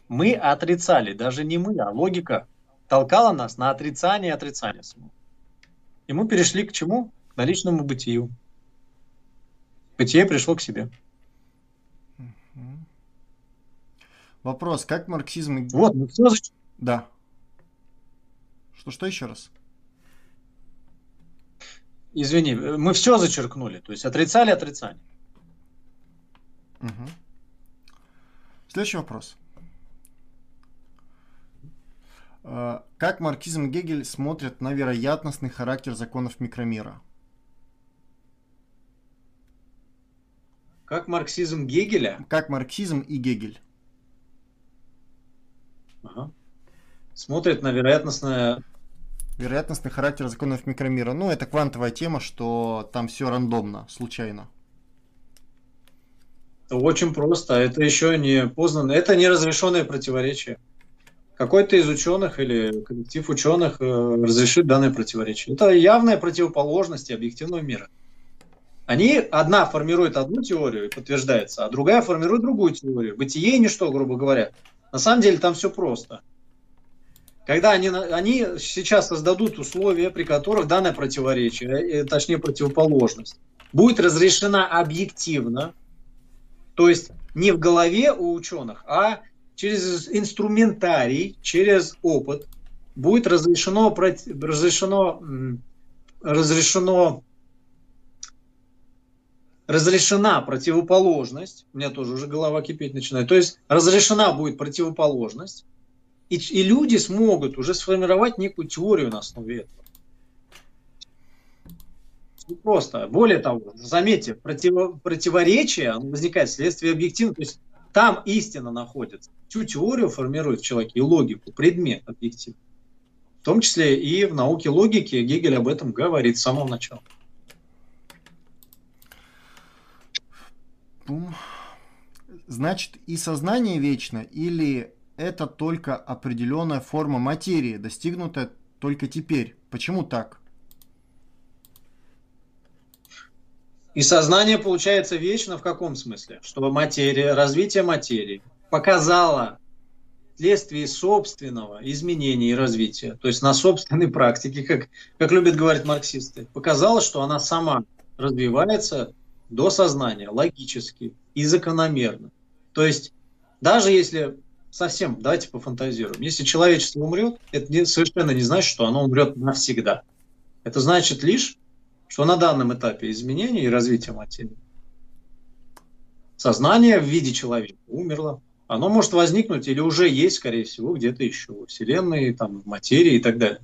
мы отрицали, даже не мы, а логика толкала нас на отрицание отрицания самого. И мы перешли к чему? К наличному бытию. Бытие пришло к себе. Вопрос, как марксизм... Вот, ну все... Да. Что, что еще раз? Извини, мы все зачеркнули, то есть отрицали отрицание. Угу. Следующий вопрос. А, как маркизм и Гегель смотрят на вероятностный характер законов микромира? Как марксизм Гегеля? Как марксизм и Гегель. Ага. Смотрит на вероятностное... Вероятностный характер законов микромира. Ну, это квантовая тема, что там все рандомно, случайно. Очень просто. Это еще не познано. Это неразрешенное противоречие. Какой-то из ученых или коллектив ученых э, разрешит данное противоречие. Это явная противоположность объективного мира. Они, одна формирует одну теорию и подтверждается, а другая формирует другую теорию. Бытие и ничто, грубо говоря. На самом деле там все просто. Когда они, они сейчас создадут условия, при которых данное противоречие, э, точнее противоположность, будет разрешена объективно, то есть не в голове у ученых, а через инструментарий, через опыт будет разрешено, разрешено, разрешено разрешена противоположность, у меня тоже уже голова кипеть начинает, то есть разрешена будет противоположность, и, и люди смогут уже сформировать некую теорию на основе этого. Просто. Более того, заметьте, против, противоречие возникает вследствие объективного. То есть там истина находится. Всю теорию формирует в человеке и логику, предмет объективный. В том числе и в науке логики Гегель об этом говорит с самого начала. Значит, и сознание вечно, или это только определенная форма материи, достигнутая только теперь? Почему так? И сознание получается вечно в каком смысле? Чтобы материя, развитие материи показало вследствие собственного изменения и развития, то есть на собственной практике, как, как любят говорить марксисты, показало, что она сама развивается до сознания логически и закономерно. То есть даже если совсем, давайте пофантазируем, если человечество умрет, это не, совершенно не значит, что оно умрет навсегда. Это значит лишь, что на данном этапе изменения и развития материи сознание в виде человека умерло. Оно может возникнуть или уже есть, скорее всего, где-то еще во Вселенной, там, в материи и так далее.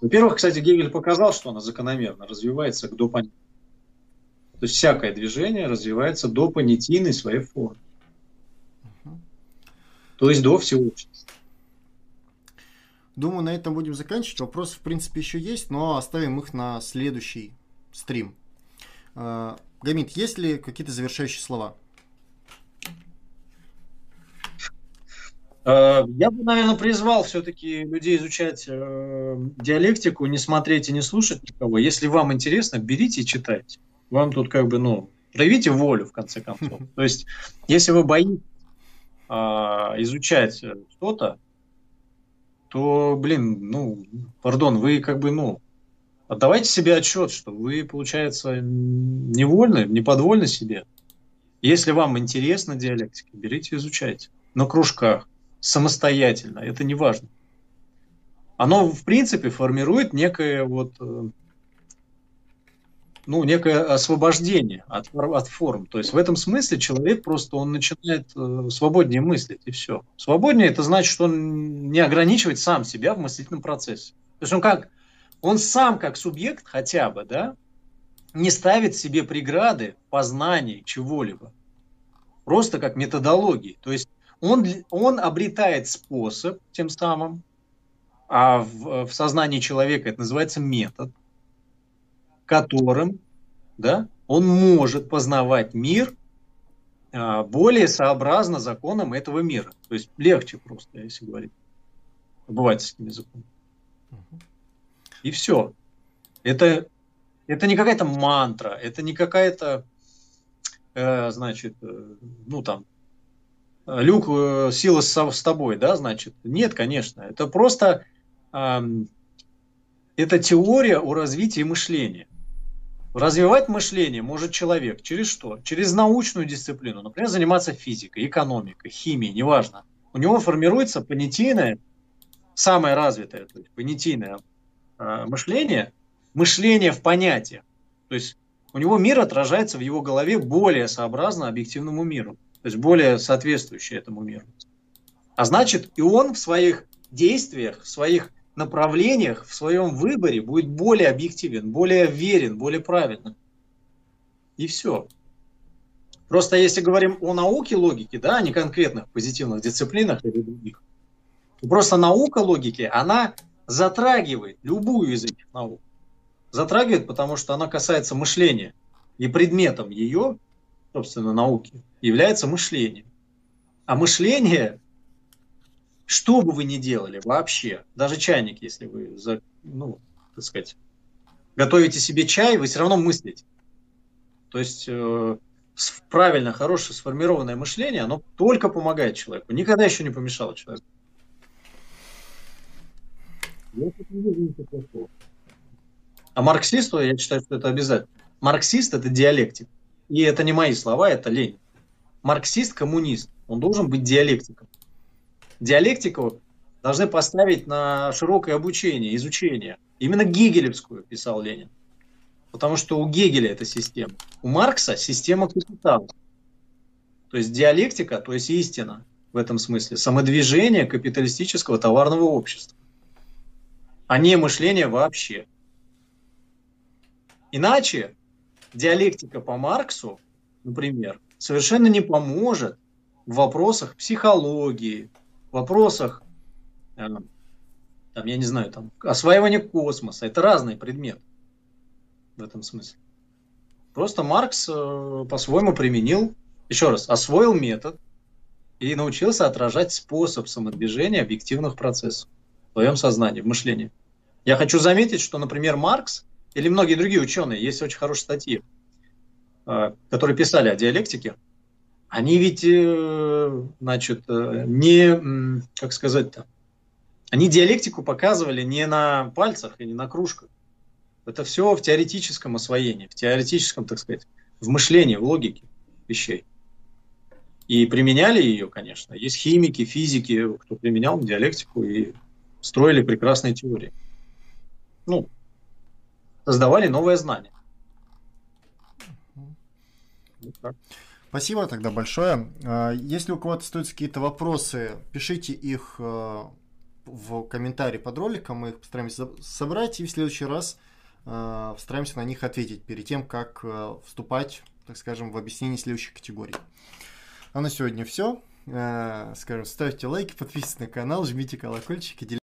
Во-первых, кстати, Гегель показал, что она закономерно развивается к допонятию. То есть всякое движение развивается до понятийной своей формы. То есть до всеобщности. Думаю, на этом будем заканчивать. Вопросы, в принципе, еще есть, но оставим их на следующий стрим. А, Гамит, есть ли какие-то завершающие слова? А, я бы, наверное, призвал все-таки людей изучать э, диалектику, не смотреть и не слушать никого. Если вам интересно, берите и читайте. Вам тут как бы, ну, проявите волю, в конце концов. То есть, если вы боитесь изучать что-то, то, блин, ну, пардон, вы как бы, ну, отдавайте себе отчет, что вы, получается, невольны, не подвольны себе. Если вам интересна диалектика, берите и изучайте. На кружках, самостоятельно, это не важно. Оно, в принципе, формирует некое вот э, ну, некое освобождение от, от форм. То есть в этом смысле человек просто он начинает э, свободнее мыслить, и все. Свободнее это значит, что он не ограничивает сам себя в мыслительном процессе. То есть он как, он сам как субъект хотя бы, да, не ставит себе преграды в чего-либо. Просто как методологии. То есть он, он обретает способ тем самым, а в, в сознании человека это называется метод – которым да, он может познавать мир а, более сообразно законам этого мира. То есть легче просто, если говорить обывательским языком. И все. Это, это не какая-то мантра, это не какая-то, э, значит, э, ну там, люк, э, сила с, с тобой, да, значит. Нет, конечно. Это просто, э, это теория о развитии мышления. Развивать мышление может человек через что? Через научную дисциплину. Например, заниматься физикой, экономикой, химией, неважно. У него формируется понятийное, самое развитое, то есть понятийное э, мышление, мышление в понятиях. То есть у него мир отражается в его голове более сообразно объективному миру, то есть более соответствующий этому миру. А значит, и он в своих действиях, в своих направлениях, в своем выборе будет более объективен, более верен, более правильным. И все. Просто если говорим о науке логики, да, а не конкретных позитивных дисциплинах или других, просто наука логики, она затрагивает любую из этих наук. Затрагивает, потому что она касается мышления. И предметом ее, собственно, науки является мышление. А мышление, что бы вы ни делали вообще, даже чайник, если вы, ну, так сказать, готовите себе чай, вы все равно мыслите. То есть э, правильно, хорошее, сформированное мышление, оно только помогает человеку. Никогда еще не помешало человеку. А марксисту, я считаю, что это обязательно. Марксист – это диалектик. И это не мои слова, это Ленин. Марксист – коммунист. Он должен быть диалектиком. Диалектику должны поставить на широкое обучение, изучение. Именно гегелевскую писал Ленин. Потому что у Гегеля это система. У Маркса система капитала. То есть диалектика, то есть истина в этом смысле. Самодвижение капиталистического товарного общества. А не мышление вообще. Иначе диалектика по Марксу, например, совершенно не поможет в вопросах психологии, вопросах, э, там, я не знаю, там, осваивания космоса. Это разные предметы в этом смысле. Просто Маркс э, по-своему применил, еще раз, освоил метод и научился отражать способ самодвижения объективных процессов в своем сознании, в мышлении. Я хочу заметить, что, например, Маркс или многие другие ученые, есть очень хорошие статьи, э, которые писали о диалектике, они ведь, э, значит, э, не, как сказать-то, они диалектику показывали не на пальцах и не на кружках, это все в теоретическом освоении, в теоретическом, так сказать, в мышлении, в логике вещей. И применяли ее, конечно. Есть химики, физики, кто применял диалектику и строили прекрасные теории. Ну, создавали новое знание. Спасибо тогда большое. А, если у кого-то остаются какие-то вопросы, пишите их э, в комментарии под роликом, мы их постараемся собрать, и в следующий раз э, постараемся на них ответить перед тем, как э, вступать, так скажем, в объяснение следующих категорий. А на сегодня все. Скажем, ставьте лайки, подписывайтесь на канал, жмите колокольчик и делитесь